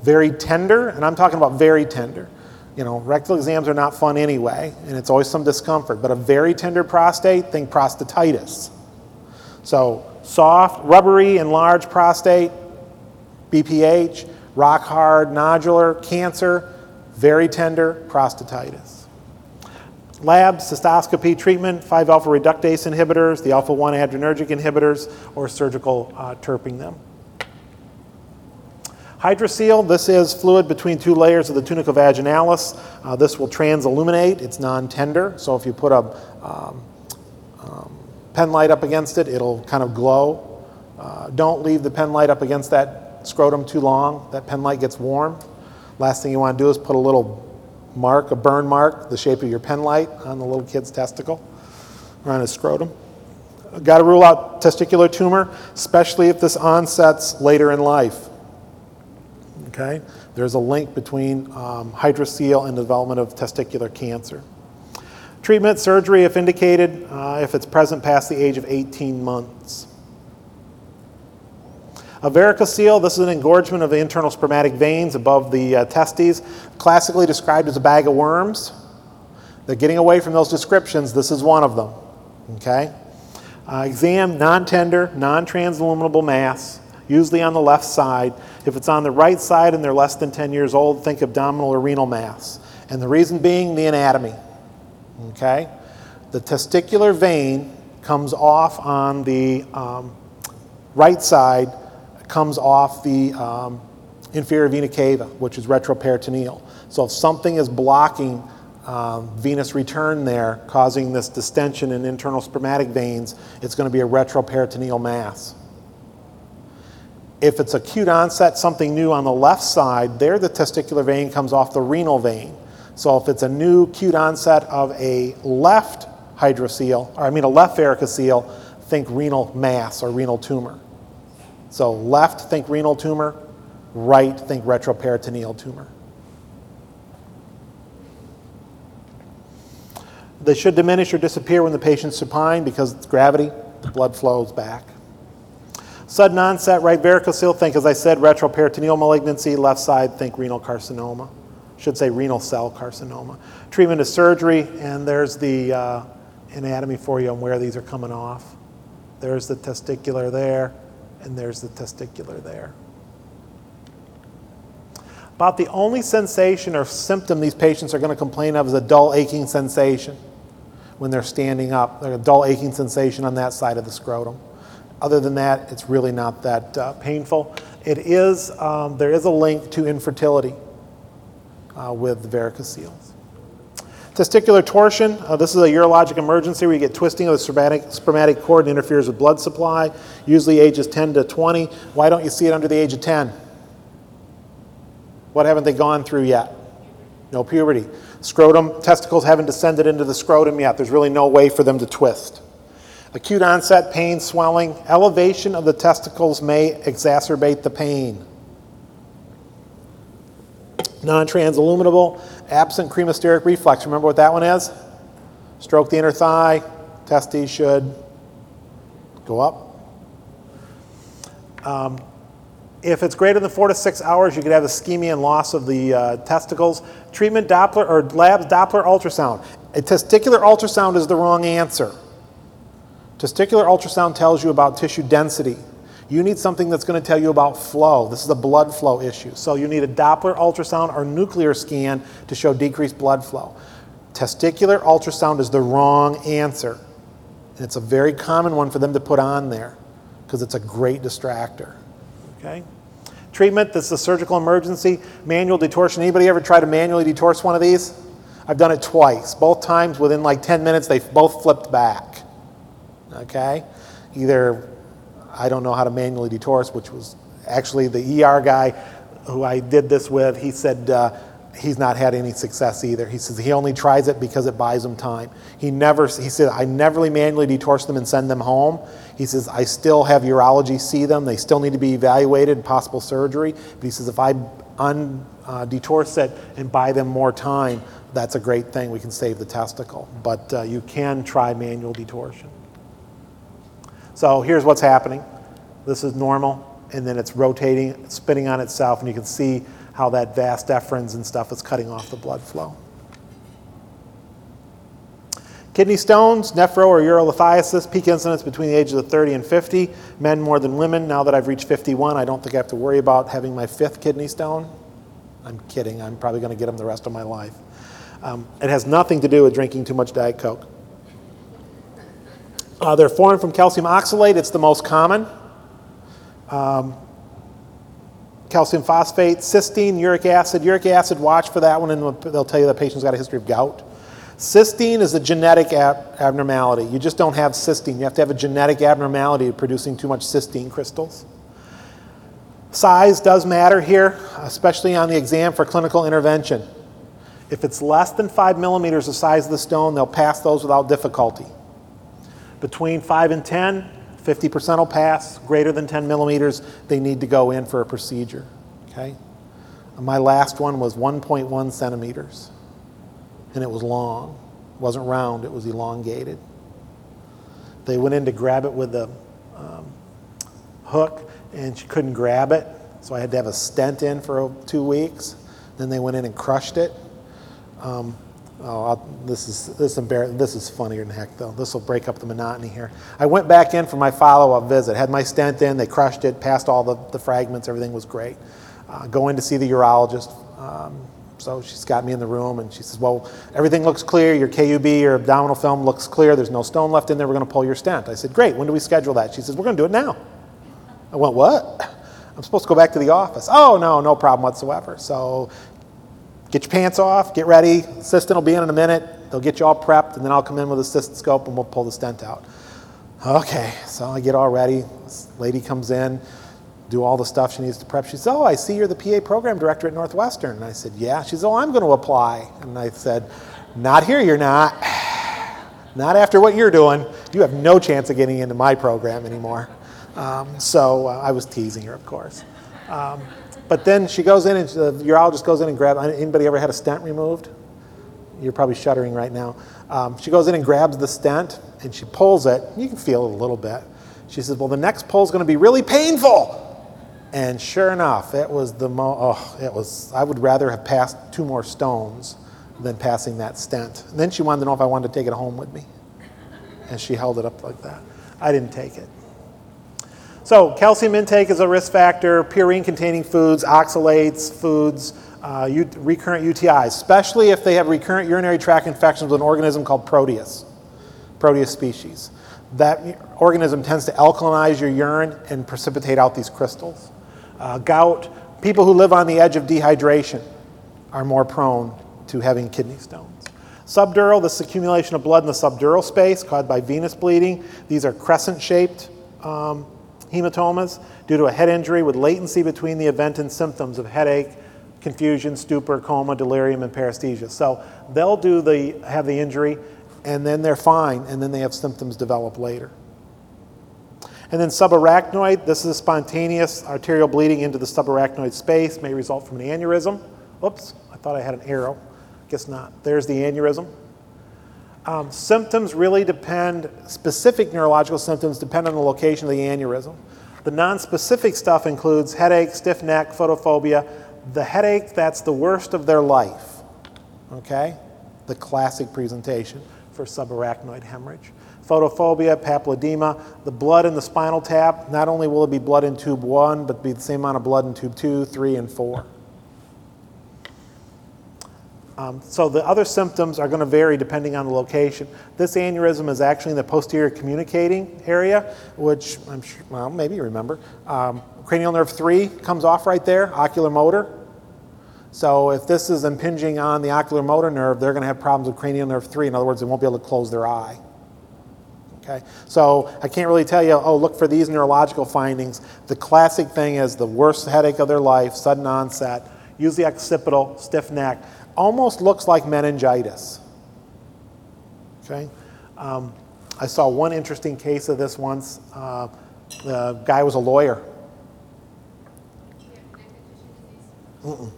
Very tender, and I'm talking about very tender. You know, rectal exams are not fun anyway, and it's always some discomfort, but a very tender prostate, think prostatitis. So, soft, rubbery, enlarged prostate, BPH, rock hard, nodular, cancer, very tender, prostatitis. Lab, cystoscopy treatment, 5 alpha reductase inhibitors, the alpha 1 adrenergic inhibitors, or surgical uh, TURPing them. Hydrocele, this is fluid between two layers of the tunica vaginalis. Uh, this will transilluminate, it's non-tender, so if you put a um, um, pen light up against it, it'll kind of glow. Uh, don't leave the pen light up against that scrotum too long, that pen light gets warm. Last thing you want to do is put a little mark, a burn mark, the shape of your pen light on the little kid's testicle or on his scrotum. Got to rule out testicular tumor, especially if this onsets later in life. Okay? There's a link between um, hydrocele and development of testicular cancer. Treatment, surgery, if indicated, uh, if it's present past the age of 18 months. A varicocele, this is an engorgement of the internal spermatic veins above the uh, testes, classically described as a bag of worms. They're getting away from those descriptions. This is one of them. Okay? Uh, exam, non tender, non transilluminable mass, usually on the left side. If it's on the right side and they're less than 10 years old, think abdominal or renal mass. And the reason being the anatomy. Okay? The testicular vein comes off on the um, right side, comes off the um, inferior vena cava, which is retroperitoneal. So if something is blocking um, venous return there, causing this distension in internal spermatic veins, it's going to be a retroperitoneal mass. If it's acute onset, something new on the left side, there the testicular vein comes off the renal vein. So if it's a new acute onset of a left hydrocele, or I mean a left varicocele, think renal mass or renal tumor. So left, think renal tumor, right, think retroperitoneal tumor. They should diminish or disappear when the patient's supine because it's gravity, the blood flows back. Sudden onset, right varicocele, think, as I said, retroperitoneal malignancy. Left side, think renal carcinoma. Should say renal cell carcinoma. Treatment is surgery, and there's the uh, anatomy for you on where these are coming off. There's the testicular there, and there's the testicular there. About the only sensation or symptom these patients are going to complain of is a dull aching sensation when they're standing up. a dull aching sensation on that side of the scrotum. Other than that, it's really not that uh, painful. It is, um, there is a link to infertility uh, with varicoceles. Testicular torsion, uh, this is a urologic emergency where you get twisting of the spermatic, spermatic cord and interferes with blood supply, usually ages 10 to 20. Why don't you see it under the age of 10? What haven't they gone through yet? No puberty. Scrotum, testicles haven't descended into the scrotum yet. There's really no way for them to twist. Acute onset pain, swelling, elevation of the testicles may exacerbate the pain. Non transilluminable, absent cremasteric reflex. Remember what that one is? Stroke the inner thigh, testes should go up. Um, if it's greater than four to six hours, you could have ischemia and loss of the uh, testicles. Treatment Doppler or labs Doppler ultrasound. A testicular ultrasound is the wrong answer. Testicular ultrasound tells you about tissue density. You need something that's going to tell you about flow. This is a blood flow issue. So you need a Doppler ultrasound or nuclear scan to show decreased blood flow. Testicular ultrasound is the wrong answer. And it's a very common one for them to put on there because it's a great distractor. Okay? Treatment, this is a surgical emergency. Manual detorsion. Anybody ever try to manually detorse one of these? I've done it twice. Both times within like 10 minutes, they both flipped back okay? Either I don't know how to manually detorse, which was actually the ER guy who I did this with, he said uh, he's not had any success either. He says he only tries it because it buys him time. He never, he said, I never manually detorse them and send them home. He says, I still have urology see them. They still need to be evaluated, possible surgery. But he says, if I un, uh, detorse it and buy them more time, that's a great thing. We can save the testicle. But uh, you can try manual detorsion. So here's what's happening. This is normal, and then it's rotating, spinning on itself, and you can see how that vas deferens and stuff is cutting off the blood flow. Kidney stones, nephro or urolithiasis, peak incidence between the ages of 30 and 50, men more than women. Now that I've reached 51, I don't think I have to worry about having my fifth kidney stone. I'm kidding, I'm probably going to get them the rest of my life. Um, it has nothing to do with drinking too much Diet Coke. Uh, they're formed from calcium oxalate, it's the most common. Um, calcium phosphate, cysteine, uric acid. Uric acid, watch for that one, and they'll tell you the patient's got a history of gout. Cysteine is a genetic ab- abnormality. You just don't have cysteine. You have to have a genetic abnormality of producing too much cysteine crystals. Size does matter here, especially on the exam for clinical intervention. If it's less than 5 millimeters the size of the stone, they'll pass those without difficulty. Between 5 and 10, 50% will pass. Greater than 10 millimeters, they need to go in for a procedure. Okay? My last one was 1.1 centimeters, and it was long. It wasn't round, it was elongated. They went in to grab it with a um, hook, and she couldn't grab it, so I had to have a stent in for two weeks. Then they went in and crushed it. Um, oh, I'll, this is this is embar- This is funnier than heck, though. This will break up the monotony here. I went back in for my follow-up visit. Had my stent in. They crushed it, passed all the, the fragments. Everything was great. Uh, go in to see the urologist. Um, so she's got me in the room, and she says, "Well, everything looks clear. Your KUB, your abdominal film looks clear. There's no stone left in there. We're going to pull your stent." I said, "Great. When do we schedule that?" She says, "We're going to do it now." I went, "What?" I'm supposed to go back to the office. Oh no, no problem whatsoever. So Get your pants off, get ready. Assistant will be in in a minute. They'll get you all prepped, and then I'll come in with a cystoscope and we'll pull the stent out. Okay, so I get all ready. This lady comes in, do all the stuff she needs to prep. She says, Oh, I see you're the PA program director at Northwestern. And I said, Yeah. She says, Oh, I'm going to apply. And I said, Not here, you're not. Not after what you're doing. You have no chance of getting into my program anymore. Um, so uh, I was teasing her, of course. Um, but then she goes in and the urologist goes in and grabs. Anybody ever had a stent removed? You're probably shuddering right now. Um, she goes in and grabs the stent and she pulls it. You can feel it a little bit. She says, "Well, the next pull is going to be really painful." And sure enough, it was the mo. Oh, it was. I would rather have passed two more stones than passing that stent. And then she wanted to know if I wanted to take it home with me, and she held it up like that. I didn't take it. So, calcium intake is a risk factor, purine containing foods, oxalates, foods, uh, recurrent UTIs, especially if they have recurrent urinary tract infections with an organism called Proteus, Proteus species. That organism tends to alkalinize your urine and precipitate out these crystals. Uh, gout, people who live on the edge of dehydration are more prone to having kidney stones. Subdural, this accumulation of blood in the subdural space caused by venous bleeding. These are crescent shaped um, hematomas due to a head injury with latency between the event and symptoms of headache, confusion, stupor, coma, delirium, and paresthesia. So they'll do the have the injury, and then they're fine, and then they have symptoms develop later. And then subarachnoid, this is spontaneous arterial bleeding into the subarachnoid space, may result from an aneurysm. Oops, I thought I had an arrow. Guess not. There's the aneurysm. Um, symptoms really depend, specific neurological symptoms depend on the location of the aneurysm. The non-specific stuff includes headache, stiff neck, photophobia. The headache, that's the worst of their life, okay? The classic presentation for subarachnoid hemorrhage. Photophobia, papilledema, the blood in the spinal tap, not only will it be blood in tube one, but be the same amount of blood in tube two, three, and four. Um, so the other symptoms are going to vary depending on the location. This aneurysm is actually in the posterior communicating area, which I'm sure, well, maybe you remember. Um, cranial nerve 3 comes off right there, ocular motor. So if this is impinging on the ocular motor nerve, they're going to have problems with cranial nerve 3. In other words, they won't be able to close their eye. Okay? So I can't really tell you, oh, look for these neurological findings. The classic thing is the worst headache of their life, sudden onset, usually occipital, stiff neck almost looks like meningitis. Okay? Um, I saw one interesting case of this once. Uh, the guy was a lawyer. Mm-mm.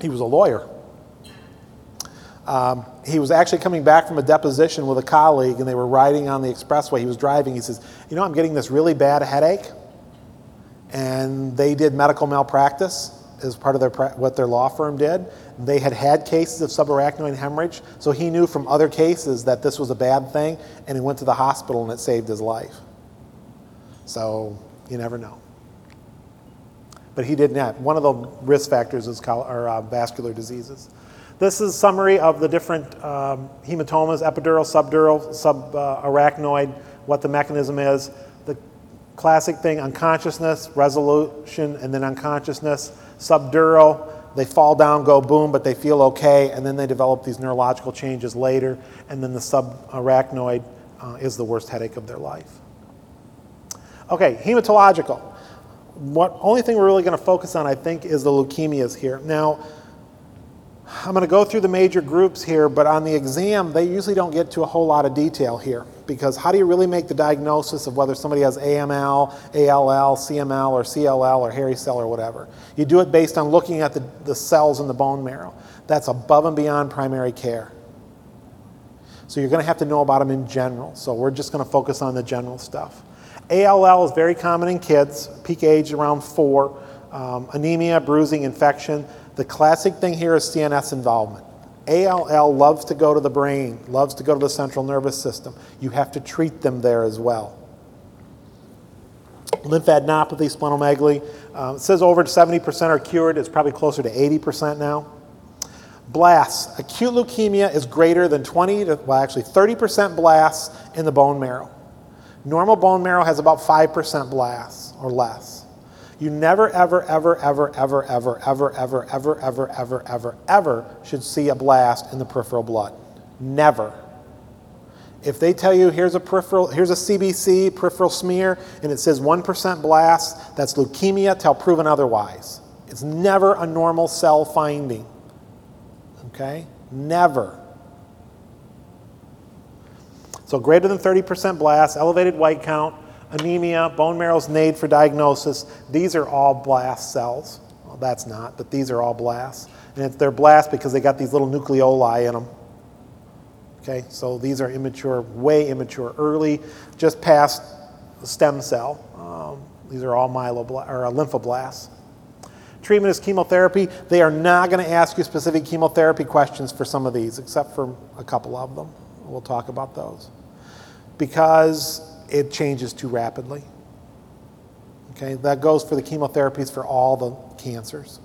He was a lawyer. Um, he was actually coming back from a deposition with a colleague, and they were riding on the expressway. He was driving. He says, You know, I'm getting this really bad headache. And they did medical malpractice as part of their, what their law firm did. They had had cases of subarachnoid hemorrhage, so he knew from other cases that this was a bad thing, and he went to the hospital and it saved his life. So you never know. But he did not. One of the risk factors is or, uh, vascular diseases. This is a summary of the different um, hematomas, epidural, subdural, subarachnoid, what the mechanism is. The classic thing, unconsciousness, resolution, and then unconsciousness. Subdural, they fall down, go boom, but they feel okay, and then they develop these neurological changes later, and then the subarachnoid uh, is the worst headache of their life. Okay, hematological. What only thing we're really going to focus on, I think, is the leukemias here. Now, I'm going to go through the major groups here, but on the exam, they usually don't get to a whole lot of detail here because how do you really make the diagnosis of whether somebody has AML, ALL, CML, or CLL, or hairy cell, or whatever? You do it based on looking at the, the cells in the bone marrow. That's above and beyond primary care. So you're going to have to know about them in general. So we're just going to focus on the general stuff. ALL is very common in kids, peak age around four. Um, anemia, bruising, infection. The classic thing here is CNS involvement. ALL loves to go to the brain, loves to go to the central nervous system. You have to treat them there as well. Lymphadenopathy, splenomegaly, it um, says over 70% are cured. It's probably closer to 80% now. Blasts. Acute leukemia is greater than 20 to, well, actually 30% blasts in the bone marrow. Normal bone marrow has about 5% blasts or less. You never, ever, ever, ever, ever, ever, ever, ever, ever, ever, ever, ever, ever should see a blast in the peripheral blood. Never. If they tell you here's a peripheral, here's a CBC peripheral smear, and it says 1% blast, that's leukemia till proven otherwise. It's never a normal cell finding. Okay? Never. So greater than 30% blast, elevated white count, anemia, bone marrow's nade for diagnosis. These are all blast cells. Well, that's not, but these are all blasts. And it's, they're blasts because they got these little nucleoli in them. Okay, so these are immature, way immature, early, just past stem cell. Um, these are all myeloblasts or uh, lymphoblasts. Treatment is chemotherapy. They are not going to ask you specific chemotherapy questions for some of these, except for a couple of them. We'll talk about those. Because it changes too rapidly. Okay, that goes for the chemotherapies for all the cancers.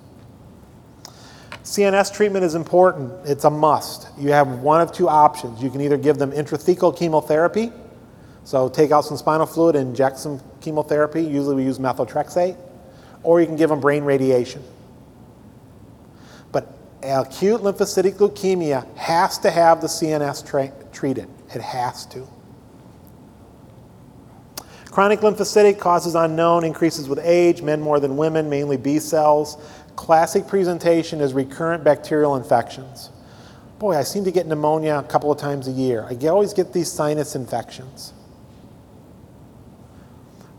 CNS treatment is important. It's a must. You have one of two options. You can either give them intrathecal chemotherapy, so take out some spinal fluid and inject some chemotherapy. Usually we use methotrexate, or you can give them brain radiation. But acute lymphocytic leukemia has to have the CNS tra- treated. It has to. Chronic lymphocytic causes unknown, increases with age, men more than women, mainly B cells. Classic presentation is recurrent bacterial infections. Boy, I seem to get pneumonia a couple of times a year. I always get these sinus infections.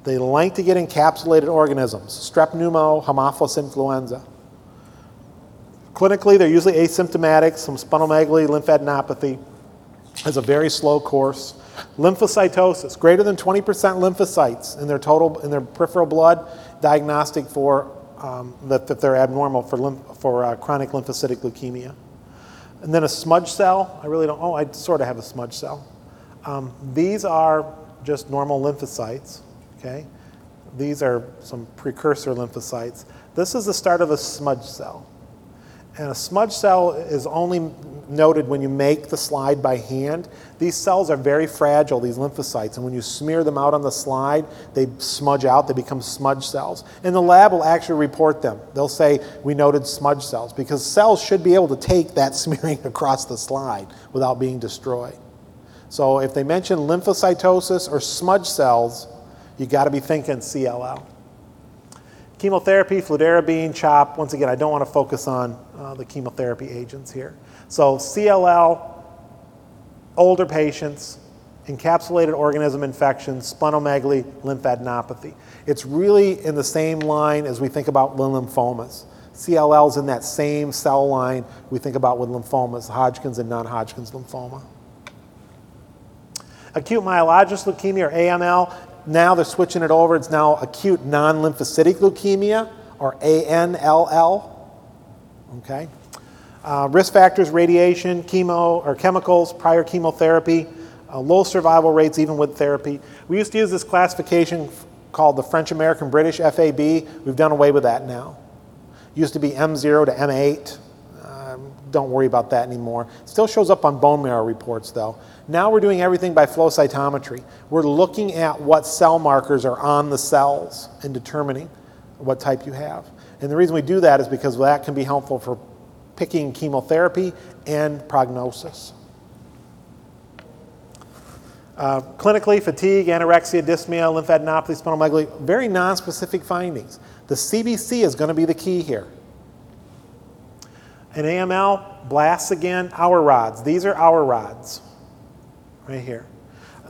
They like to get encapsulated organisms, strep pneumo, Haemophilus influenza. Clinically, they're usually asymptomatic, some spinal splenomegaly, lymphadenopathy, has a very slow course. Lymphocytosis, greater than 20% lymphocytes in their total, in their peripheral blood, diagnostic for um, that, that, they're abnormal for, lymph, for uh, chronic lymphocytic leukemia. And then a smudge cell, I really don't, oh, I sort of have a smudge cell. Um, these are just normal lymphocytes, okay? These are some precursor lymphocytes. This is the start of a smudge cell. And a smudge cell is only noted when you make the slide by hand. These cells are very fragile, these lymphocytes, and when you smear them out on the slide, they smudge out, they become smudge cells. And the lab will actually report them. They'll say, We noted smudge cells, because cells should be able to take that smearing across the slide without being destroyed. So if they mention lymphocytosis or smudge cells, you got to be thinking CLL. Chemotherapy, fludarabine, CHOP. Once again, I don't want to focus on uh, the chemotherapy agents here. So CLL, older patients, encapsulated organism infections, splenomegaly, lymphadenopathy. It's really in the same line as we think about lymphomas. CLL is in that same cell line we think about with lymphomas, Hodgkin's and non Hodgkin's lymphoma. Acute myelogenous leukemia or AML, now they're switching it over. It's now acute non lymphocytic leukemia or ANLL. Okay? Uh, risk factors radiation, chemo or chemicals, prior chemotherapy, uh, low survival rates even with therapy. We used to use this classification called the French American British FAB. We've done away with that now. Used to be M0 to M8. Um, don't worry about that anymore. Still shows up on bone marrow reports though. Now we're doing everything by flow cytometry. We're looking at what cell markers are on the cells and determining what type you have. And the reason we do that is because that can be helpful for picking chemotherapy and prognosis. Uh, clinically, fatigue, anorexia, dyspnea, lymphadenopathy, spinal splenomegaly, very nonspecific findings. The CBC is going to be the key here. In AML, blasts again, Auer rods. These are Auer rods right here.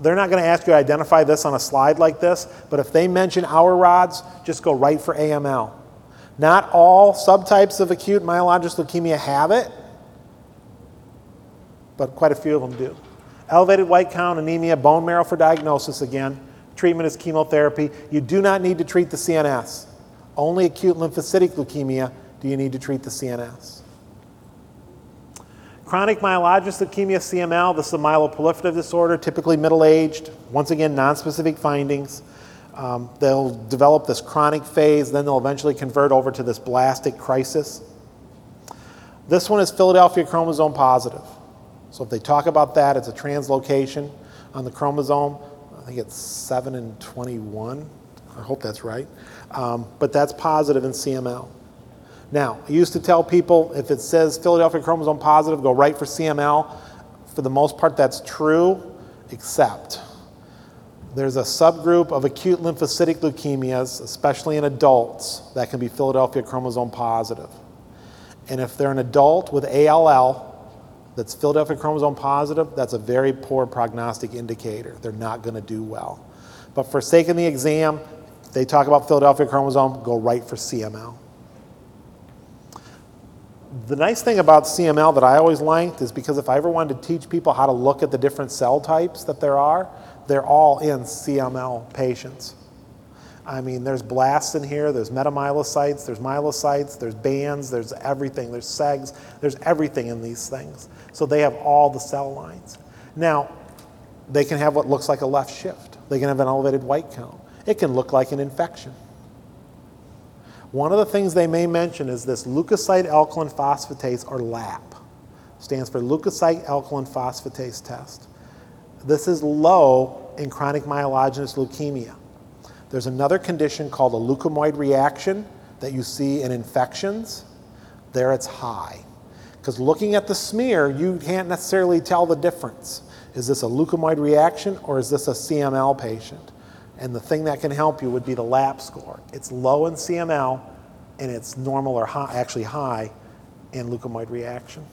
They're not going to ask you to identify this on a slide like this, but if they mention Auer rods, just go right for AML. Not all subtypes of acute myelogenous leukemia have it, but quite a few of them do. Elevated white count, anemia, bone marrow for diagnosis again. Treatment is chemotherapy. You do not need to treat the CNS. Only acute lymphocytic leukemia do you need to treat the CNS. Chronic myelogenous leukemia, CML, this is a myeloproliferative disorder, typically middle aged. Once again, nonspecific findings. Um, they'll develop this chronic phase, then they'll eventually convert over to this blastic crisis. This one is Philadelphia chromosome positive. So if they talk about that, it's a translocation on the chromosome. I think it's 7 and 21. I hope that's right. Um, but that's positive in CML. Now, I used to tell people if it says Philadelphia chromosome positive, go right for CML. For the most part, that's true, except there's a subgroup of acute lymphocytic leukemias, especially in adults, that can be Philadelphia chromosome positive. And if they're an adult with ALL that's Philadelphia chromosome positive, that's a very poor prognostic indicator. They're not going to do well. But for sake of the exam, they talk about Philadelphia chromosome, go right for CML. The nice thing about CML that I always liked is because if I ever wanted to teach people how to look at the different cell types that there are, they're all in CML patients. I mean, there's blasts in here, there's metamyelocytes, there's myelocytes, there's bands, there's everything, there's segs, there's everything in these things. So they have all the cell lines. Now, they can have what looks like a left shift. They can have an elevated white count. It can look like an infection. One of the things they may mention is this leukocyte alkaline phosphatase, or LAP. Stands for leukocyte alkaline phosphatase test. This is low in chronic myelogenous leukemia. There's another condition called a leukemoid reaction that you see in infections. There it's high. Because looking at the smear, you can't necessarily tell the difference. Is this a leukemoid reaction or is this a CML patient? And the thing that can help you would be the LAP score. It's low in CML and it's normal or high, actually high in leukemoid reaction.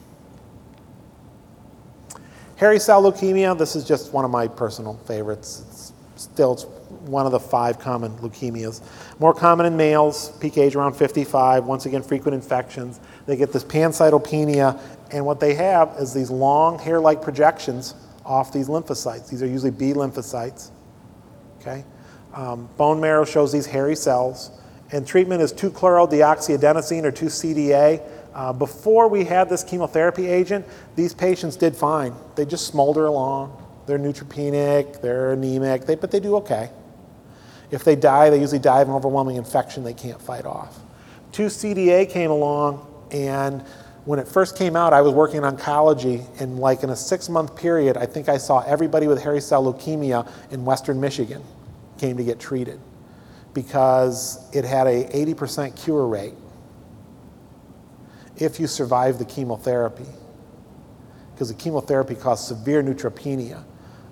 Hairy cell leukemia, this is just one of my personal favorites. It's still it's one of the five common leukemias. More common in males, peak age around 55, once again, frequent infections. They get this pancytopenia, and what they have is these long hair like projections off these lymphocytes. These are usually B lymphocytes. Okay? Um, bone marrow shows these hairy cells, and treatment is 2 chlorodeoxyadenosine or 2 CDA. Uh, before we had this chemotherapy agent, these patients did fine. They just smolder along. They're neutropenic, they're anemic, they, but they do okay. If they die, they usually die of an overwhelming infection they can't fight off. 2 CDA came along, and when it first came out, I was working in oncology, and like in a six month period, I think I saw everybody with hairy cell leukemia in western Michigan came to get treated because it had a 80% cure rate if you survive the chemotherapy because the chemotherapy caused severe neutropenia.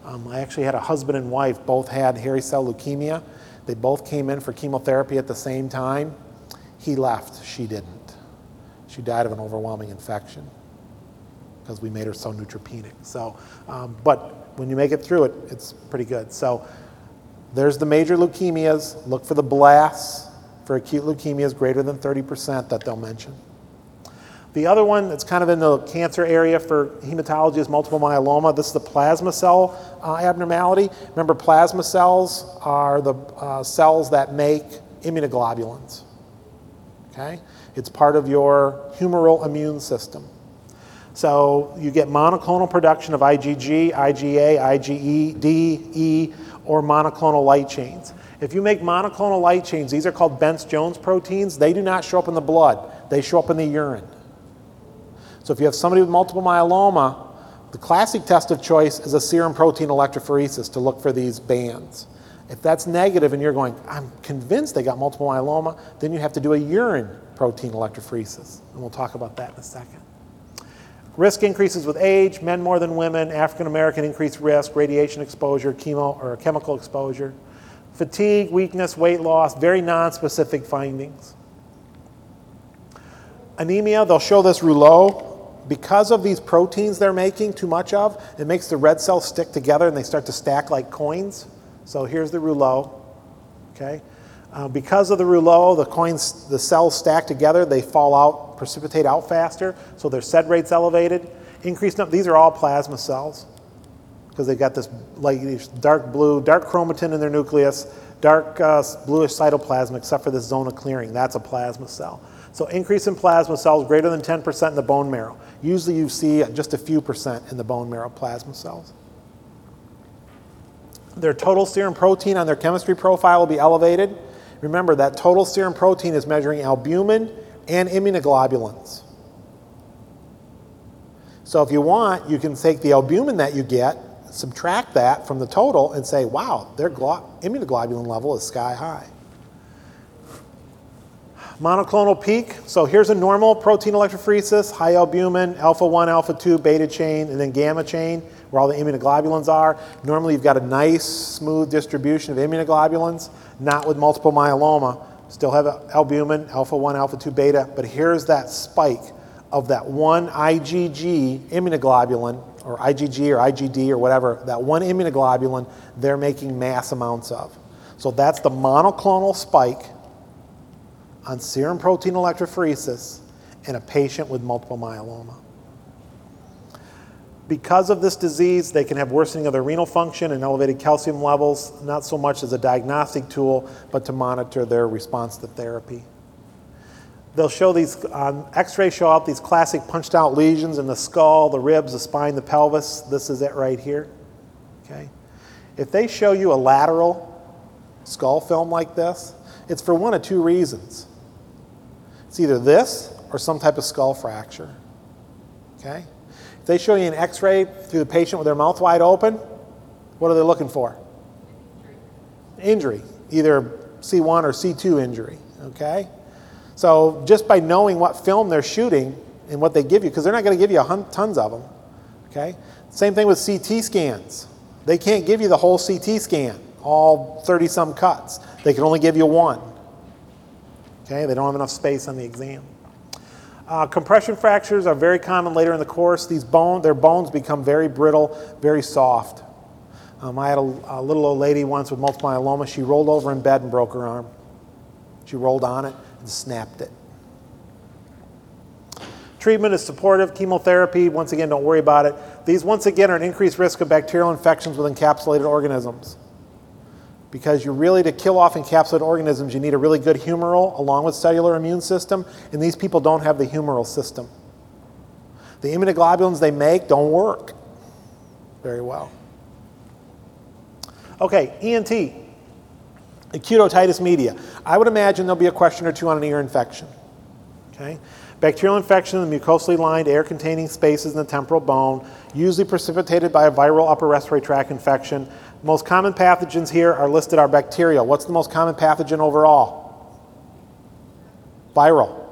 Um, I actually had a husband and wife, both had hairy cell leukemia. They both came in for chemotherapy at the same time. He left, she didn't. She died of an overwhelming infection because we made her so neutropenic. So, um, but when you make it through it, it's pretty good. So there's the major leukemias. Look for the blasts for acute leukemias greater than 30% that they'll mention. The other one that's kind of in the cancer area for hematology is multiple myeloma. This is the plasma cell uh, abnormality. Remember, plasma cells are the uh, cells that make immunoglobulins. Okay? It's part of your humoral immune system. So you get monoclonal production of IgG, IgA, IgE, D, E, or monoclonal light chains. If you make monoclonal light chains, these are called Bence Jones proteins. They do not show up in the blood, they show up in the urine. So if you have somebody with multiple myeloma, the classic test of choice is a serum protein electrophoresis to look for these bands. If that's negative and you're going, I'm convinced they got multiple myeloma, then you have to do a urine protein electrophoresis. And we'll talk about that in a second. Risk increases with age, men more than women, African American increased risk, radiation exposure, chemo or chemical exposure, fatigue, weakness, weight loss, very non-specific findings. Anemia, they'll show this rouleau because of these proteins they're making too much of, it makes the red cells stick together and they start to stack like coins. So here's the rouleau. Okay. Uh, because of the rouleau, the coins, the cells stack together, they fall out, precipitate out faster, so their sed rate's elevated. Increased up, these are all plasma cells because they've got this like dark blue, dark chromatin in their nucleus, dark uh, bluish cytoplasm, except for this zone of clearing. That's a plasma cell. So increase in plasma cells greater than 10% in the bone marrow. Usually you see just a few percent in the bone marrow plasma cells. Their total serum protein on their chemistry profile will be elevated. Remember that total serum protein is measuring albumin and immunoglobulins. So if you want, you can take the albumin that you get, subtract that from the total, and say, wow, their immunoglobulin level is sky high. Monoclonal peak, so here's a normal protein electrophoresis, high albumin, alpha 1, alpha 2, beta chain, and then gamma chain, where all the immunoglobulins are. Normally you've got a nice, smooth distribution of immunoglobulins, not with multiple myeloma. Still have albumin, alpha 1, alpha 2, beta, but here's that spike of that one IgG immunoglobulin, or IgG or IgD or whatever, that one immunoglobulin they're making mass amounts of. So that's the monoclonal spike on serum protein electrophoresis in a patient with multiple myeloma. Because of this disease, they can have worsening of their renal function and elevated calcium levels, not so much as a diagnostic tool, but to monitor their response to therapy. They'll show these on x-ray show out these classic punched out lesions in the skull, the ribs, the spine, the pelvis. This is it right here. Okay? If they show you a lateral skull film like this, it's for one of two reasons. It's either this or some type of skull fracture. Okay? If they show you an x ray through the patient with their mouth wide open, what are they looking for? Injury, either C1 or C2 injury. Okay? So just by knowing what film they're shooting and what they give you, because they're not going to give you tons of them. Okay? Same thing with CT scans. They can't give you the whole CT scan, all 30 some cuts. They can only give you one. Okay, they don't have enough space on the exam. Uh, compression fractures are very common later in the course. These bone, their bones become very brittle, very soft. Um, I had a, a, little old lady once with multiple myeloma. She rolled over in bed and broke her arm. She rolled on it and snapped it. Treatment is supportive. Chemotherapy, once again, don't worry about it. These, once again, are an increased risk of bacterial infections with encapsulated organisms because you're really, to kill off encapsulated organisms, you need a really good humoral along with cellular immune system, and these people don't have the humoral system. The immunoglobulins they make don't work very well. Okay, ENT, acute otitis media. I would imagine there'll be a question or two on an ear infection. Okay? Bacterial infection in the mucosally lined air containing spaces in the temporal bone, usually precipitated by a viral upper respiratory tract infection. Most common pathogens here are listed are bacterial. What's the most common pathogen overall? Viral.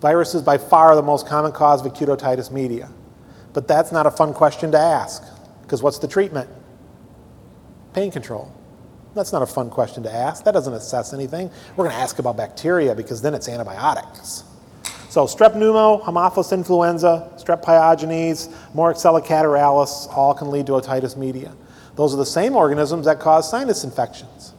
Virus is by far the most common cause of acute otitis media. But that's not a fun question to ask, because what's the treatment? Pain control. That's not a fun question to ask. That doesn't assess anything. We're going to ask about bacteria because then it's antibiotics. So strep pneumo, Haemophilus influenza, strep pyogenes, Moraxella catarrhalis, all can lead to otitis media. Those are the same organisms that cause sinus infections.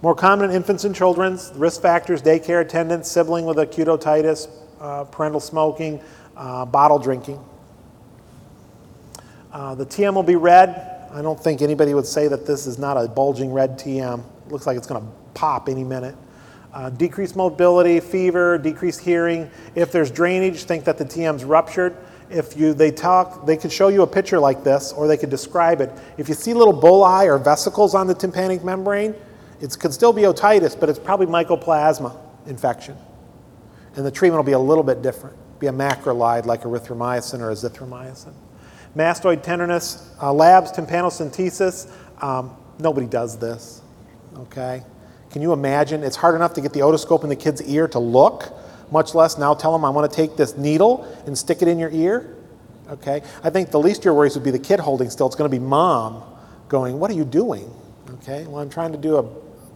More common in infants and children's risk factors daycare attendance, sibling with acute otitis, uh, parental smoking, uh, bottle drinking. Uh, the TM will be red. I don't think anybody would say that this is not a bulging red TM. It looks like it's going to pop any minute. Uh, decreased mobility, fever, decreased hearing. If there's drainage, think that the TM's ruptured. If you they talk, they could show you a picture like this, or they could describe it. If you see little bullae or vesicles on the tympanic membrane, it could still be otitis, but it's probably mycoplasma infection. And the treatment will be a little bit different. Be a macrolide like erythromycin or azithromycin. Mastoid tenderness, uh, labs, tympanocentesis. Um, nobody does this, okay? Can you imagine? It's hard enough to get the otoscope in the kid's ear to look, much less now tell them I want to take this needle and stick it in your ear. Okay? I think the least your worries would be the kid holding still. It's going to be mom going, What are you doing? Okay? Well, I'm trying to do a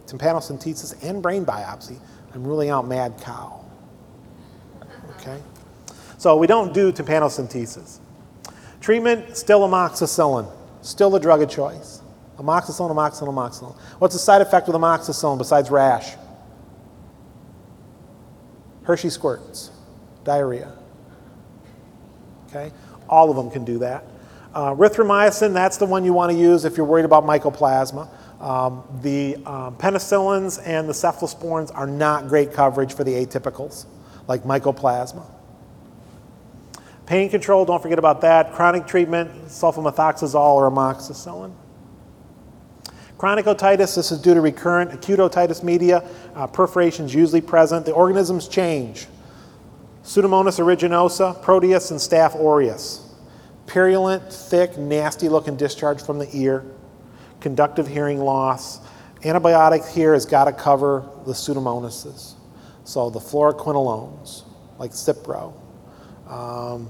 tympanocentesis and brain biopsy. I'm ruling out mad cow. Okay? So we don't do tympanocentesis. Treatment, still amoxicillin, still the drug of choice. Amoxicillin, amoxicillin, amoxicillin. What's the side effect with amoxicillin besides rash? Hershey squirts, diarrhea. Okay? All of them can do that. Uh, erythromycin, that's the one you want to use if you're worried about mycoplasma. Um, the um, penicillins and the cephalosporins are not great coverage for the atypicals, like mycoplasma. Pain control, don't forget about that. Chronic treatment, sulfamethoxazole or amoxicillin. Chronic otitis, this is due to recurrent acute otitis media. Uh, perforation is usually present. The organisms change. Pseudomonas aeruginosa, Proteus, and Staph aureus. Purulent, thick, nasty looking discharge from the ear. Conductive hearing loss. Antibiotic here has got to cover the pseudomonases. So the fluoroquinolones, like Cipro, um,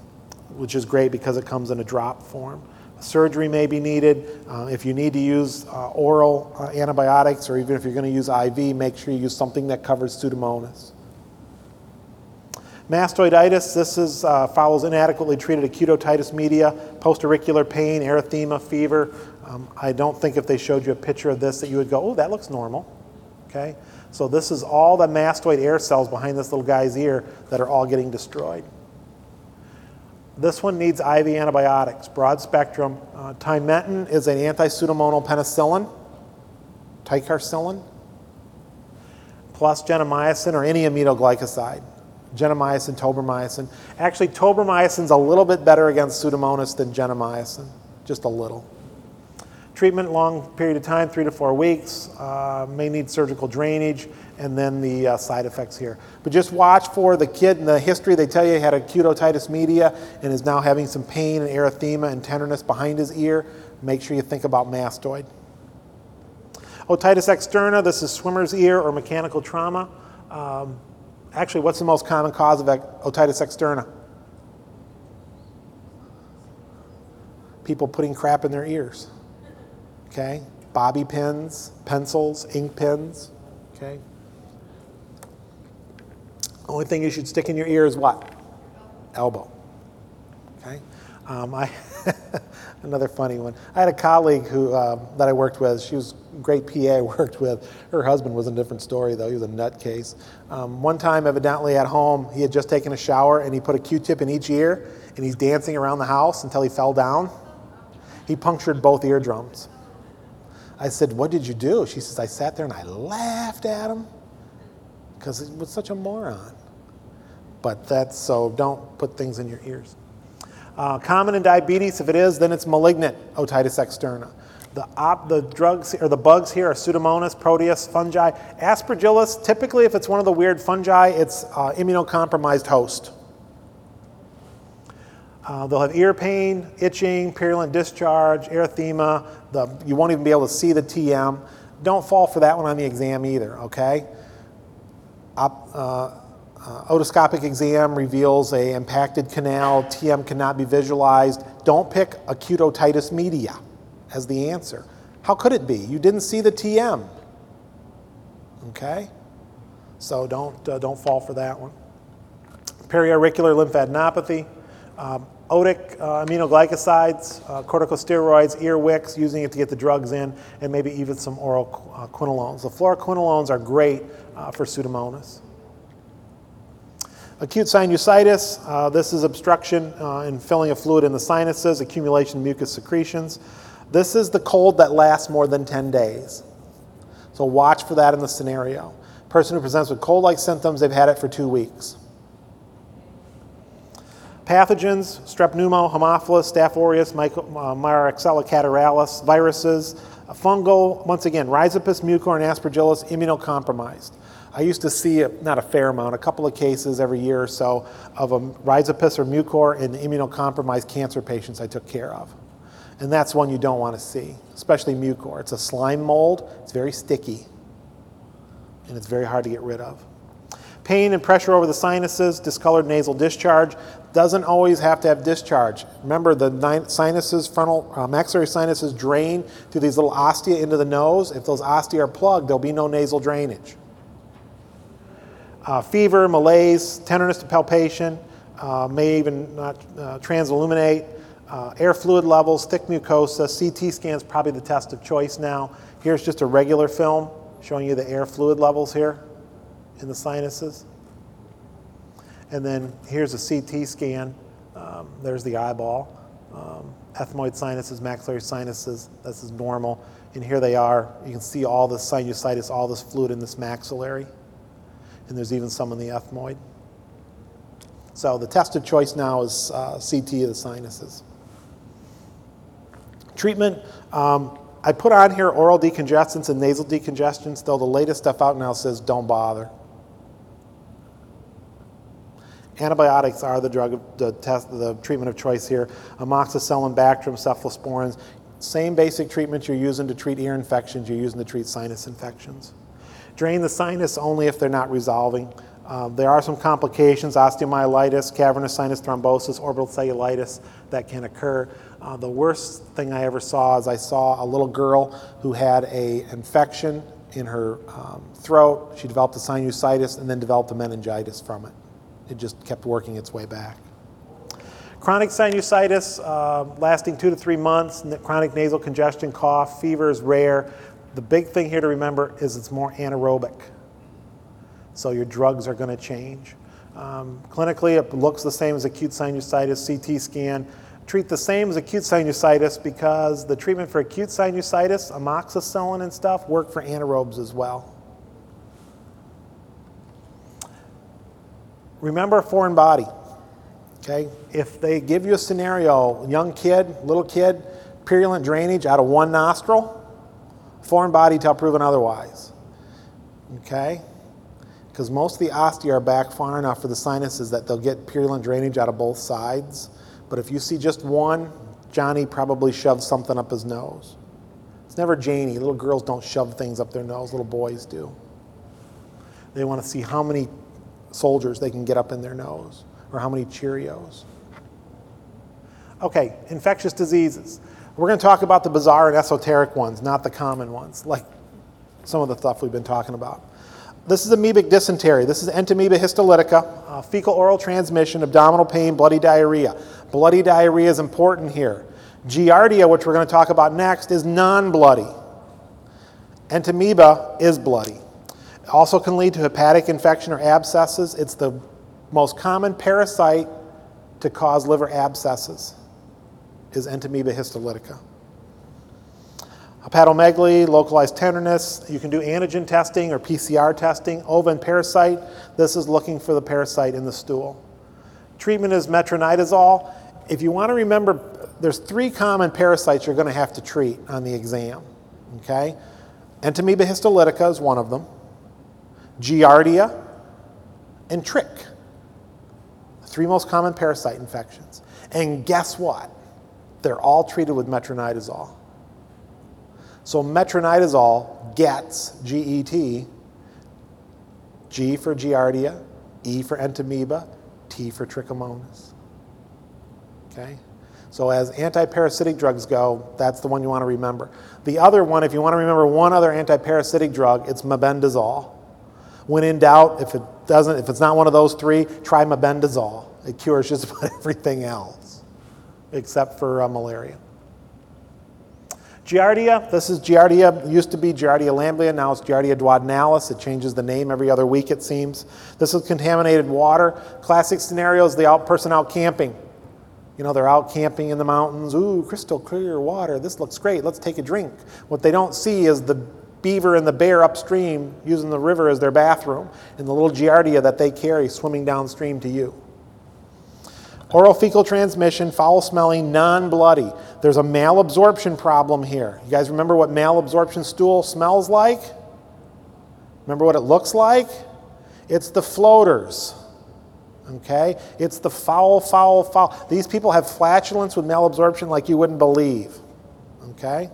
which is great because it comes in a drop form. Surgery may be needed. Uh, if you need to use uh, oral uh, antibiotics or even if you're going to use IV, make sure you use something that covers Pseudomonas. Mastoiditis, this is, uh, follows inadequately treated acute otitis media, post-auricular pain, erythema, fever. Um, I don't think if they showed you a picture of this that you would go, oh, that looks normal. Okay? So this is all the mastoid air cells behind this little guy's ear that are all getting destroyed. This one needs IV antibiotics, broad spectrum. Uh, Timentin is an anti-pseudomonal penicillin, ticarcillin, plus gentamicin or any aminoglycoside. Gentamicin, tobramycin. Actually, tobramycin's a little bit better against pseudomonas than gentamicin, just a little. Treatment, long period of time, three to four weeks. Uh, may need surgical drainage, and then the uh, side effects here. But just watch for the kid in the history. They tell you he had acute otitis media and is now having some pain and erythema and tenderness behind his ear. Make sure you think about mastoid. Otitis externa, this is swimmer's ear or mechanical trauma. Um, actually, what's the most common cause of otitis externa? People putting crap in their ears okay? Bobby pins, pencils, ink pens, okay? Only thing you should stick in your ear is what? Elbow, okay? Um, I another funny one. I had a colleague who uh, that I worked with. She was great PA I worked with. Her husband was a different story though. He was a nutcase. Um, one time, evidently at home, he had just taken a shower and he put a Q-tip in each ear and he's dancing around the house until he fell down. He punctured both eardrums. I said, What did you do? She says, I sat there and I laughed at him because he was such a moron. But that's so don't put things in your ears. Uh, common in diabetes, if it is, then it's malignant otitis externa. The, op, the drugs or the bugs here are Pseudomonas, Proteus, fungi. Aspergillus, typically, if it's one of the weird fungi, it's uh, immunocompromised host. Uh, they'll have ear pain, itching, purulent discharge, erythema. The, you won't even be able to see the TM. Don't fall for that one on the exam either, okay? Op, uh, uh, otoscopic exam reveals a impacted canal. TM cannot be visualized. Don't pick acute otitis media as the answer. How could it be? You didn't see the TM. Okay? So don't, uh, don't fall for that one. Periauricular lymphadenopathy Um, otic uh, aminoglycosides, uh, corticosteroids, ear wicks, using it to get the drugs in, and maybe even some oral uh, quinolones. The fluoroquinolones are great uh, for Pseudomonas. Acute sinusitis, uh, this is obstruction uh, and filling of fluid in the sinuses, accumulation of mucus secretions. This is the cold that lasts more than 10 days. So watch for that in the scenario. Person who presents with cold like symptoms, they've had it for two weeks. Pathogens, strep pneumo, Haemophilus, Staph aureus, uh, Moraxella catarrhalis, viruses, fungal, once again, Rhizopus, mucor, and aspergillus immunocompromised. I used to see, a, not a fair amount, a couple of cases every year or so of a Rhizopus or mucor in immunocompromised cancer patients I took care of. And that's one you don't want to see, especially mucor. It's a slime mold, it's very sticky, and it's very hard to get rid of. Pain and pressure over the sinuses, discolored nasal discharge. Doesn't always have to have discharge. Remember, the sinuses, frontal uh, maxillary sinuses drain through these little ostia into the nose. If those ostia are plugged, there'll be no nasal drainage. Uh, fever, malaise, tenderness to palpation, uh, may even not uh, transilluminate. Uh, air fluid levels, thick mucosa. CT scan is probably the test of choice now. Here's just a regular film showing you the air fluid levels here in the sinuses. And then here's a CT scan. Um, there's the eyeball. Um, ethmoid sinuses, maxillary sinuses, this is normal. And here they are. You can see all the sinusitis, all this fluid in this maxillary. And there's even some in the ethmoid. So the test of choice now is uh, CT of the sinuses. Treatment, um, I put on here oral decongestants and nasal decongestants, though the latest stuff out now says don't bother. Antibiotics are the drug, the test, the treatment of choice here. Amoxicillin, Bactrim, cephalosporins. Same basic treatments you're using to treat ear infections, you're using to treat sinus infections. Drain the sinus only if they're not resolving. Uh, there are some complications, osteomyelitis, cavernous sinus thrombosis, orbital cellulitis that can occur. Uh, the worst thing I ever saw is I saw a little girl who had a infection in her um, throat. She developed a sinusitis and then developed a meningitis from it it just kept working its way back. Chronic sinusitis, uh, lasting two to three months, chronic nasal congestion, cough, fever is rare. The big thing here to remember is it's more anaerobic. So your drugs are going to change. Um, clinically, it looks the same as acute sinusitis, CT scan. Treat the same as acute sinusitis because the treatment for acute sinusitis, amoxicillin and stuff, work for anaerobes as well. Remember a foreign body. Okay? If they give you a scenario, young kid, little kid, purulent drainage out of one nostril, foreign body till proven otherwise. Okay? Because most of the ostia are back far enough for the sinuses that they'll get purulent drainage out of both sides. But if you see just one, Johnny probably shoved something up his nose. It's never Janie. Little girls don't shove things up their nose, little boys do. They want to see how many soldiers they can get up in their nose, or how many Cheerios. Okay, infectious diseases. We're going to talk about the bizarre and esoteric ones, not the common ones, like some of the stuff we've been talking about. This is amoebic dysentery. This is entamoeba histolytica, uh, fecal oral transmission, abdominal pain, bloody diarrhea. Bloody diarrhea is important here. Giardia, which we're going to talk about next, is non bloody. Entamoeba is bloody. Also can lead to hepatic infection or abscesses. It's the most common parasite to cause liver abscesses is Entamoeba histolytica. Hepatomegaly, localized tenderness. You can do antigen testing or PCR testing. Ova and parasite. This is looking for the parasite in the stool. Treatment is metronidazole. If you want to remember, there's three common parasites you're going to have to treat on the exam. Okay? Entamoeba histolytica is one of them. Giardia, and Trich. The three most common parasite infections. And guess what? They're all treated with metronidazole. So metronidazole gets GET, G for Giardia, E for entamoeba, T for trichomonas. Okay? So as antiparasitic drugs go, that's the one you want to remember. The other one, if you want to remember one other antiparasitic drug, it's mebendazole. When in doubt, if it doesn't, if it's not one of those three, try mebendazole. It cures just about everything else, except for uh, malaria. Giardia, this is Giardia, used to be Giardia lamblia, now it's Giardia duodenalis. It changes the name every other week, it seems. This is contaminated water. Classic scenario is the out person out camping. You know, they're out camping in the mountains. Ooh, crystal clear water. This looks great. Let's take a drink. What they don't see is the beaver and the bear upstream using the river as their bathroom and the little giardia that they carry swimming downstream to you. Oral fecal transmission, foul smelling, non bloody. There's a malabsorption problem here. You guys remember what malabsorption stool smells like? Remember what it looks like? It's the floaters. Okay? It's the foul, foul, foul. These people have flatulence with malabsorption like you wouldn't believe. Okay?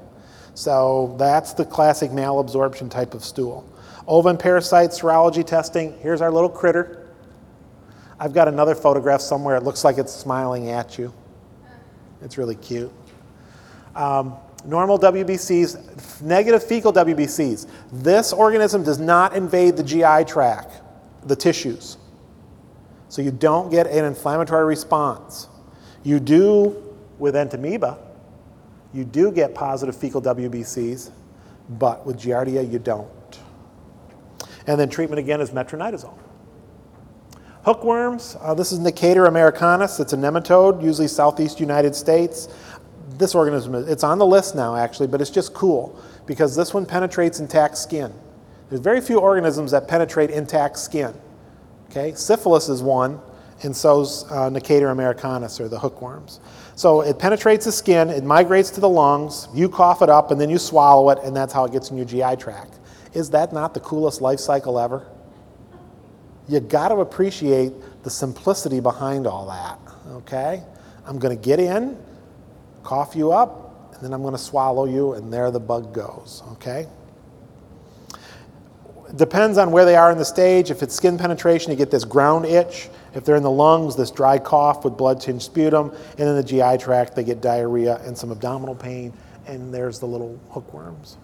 So that's the classic malabsorption type of stool. And parasite serology testing. Here's our little critter. I've got another photograph somewhere. It looks like it's smiling at you. It's really cute. Um, normal WBCs, negative fecal WBCs. This organism does not invade the GI tract, the tissues. So you don't get an inflammatory response. You do with entamoeba, you do get positive fecal WBCs, but with Giardia, you don't. And then treatment again is metronidazole. Hookworms, uh, this is Necator americanus. It's a nematode, usually southeast United States. This organism, it's on the list now actually, but it's just cool because this one penetrates intact skin. There's very few organisms that penetrate intact skin. Okay, syphilis is one, and so's uh, Necator americanus, or the hookworms. So it penetrates the skin, it migrates to the lungs, you cough it up, and then you swallow it, and that's how it gets in your GI tract. Is that not the coolest life cycle ever? You got to appreciate the simplicity behind all that, okay? I'm going to get in, cough you up, and then I'm going to swallow you, and there the bug goes, okay? depends on where they are in the stage. If it's skin penetration, you get this ground itch. If they're in the lungs, this dry cough with blood tinged sputum. And in the GI tract, they get diarrhea and some abdominal pain. And there's the little hookworms.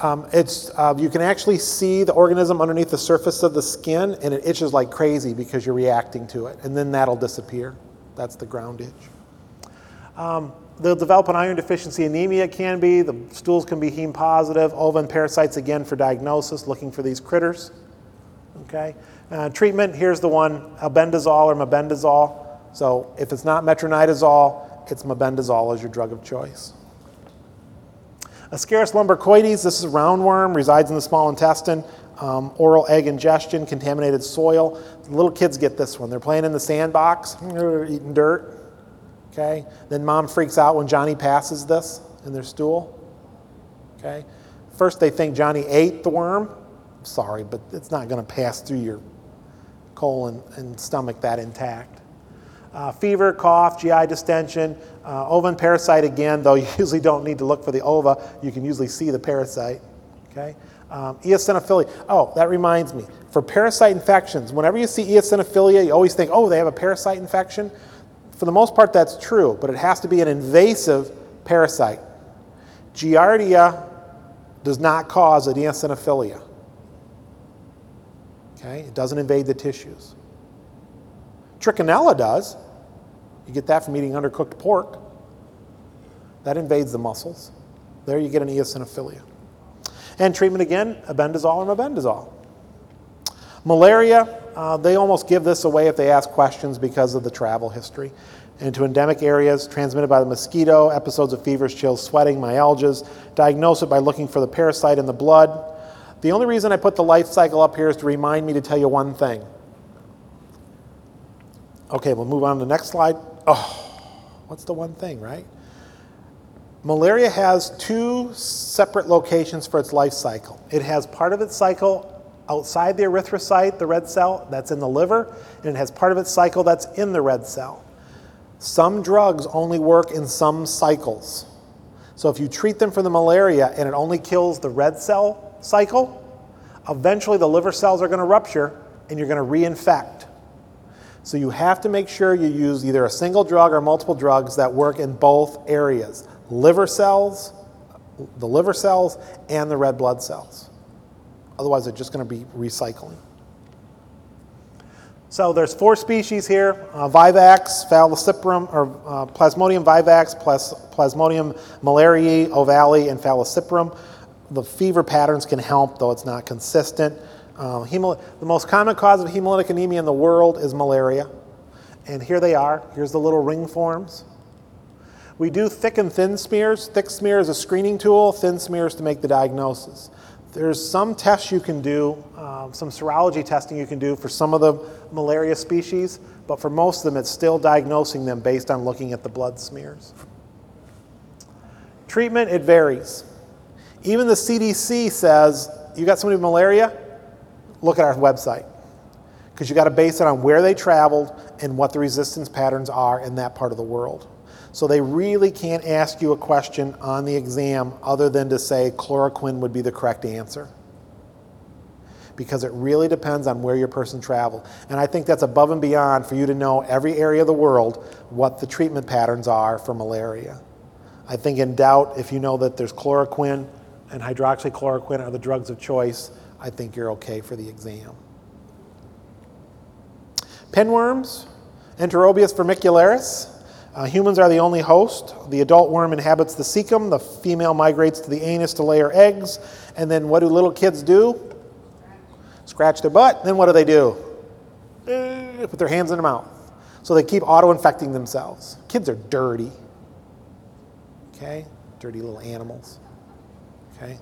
Um, it's, uh, you can actually see the organism underneath the surface of the skin, and it itches like crazy because you're reacting to it. And then that'll disappear. That's the ground itch. Um, they'll develop an iron deficiency anemia, it can be. The stools can be heme positive. And parasites, again, for diagnosis, looking for these critters. Okay? Uh, treatment here's the one albendazole or mebendazole. So if it's not metronidazole, it's mebendazole as your drug of choice. Ascaris lumbricoides, this is a roundworm, resides in the small intestine. Um, oral egg ingestion, contaminated soil. Little kids get this one. They're playing in the sandbox, eating dirt Okay? Then mom freaks out when Johnny passes this in their stool. Okay? First, they think Johnny ate the worm. Sorry, but it's not going to pass through your colon and stomach that intact. Uh, fever, cough, GI distension, uh, and parasite again, though you usually don't need to look for the ova, you can usually see the parasite. Okay? Um, eosinophilia. Oh, that reminds me. For parasite infections, whenever you see eosinophilia, you always think, oh, they have a parasite infection. For the most part, that's true, but it has to be an invasive parasite. Giardia does not cause an eosinophilia. Okay, it doesn't invade the tissues. Trichinella does. You get that from eating undercooked pork. That invades the muscles. There you get an eosinophilia. And treatment again, albendazole or mebendazole. Malaria, uh, they almost give this away if they ask questions because of the travel history. Into endemic areas transmitted by the mosquito, episodes of fevers, chills, sweating, myalgias. Diagnose it by looking for the parasite in the blood. The only reason I put the life cycle up here is to remind me to tell you one thing. Okay, we'll move on to the next slide. Oh, what's the one thing, right? Malaria has two separate locations for its life cycle. It has part of its cycle outside the erythrocyte, the red cell, that's in the liver, and it has part of its cycle that's in the red cell. Some drugs only work in some cycles. So if you treat them for the malaria and it only kills the red cell cycle, eventually the liver cells are going to rupture and you're going to reinfect. So you have to make sure you use either a single drug or multiple drugs that work in both areas liver cells, the liver cells, and the red blood cells. Otherwise, they're just going to be recycling. So there's four species here, uh, Vivax, Falciparum, or uh, Plasmodium vivax, Plas- Plasmodium malariae, ovale, and Falciparum. The fever patterns can help, though it's not consistent. Uh, the most common cause of hemolytic anemia in the world is malaria. And here they are. Here's the little ring forms. We do thick and thin smears. Thick smear is a screening tool, thin smears to make the diagnosis. There's some tests you can do, um, some serology testing you can do for some of the malaria species, but for most of them, it's still diagnosing them based on looking at the blood smears. Treatment, it varies. Even the CDC says, you got somebody with malaria? Look at our website. Because you got to base it on where they traveled and what the resistance patterns are in that part of the world. So they really can't ask you a question on the exam other than to say chloroquine would be the correct answer. Because it really depends on where your person traveled. And I think that's above and beyond for you to know every area of the world what the treatment patterns are for malaria. I think in doubt, if you know that there's chloroquine and hydroxychloroquine are the drugs of choice, I think you're okay for the exam. Pinworms, Enterobius vermicularis. Uh, humans are the only host. The adult worm inhabits the cecum. The female migrates to the anus to lay her eggs. And then what do little kids do? Scratch their butt. Then what do they do? Uh, put their hands in their mouth. So they keep auto infecting themselves. Kids are dirty. Okay? Dirty little animals. Okay?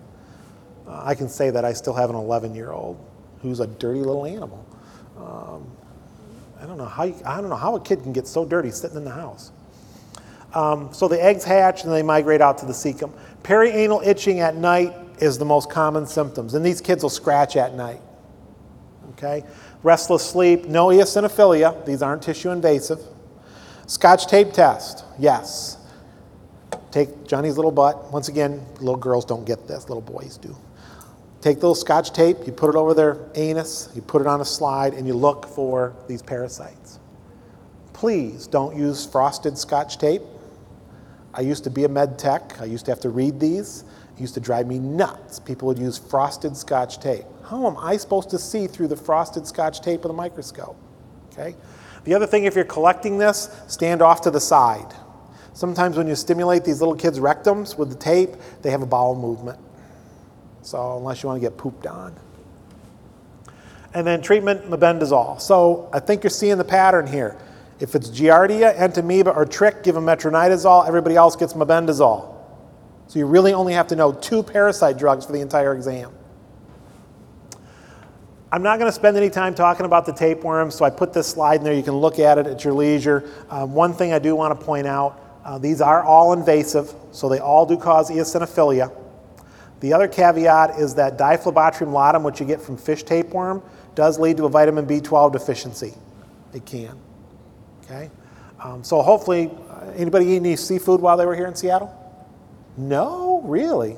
Uh, I can say that I still have an 11 year old who's a dirty little animal. Um, I don't know how you, I don't know how a kid can get so dirty sitting in the house. Um, so the eggs hatch and they migrate out to the cecum. Perianal itching at night is the most common symptoms, and these kids will scratch at night. Okay, restless sleep, no eosinophilia. These aren't tissue invasive. Scotch tape test, yes. Take Johnny's little butt. Once again, little girls don't get this, little boys do. Take the little scotch tape, you put it over their anus, you put it on a slide, and you look for these parasites. Please don't use frosted scotch tape. I used to be a med tech. I used to have to read these. It used to drive me nuts. People would use frosted scotch tape. How am I supposed to see through the frosted scotch tape with a microscope? Okay? The other thing, if you're collecting this, stand off to the side. Sometimes when you stimulate these little kids' rectums with the tape, they have a bowel movement. So unless you want to get pooped on. And then treatment, mebendazole. So I think you're seeing the pattern here. If it's Giardia, Entamoeba, or Trich, give them metronidazole. Everybody else gets mebendazole. So you really only have to know two parasite drugs for the entire exam. I'm not going to spend any time talking about the tapeworms, so I put this slide in there. You can look at it at your leisure. Um, one thing I do want to point out uh, these are all invasive, so they all do cause eosinophilia. The other caveat is that Diphyllobothrium latum, which you get from fish tapeworm, does lead to a vitamin B12 deficiency. It can. Okay? Um, so hopefully, uh, anybody eat any seafood while they were here in Seattle? No, really.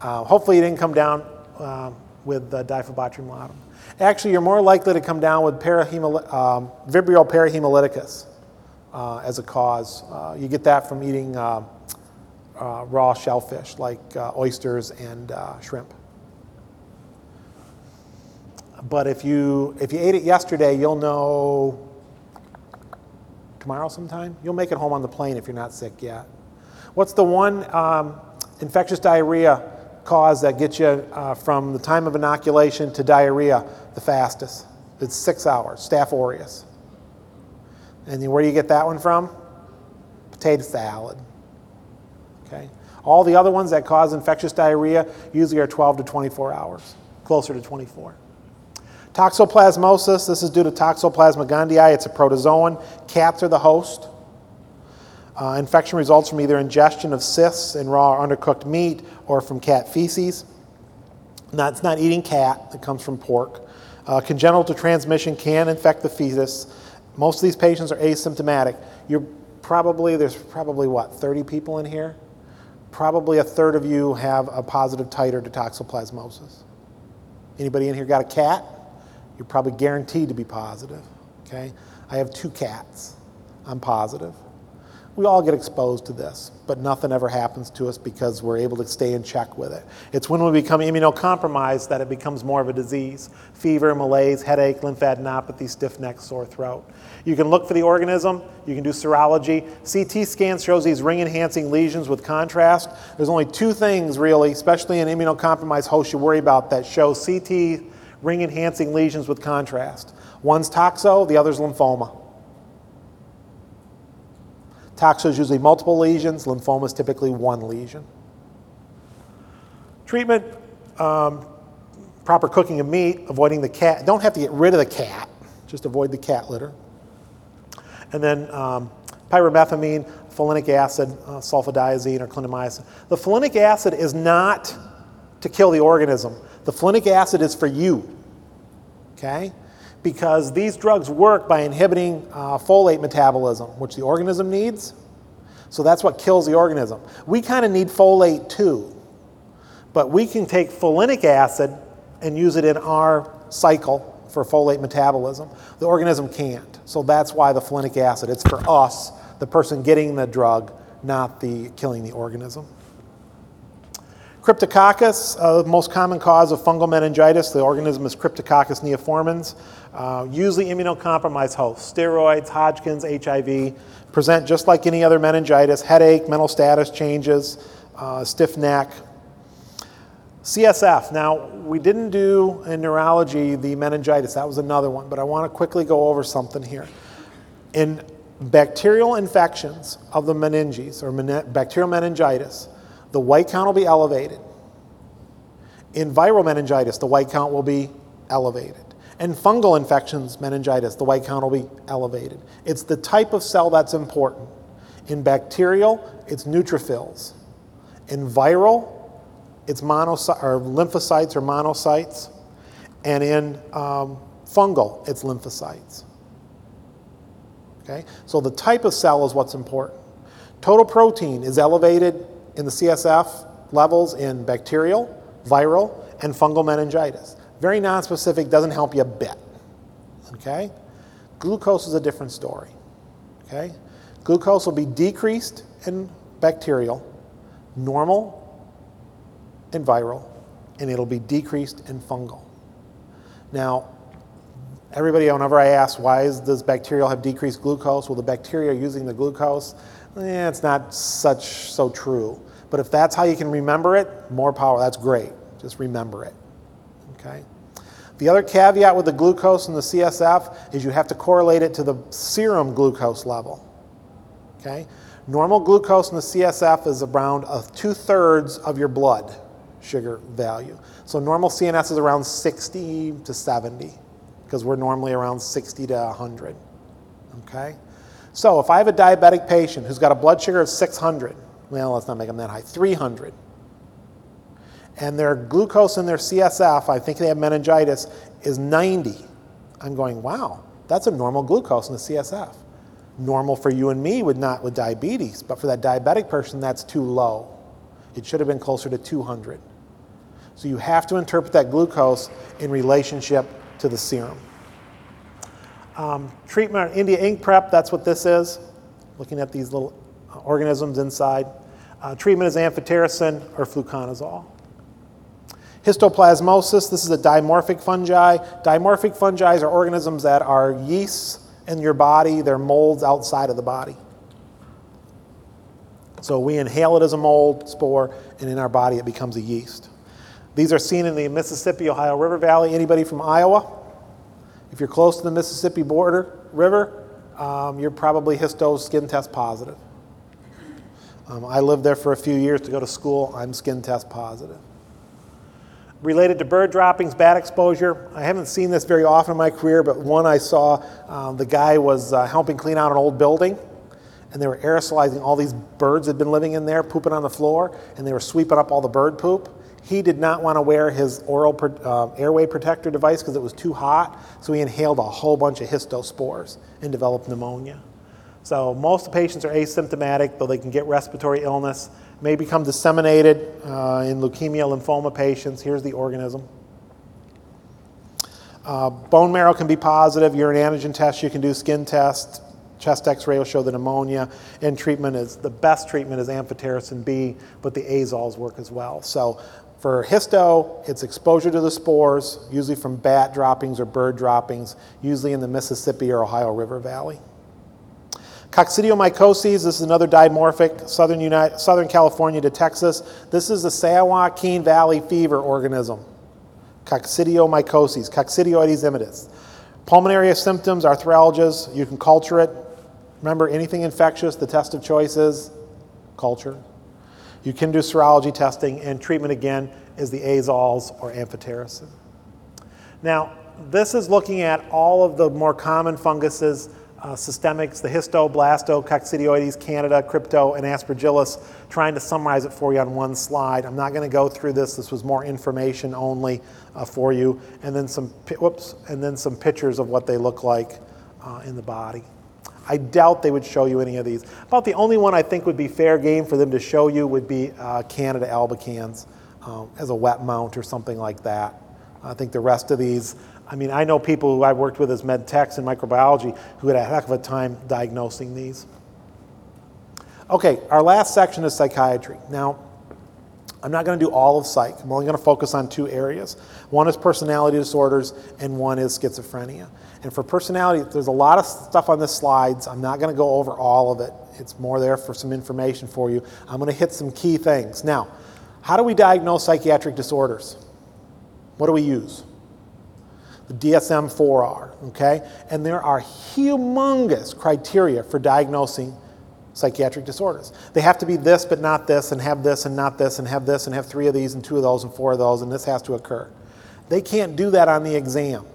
Uh, hopefully, you didn't come down uh, with uh, Diphyllobothrium latum. Actually, you're more likely to come down with um, Vibrio parahemolyticus uh, as a cause. Uh, you get that from eating uh, uh, raw shellfish like uh, oysters and uh, shrimp. But if you if you ate it yesterday, you'll know tomorrow sometime. You'll make it home on the plane if you're not sick yet. What's the one um, infectious diarrhea cause that gets you from the time of inoculation to diarrhea the fastest? It's six hours. Staph aureus. And where do you get that one from? Potato salad. Okay. All the other ones that cause infectious diarrhea usually are 12 to 24 hours, closer to 24. Toxoplasmosis, this is due to Toxoplasma gondii. It's a protozoan. Cats are the host. Uh, infection results from either ingestion of cysts in raw or undercooked meat or from cat feces. Now, it's not eating cat, it comes from pork. Uh, congenital transmission can infect the fetus. Most of these patients are asymptomatic. You're probably, there's probably what, 30 people in here? Probably a third of you have a positive titer to toxoplasmosis. Anybody in here got a cat? You're probably guaranteed to be positive. Okay? I have two cats. I'm positive. We all get exposed to this, but nothing ever happens to us because we're able to stay in check with it. It's when we become immunocompromised that it becomes more of a disease fever, malaise, headache, lymphadenopathy, stiff neck, sore throat. You can look for the organism, you can do serology. CT scan shows these ring enhancing lesions with contrast. There's only two things, really, especially in immunocompromised hosts, you worry about that show CT ring enhancing lesions with contrast. One's toxo, the other's lymphoma. Toxo is usually multiple lesions, lymphoma is typically one lesion. Treatment um, proper cooking of meat, avoiding the cat. Don't have to get rid of the cat, just avoid the cat litter. And then um, pyrimethamine, folinic acid, uh, sulfadiazine, or clindamycin. The folinic acid is not to kill the organism, the folinic acid is for you. Okay? because these drugs work by inhibiting uh, folate metabolism, which the organism needs. So that's what kills the organism. We kind of need folate too, but we can take folinic acid and use it in our cycle for folate metabolism. The organism can't. So that's why the folinic acid, it's for us, the person getting the drug, not the killing the organism. Cryptococcus, uh, the most common cause of fungal meningitis. The organism is Cryptococcus neoformans. Uh, usually immunocompromised hosts, steroids, Hodgkin's, HIV, present just like any other meningitis, headache, mental status changes, uh, stiff neck. CSF, now we didn't do in neurology the meningitis, that was another one, but I want to quickly go over something here. In bacterial infections of the meninges or men- bacterial meningitis, the white count will be elevated. In viral meningitis, the white count will be elevated. And fungal infections, meningitis, the white count will be elevated. It's the type of cell that's important. In bacterial, it's neutrophils. In viral, it's monocy- or lymphocytes or monocytes. And in um, fungal, it's lymphocytes. Okay? So the type of cell is what's important. Total protein is elevated in the CSF levels in bacterial, viral, and fungal meningitis. Very nonspecific, doesn't help you a bit. Okay? Glucose is a different story. Okay? Glucose will be decreased in bacterial, normal in viral, and it'll be decreased in fungal. Now, everybody, whenever I ask why is, does bacterial have decreased glucose, well, the bacteria are using the glucose eh, it's not such so true. But if that's how you can remember it, more power. That's great. Just remember it. Okay. The other caveat with the glucose in the CSF is you have to correlate it to the serum glucose level. Okay. Normal glucose in the CSF is around two thirds of your blood sugar value. So normal CNS is around 60 to 70 because we're normally around 60 to 100. Okay? So if I have a diabetic patient who's got a blood sugar of 600, well, let's not make them that high, 300, and their glucose in their CSF, I think they have meningitis, is 90, I'm going, wow, that's a normal glucose in the CSF. Normal for you and me with not with diabetes, but for that diabetic person, that's too low. It should have been closer to 200. So you have to interpret that glucose in relationship to the serum. Um, treatment, India ink prep, that's what this is. Looking at these little uh, organisms inside. Uh, treatment is amphotericin or fluconazole. Histoplasmosis, this is a dimorphic fungi. Dimorphic fungi are organisms that are yeasts in your body, they're molds outside of the body. So we inhale it as a mold spore, and in our body it becomes a yeast. These are seen in the Mississippi Ohio River Valley. Anybody from Iowa? If you're close to the Mississippi border river, um, you're probably histo skin test positive. Um, I lived there for a few years to go to school. I'm skin test positive. Related to bird droppings, bat exposure. I haven't seen this very often in my career, but one I saw, um, the guy was uh, helping clean out an old building, and they were aerosolizing all these birds that had been living in there, pooping on the floor, and they were sweeping up all the bird poop. He did not want to wear his oral uh, airway protector device because it was too hot, so he inhaled a whole bunch of histospores and developed pneumonia. So most of the patients are asymptomatic, though they can get respiratory illness, may become disseminated uh, in leukemia, lymphoma patients. Here's the organism. Uh, bone marrow can be positive, urine antigen test, you can do skin test, chest x-ray will show the pneumonia, and treatment is, the best treatment is amphotericin B, but the azoles work as well. So for histo, it's exposure to the spores, usually from bat droppings or bird droppings, usually in the Mississippi or Ohio River Valley. Coccidiomycosis, this is another dimorphic, southern, United, southern California to Texas. This is the San Joaquin Valley fever organism. Coccidiomycosis, Coccidioides immitis. Pulmonary symptoms, arthralgias, you can culture it. Remember, anything infectious, the test of choice is culture. You can do serology testing, and treatment again is the azoles or amphotericin. Now, this is looking at all of the more common funguses uh, systemics, the histo, blasto, coccidioides, candida, crypto, and aspergillus, trying to summarize it for you on one slide. I'm not going to go through this. This was more information only uh, for you, and then some whoops, and then some pictures of what they look like uh, in the body. I doubt they would show you any of these. About the only one I think would be fair game for them to show you would be uh, Candida albicans um, as a wet mount or something like that. I think the rest of these, I mean, I know people who I've worked with as med techs in microbiology who had a heck of a time diagnosing these. Okay, our last section is psychiatry. Now, I'm not going to do all of psych. I'm only going to focus on two areas. One is personality disorders, and one is schizophrenia. And for personality, there's a lot of stuff on the slides. I'm not going to go over all of it. It's more there for some information for you. I'm going to hit some key things. Now, how do we diagnose psychiatric disorders? What do we use? The DSM 4R, okay? And there are humongous criteria for diagnosing psychiatric disorders. They have to be this but not this, and have this and not this, and have this and have three of these, and two of those, and four of those, and this has to occur. They can't do that on the exam.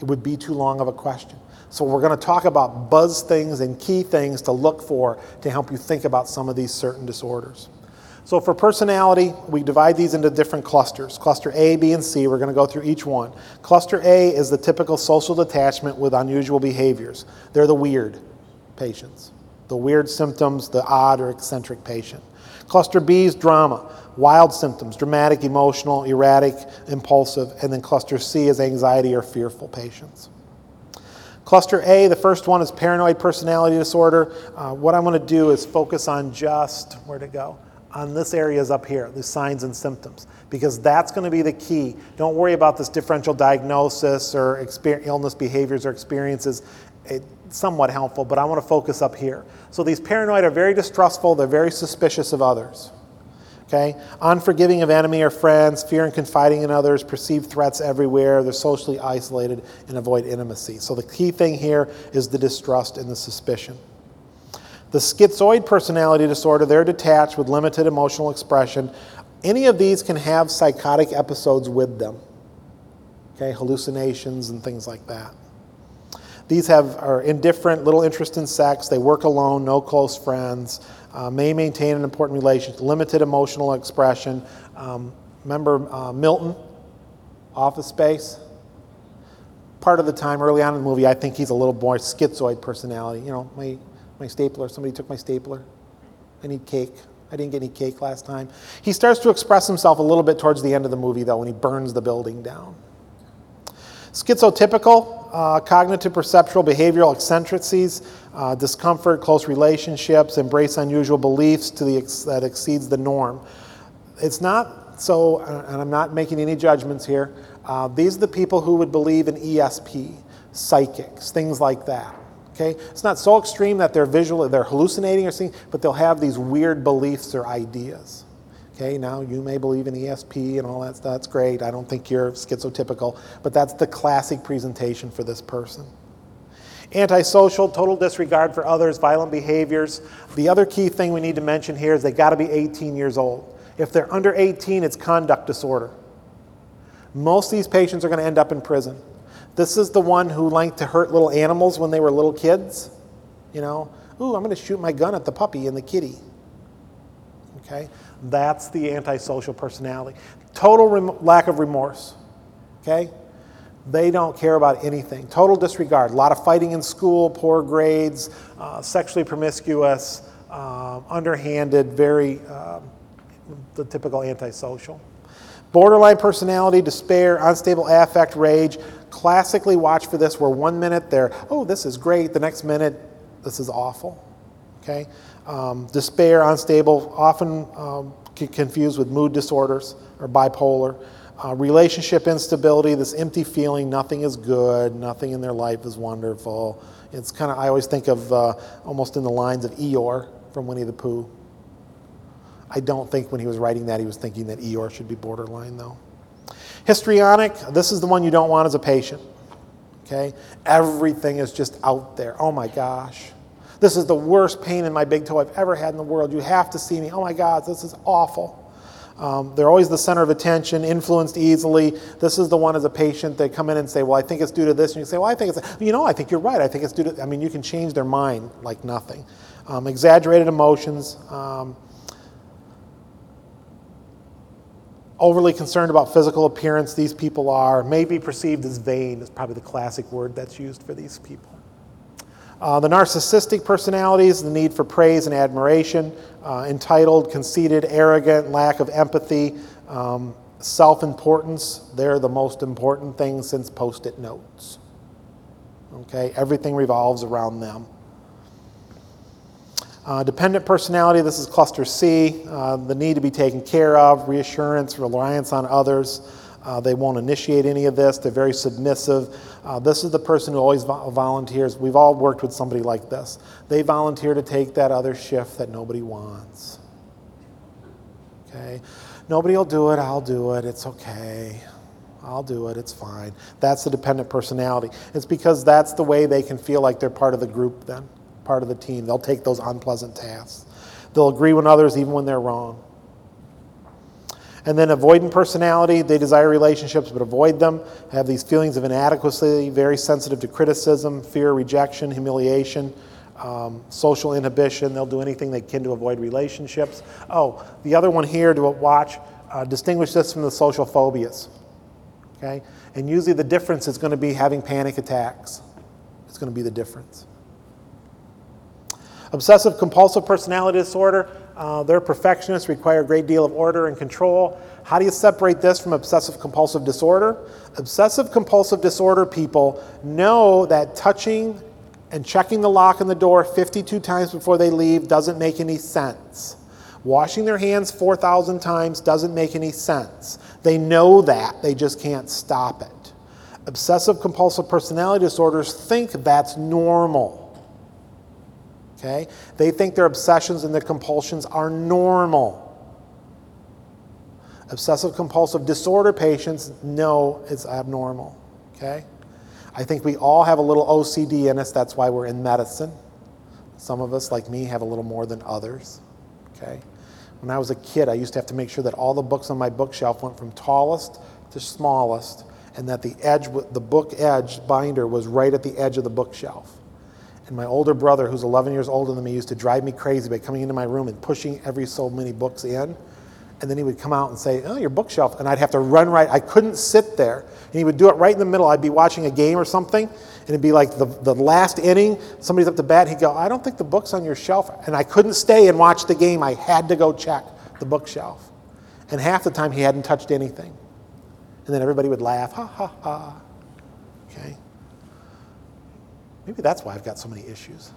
It would be too long of a question. So, we're going to talk about buzz things and key things to look for to help you think about some of these certain disorders. So for personality, we divide these into different clusters. Cluster A, B, and C, we're going to go through each one. Cluster A is the typical social detachment with unusual behaviors. They're the weird patients, the weird symptoms, the odd or eccentric patient. Cluster B is drama, wild symptoms, dramatic, emotional, erratic, impulsive, and then cluster C is anxiety or fearful patients. Cluster A, the first one is paranoid personality disorder. Uh, what I'm going to do is focus on just, where to go? on this area is up here, the signs and symptoms, because that's going to be the key. Don't worry about this differential diagnosis or illness behaviors or experiences. It's somewhat helpful, but I want to focus up here. So these paranoid are very distrustful, they're very suspicious of others. Okay? Unforgiving of enemy or friends, fear and confiding in others, perceive threats everywhere, they're socially isolated and avoid intimacy. So the key thing here is the distrust and the suspicion. The schizoid personality disorder, they're detached with limited emotional expression. Any of these can have psychotic episodes with them, okay, hallucinations and things like that. These have are indifferent, little interest in sex. They work alone, no close friends. Uh, may maintain an important relationship, limited emotional expression. Um, remember uh, Milton, Office Space. Part of the time, early on in the movie, I think he's a little more schizoid personality. You know, my my stapler. Somebody took my stapler. I need cake. I didn't get any cake last time. He starts to express himself a little bit towards the end of the movie, though, when he burns the building down. Schizotypical, uh, cognitive, perceptual, behavioral eccentricities, uh, discomfort, close relationships, embrace unusual beliefs to the ex- that exceeds the norm. It's not so, and I'm not making any judgments here. Uh, these are the people who would believe in ESP, psychics, things like that. Okay? It's not so extreme that they're visual, they're hallucinating or seeing, but they'll have these weird beliefs or ideas. Okay, now you may believe in ESP and all that. That's great. I don't think you're schizotypical, but that's the classic presentation for this person. Antisocial, total disregard for others, violent behaviors. The other key thing we need to mention here is they got to be 18 years old. If they're under 18, it's conduct disorder. Most of these patients are going to end up in prison. This is the one who liked to hurt little animals when they were little kids. You know, ooh, I'm going to shoot my gun at the puppy and the kitty. Okay? That's the antisocial personality. Total rem- lack of remorse. Okay? They don't care about anything. Total disregard. A lot of fighting in school, poor grades, uh, sexually promiscuous, uh, underhanded, very uh, the typical antisocial. Borderline personality, despair, unstable affect, rage, classically watch for this where one minute they're, oh, this is great, the next minute This is awful. Okay? Um, despair, unstable, often um, confused with mood disorders or bipolar. Uh, relationship instability, this empty feeling, nothing is good, nothing in their life is wonderful. It's kind of, I always think of uh, almost in the lines of Eeyore from Winnie the Pooh. I don't think when he was writing that he was thinking that Eeyore should be borderline, though. Histrionic, this is the one you don't want as a patient. Okay? Everything is just out there. Oh my gosh. This is the worst pain in my big toe I've ever had in the world. You have to see me. Oh my God, this is awful. Um, they're always the center of attention, influenced easily. This is the one as a patient they come in and say, Well, I think it's due to this. And you say, Well, I think it's, you know, I think you're right. I think it's due to, I mean, you can change their mind like nothing. Um, exaggerated emotions. Um, overly concerned about physical appearance, these people are. May be perceived as vain, is probably the classic word that's used for these people. Uh, the narcissistic personalities, the need for praise and admiration, uh, entitled, conceited, arrogant, lack of empathy, um, self importance, they're the most important thing since post it notes. Okay, everything revolves around them. Uh, dependent personality, this is cluster C, uh, the need to be taken care of, reassurance, reliance on others. Uh, they won't initiate any of this. They're very submissive. Uh, this is the person who always vo- volunteers. We've all worked with somebody like this. They volunteer to take that other shift that nobody wants. Okay? Nobody will do it. I'll do it. It's okay. I'll do it. It's fine. That's the dependent personality. It's because that's the way they can feel like they're part of the group then, part of the team. They'll take those unpleasant tasks. They'll agree with others even when they're wrong. And then avoidant personality, they desire relationships but avoid them, have these feelings of inadequacy, very sensitive to criticism, fear, rejection, humiliation, um, social inhibition. They'll do anything they can to avoid relationships. Oh, the other one here to watch, uh, distinguish this from the social phobias. Okay? And usually the difference is going to be having panic attacks. It's going to be the difference. Obsessive compulsive personality disorder, uh, they're perfectionists, require a great deal of order and control. How do you separate this from obsessive compulsive disorder? Obsessive compulsive disorder people know that touching and checking the lock on the door 52 times before they leave doesn't make any sense. Washing their hands 4,000 times doesn't make any sense. They know that, they just can't stop it. Obsessive compulsive personality disorders think that's normal. Okay? They think their obsessions and their compulsions are normal. Obsessive compulsive disorder patients know it's abnormal. Okay? I think we all have a little OCD in us, that's why we're in medicine. Some of us, like me, have a little more than others. Okay? When I was a kid, I used to have to make sure that all the books on my bookshelf went from tallest to smallest, and that the edge, the book edge binder was right at the edge of the bookshelf. And my older brother, who's 11 years older than me, used to drive me crazy by coming into my room and pushing every so many books in. And then he would come out and say, Oh, your bookshelf. And I'd have to run right. I couldn't sit there. And he would do it right in the middle. I'd be watching a game or something, and it'd be like the, the last inning. Somebody's up to bat. He'd go, I don't think the book's on your shelf. And I couldn't stay and watch the game. I had to go check the bookshelf. And half the time, he hadn't touched anything. And then everybody would laugh, ha ha ha. Okay? Maybe that's why I've got so many issues.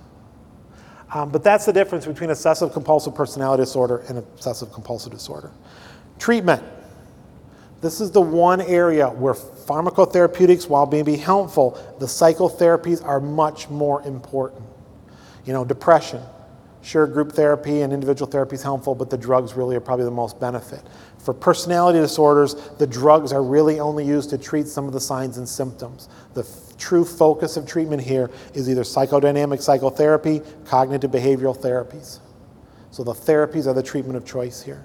Um, but that's the difference between obsessive compulsive personality disorder and obsessive compulsive disorder. Treatment. This is the one area where pharmacotherapeutics, while maybe helpful, the psychotherapies are much more important. You know, depression. Sure, group therapy and individual therapy is helpful, but the drugs really are probably the most benefit. For personality disorders, the drugs are really only used to treat some of the signs and symptoms. The true focus of treatment here is either psychodynamic psychotherapy, cognitive behavioral therapies. So the therapies are the treatment of choice here.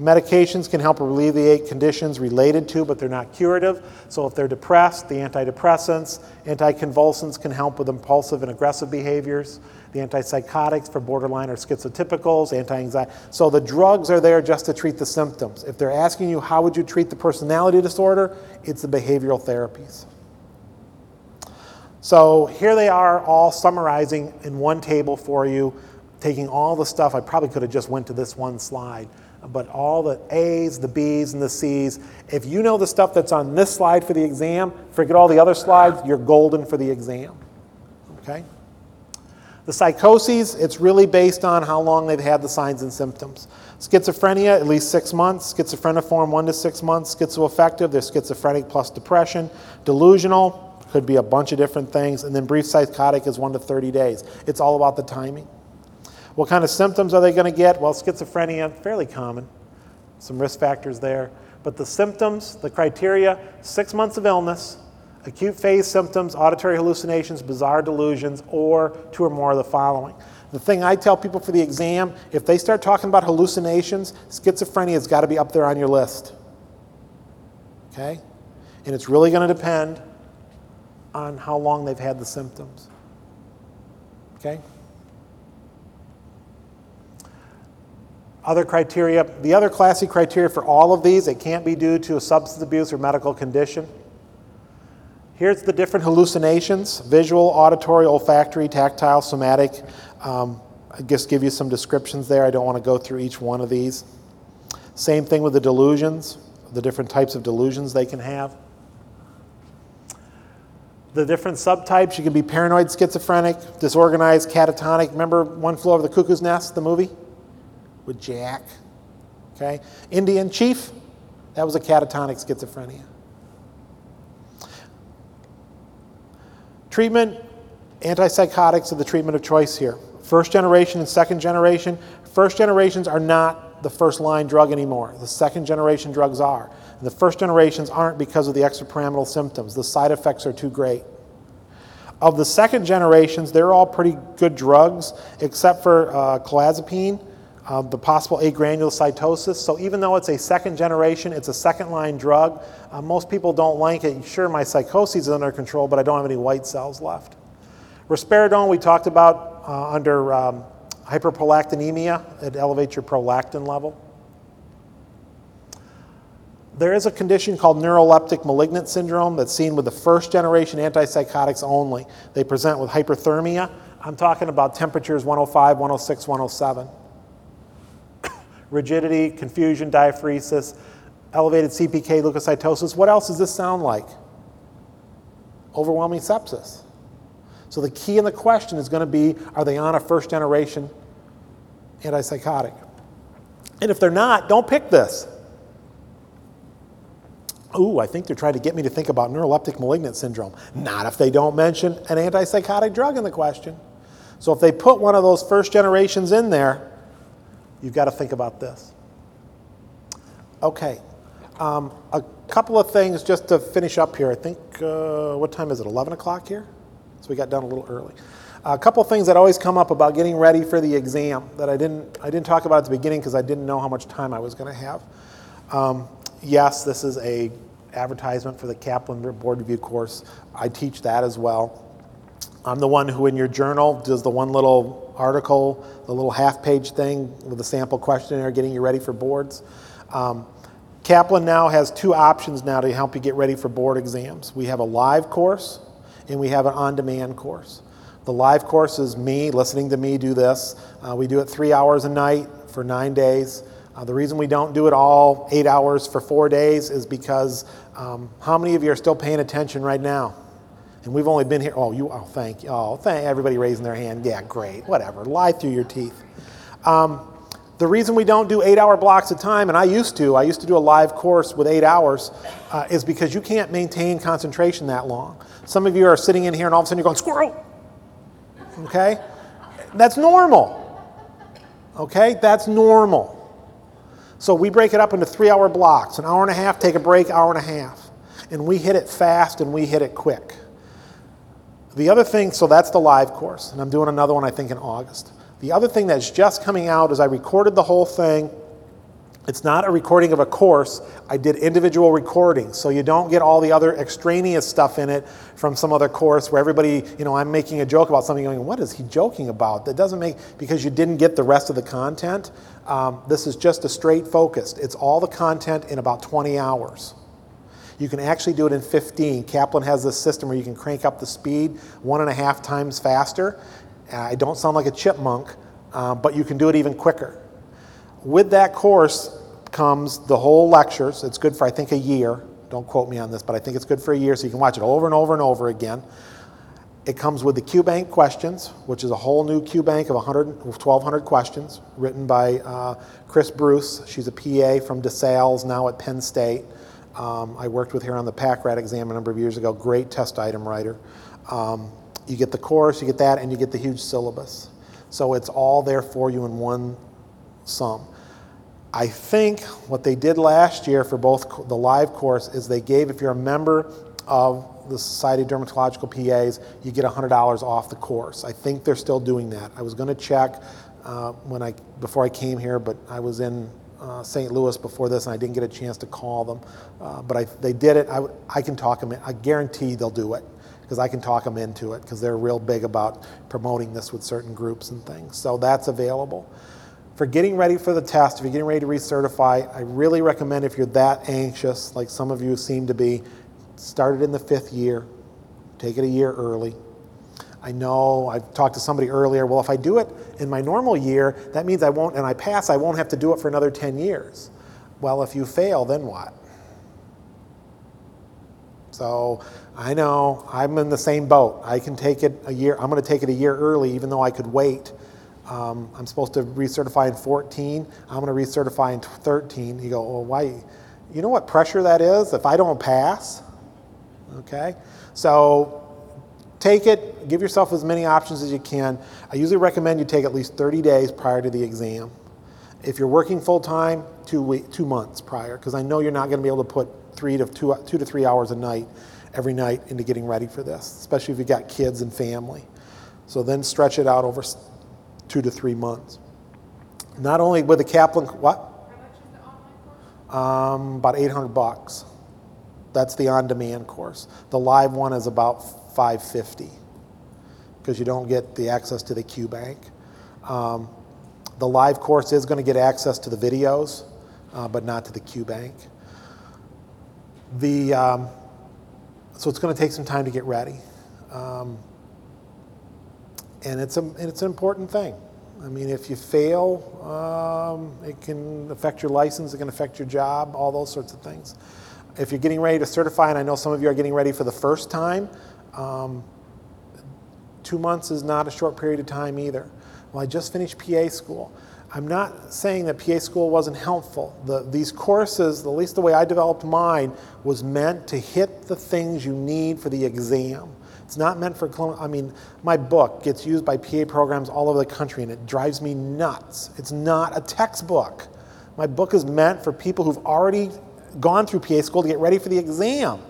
Medications can help alleviate conditions related to, but they're not curative. So if they're depressed, the antidepressants, anticonvulsants can help with impulsive and aggressive behaviors. The antipsychotics for borderline or schizotypicals, anti-anxiety. So the drugs are there just to treat the symptoms. If they're asking you how would you treat the personality disorder, it's the behavioral therapies. So here they are all summarizing in one table for you, taking all the stuff. I probably could have just went to this one slide, but all the A's, the B's, and the C's. If you know the stuff that's on this slide for the exam, forget all the other slides, you're golden for the exam. Okay? The psychoses, it's really based on how long they've had the signs and symptoms. Schizophrenia, at least six months. Schizophreniform, one to six months. Schizoaffective, they're schizophrenic plus depression. Delusional, could be a bunch of different things. And then brief psychotic is one to 30 days. It's all about the timing. What kind of symptoms are they going to get? Well, schizophrenia, fairly common. Some risk factors there. But the symptoms, the criteria six months of illness, acute phase symptoms, auditory hallucinations, bizarre delusions, or two or more of the following. The thing I tell people for the exam if they start talking about hallucinations, schizophrenia has got to be up there on your list. Okay? And it's really going to depend on how long they've had the symptoms. Okay? Other criteria, the other classic criteria for all of these, it can't be due to a substance abuse or medical condition. Here's the different hallucinations visual, auditory, olfactory, tactile, somatic. Um, I just give you some descriptions there. I don't want to go through each one of these. Same thing with the delusions, the different types of delusions they can have. The different subtypes you can be paranoid, schizophrenic, disorganized, catatonic. Remember One Flew Over the Cuckoo's Nest, the movie? With Jack. Okay? Indian Chief, that was a catatonic schizophrenia. Treatment antipsychotics are the treatment of choice here. First generation and second generation. First generations are not the first line drug anymore. The second generation drugs are. The first generations aren't because of the extrapyramidal symptoms. The side effects are too great. Of the second generations, they're all pretty good drugs, except for uh, clozapine, uh, the possible agranulocytosis. So even though it's a second generation, it's a second line drug, uh, most people don't like it. Sure, my psychosis is under control, but I don't have any white cells left. Risperidone, we talked about uh, under um, hyperprolactinemia. It elevates your prolactin level. There is a condition called neuroleptic malignant syndrome that's seen with the first generation antipsychotics only. They present with hyperthermia. I'm talking about temperatures 105, 106, 107. Rigidity, confusion, diaphoresis, elevated CPK, leukocytosis. What else does this sound like? Overwhelming sepsis. So the key in the question is going to be are they on a first generation antipsychotic? And if they're not, don't pick this. Ooh, I think they're trying to get me to think about neuroleptic malignant syndrome. Not if they don't mention an antipsychotic drug in the question. So if they put one of those first generations in there, you've got to think about this. Okay. Um, a couple of things just to finish up here. I think, uh, what time is it? 11 o'clock here? So we got done a little early. A couple of things that always come up about getting ready for the exam that I didn't, I didn't talk about at the beginning because I didn't know how much time I was going to have. Um, yes, this is a advertisement for the Kaplan Board Review course. I teach that as well. I'm the one who in your journal does the one little article, the little half page thing with the sample questionnaire getting you ready for boards. Um, Kaplan now has two options now to help you get ready for board exams. We have a live course, and we have an on demand course. The live course is me listening to me do this. Uh, we do it three hours a night for nine days. Uh, the reason we don't do it all eight hours for four days is because um, how many of you are still paying attention right now? And we've only been here. Oh, you. Oh, thank you. Oh, thank everybody raising their hand. Yeah, great. Whatever. Lie through your teeth. Um, the reason we don't do eight hour blocks of time, and I used to, I used to do a live course with eight hours, uh, is because you can't maintain concentration that long. Some of you are sitting in here and all of a sudden you're going, squirrel. Okay? That's normal. Okay? That's normal. So we break it up into three hour blocks an hour and a half, take a break, hour and a half. And we hit it fast and we hit it quick. The other thing, so that's the live course, and I'm doing another one I think in August. The other thing that's just coming out is I recorded the whole thing it's not a recording of a course. I did individual recordings, so you don't get all the other extraneous stuff in it from some other course where everybody, you know, I'm making a joke about something going, what is he joking about? That doesn't make, because you didn't get the rest of the content. Um, this is just a straight focused. It's all the content in about 20 hours. You can actually do it in 15. Kaplan has this system where you can crank up the speed one and a half times faster. I don't sound like a chipmunk, uh, but you can do it even quicker. With that course comes the whole lectures. It's good for, I think, a year. Don't quote me on this, but I think it's good for a year so you can watch it over and over and over again. It comes with the QBank questions, which is a whole new QBank of 100, 1,200 questions, written by uh, Chris Bruce. She's a PA from DeSales, now at Penn State. Um, I worked with her on the PACKRAT exam a number of years ago. Great test item writer. Um, you get the course, you get that, and you get the huge syllabus. So it's all there for you in one sum. I think what they did last year for both the live course is they gave, if you're a member of the Society of Dermatological PAs, you get $100 off the course. I think they're still doing that. I was going to check uh, when I before I came here, but I was in uh, St. Louis before this, and I didn't get a chance to call them. Uh, but I, they did it. I, I can talk them. In, I guarantee they'll do it because I can talk them into it because they're real big about promoting this with certain groups and things. So that's available. For getting ready for the test, if you're getting ready to recertify, I really recommend if you're that anxious, like some of you seem to be, start it in the fifth year. Take it a year early. I know I've talked to somebody earlier. Well, if I do it in my normal year, that means I won't, and I pass, I won't have to do it for another 10 years. Well, if you fail, then what? So I know I'm in the same boat. I can take it a year, I'm going to take it a year early, even though I could wait. Um, I'm supposed to recertify in 14. I'm going to recertify in 13. You go, well, why? You know what pressure that is if I don't pass? Okay? So take it, give yourself as many options as you can. I usually recommend you take at least 30 days prior to the exam. If you're working full time, two, week, two months prior, because I know you're not going to be able to put three to two, two to three hours a night every night into getting ready for this, especially if you've got kids and family. So then stretch it out over two to three months. Not only with the Kaplan, what? Um, about 800 bucks. That's the on-demand course. The live one is about 550 because you don't get the access to the QBank. Um, the live course is going to get access to the videos, uh, but not to the QBank. The um, so it's going to take some time to get ready, um, and it's a it's an important thing. I mean, if you fail, um, it can affect your license, it can affect your job, all those sorts of things. If you're getting ready to certify, and I know some of you are getting ready for the first time, um, two months is not a short period of time either. Well, I just finished PA school. I'm not saying that PA school wasn't helpful. The, these courses, at least the way I developed mine, was meant to hit the things you need for the exam. It's not meant for, clon- I mean, my book gets used by PA programs all over the country and it drives me nuts. It's not a textbook. My book is meant for people who've already gone through PA school to get ready for the exam.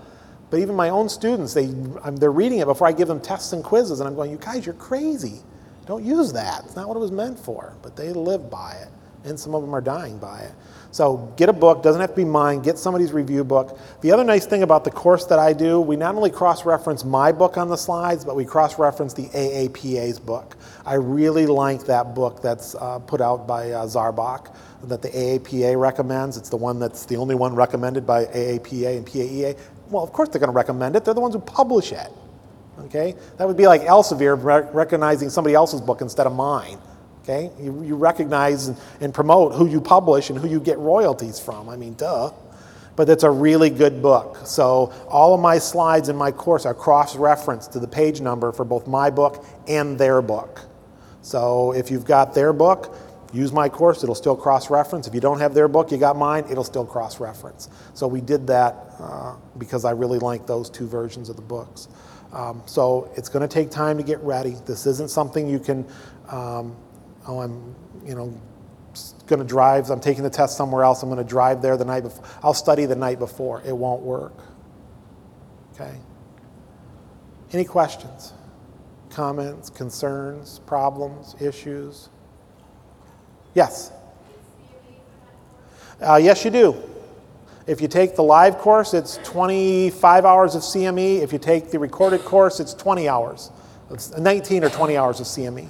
But even my own students, they, they're reading it before I give them tests and quizzes, and I'm going, you guys, you're crazy. Don't use that. It's not what it was meant for. But they live by it, and some of them are dying by it. So get a book, doesn't have to be mine, get somebody's review book. The other nice thing about the course that I do, we not only cross reference my book on the slides, but we cross reference the AAPA's book. I really like that book that's uh, put out by uh, Zarbock that the AAPA recommends. It's the one that's the only one recommended by AAPA and PAEA. Well, of course they're going to recommend it. They're the ones who publish it. Okay? That would be like Elsevier rec- recognizing somebody else's book instead of mine. Okay? You, you recognize and, and promote who you publish and who you get royalties from. I mean, duh. But it's a really good book. So all of my slides in my course are cross-referenced to the page number for both my book and their book. So if you've got their book, use my course, it'll still cross-reference. If you don't have their book, you got mine, it'll still cross-reference. So we did that uh, because I really like those two versions of the books. Um, so it's going to take time to get ready. This isn't something you can, um, oh, I'm, you know, going to drive. I'm taking the test somewhere else. I'm going to drive there the night before. I'll study the night before. It won't work. Okay. Any questions, comments, concerns, problems, issues? Yes. Uh, yes, you do. If you take the live course, it's 25 hours of CME. If you take the recorded course, it's 20 hours. It's 19 or 20 hours of CME.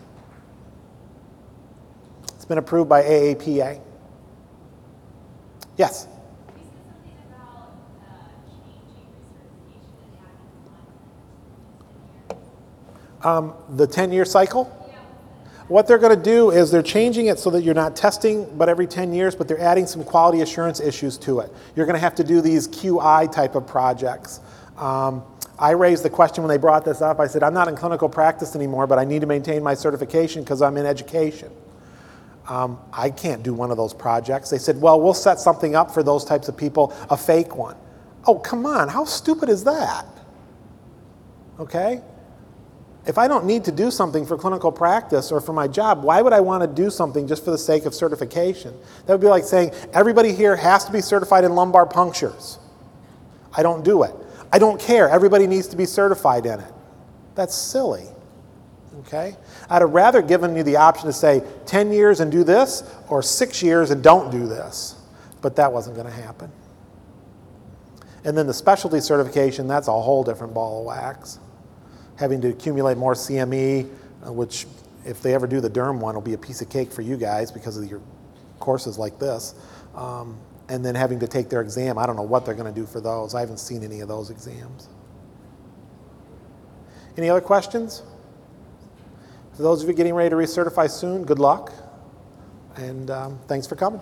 Been approved by AAPA. Yes. You said something about uh, changing recertification that happened Um, the 10 year cycle? What they're going to do is they're changing it so that you're not testing but every 10 years, but they're adding some quality assurance issues to it. You're going to have to do these QI type of projects. Um, I raised the question when they brought this up. I said, I'm not in clinical practice anymore, but I need to maintain my certification because I'm in education. Um, I can't do one of those projects. They said, well, we'll set something up for those types of people, a fake one. Oh, come on, how stupid is that? Okay? If I don't need to do something for clinical practice or for my job, why would I want to do something just for the sake of certification? That would be like saying, everybody here has to be certified in lumbar punctures. I don't do it. I don't care. Everybody needs to be certified in it. That's silly. Okay? I'd have rather given you the option to say 10 years and do this or six years and don't do this. But that wasn't going to happen. And then the specialty certification, that's a whole different ball of wax. Having to accumulate more CME, uh, which, if they ever do the Derm one, will be a piece of cake for you guys because of your courses like this. Um, and then having to take their exam. I don't know what they're going to do for those. I haven't seen any of those exams. Any other questions? For those of you getting ready to recertify soon, good luck. And um, thanks for coming.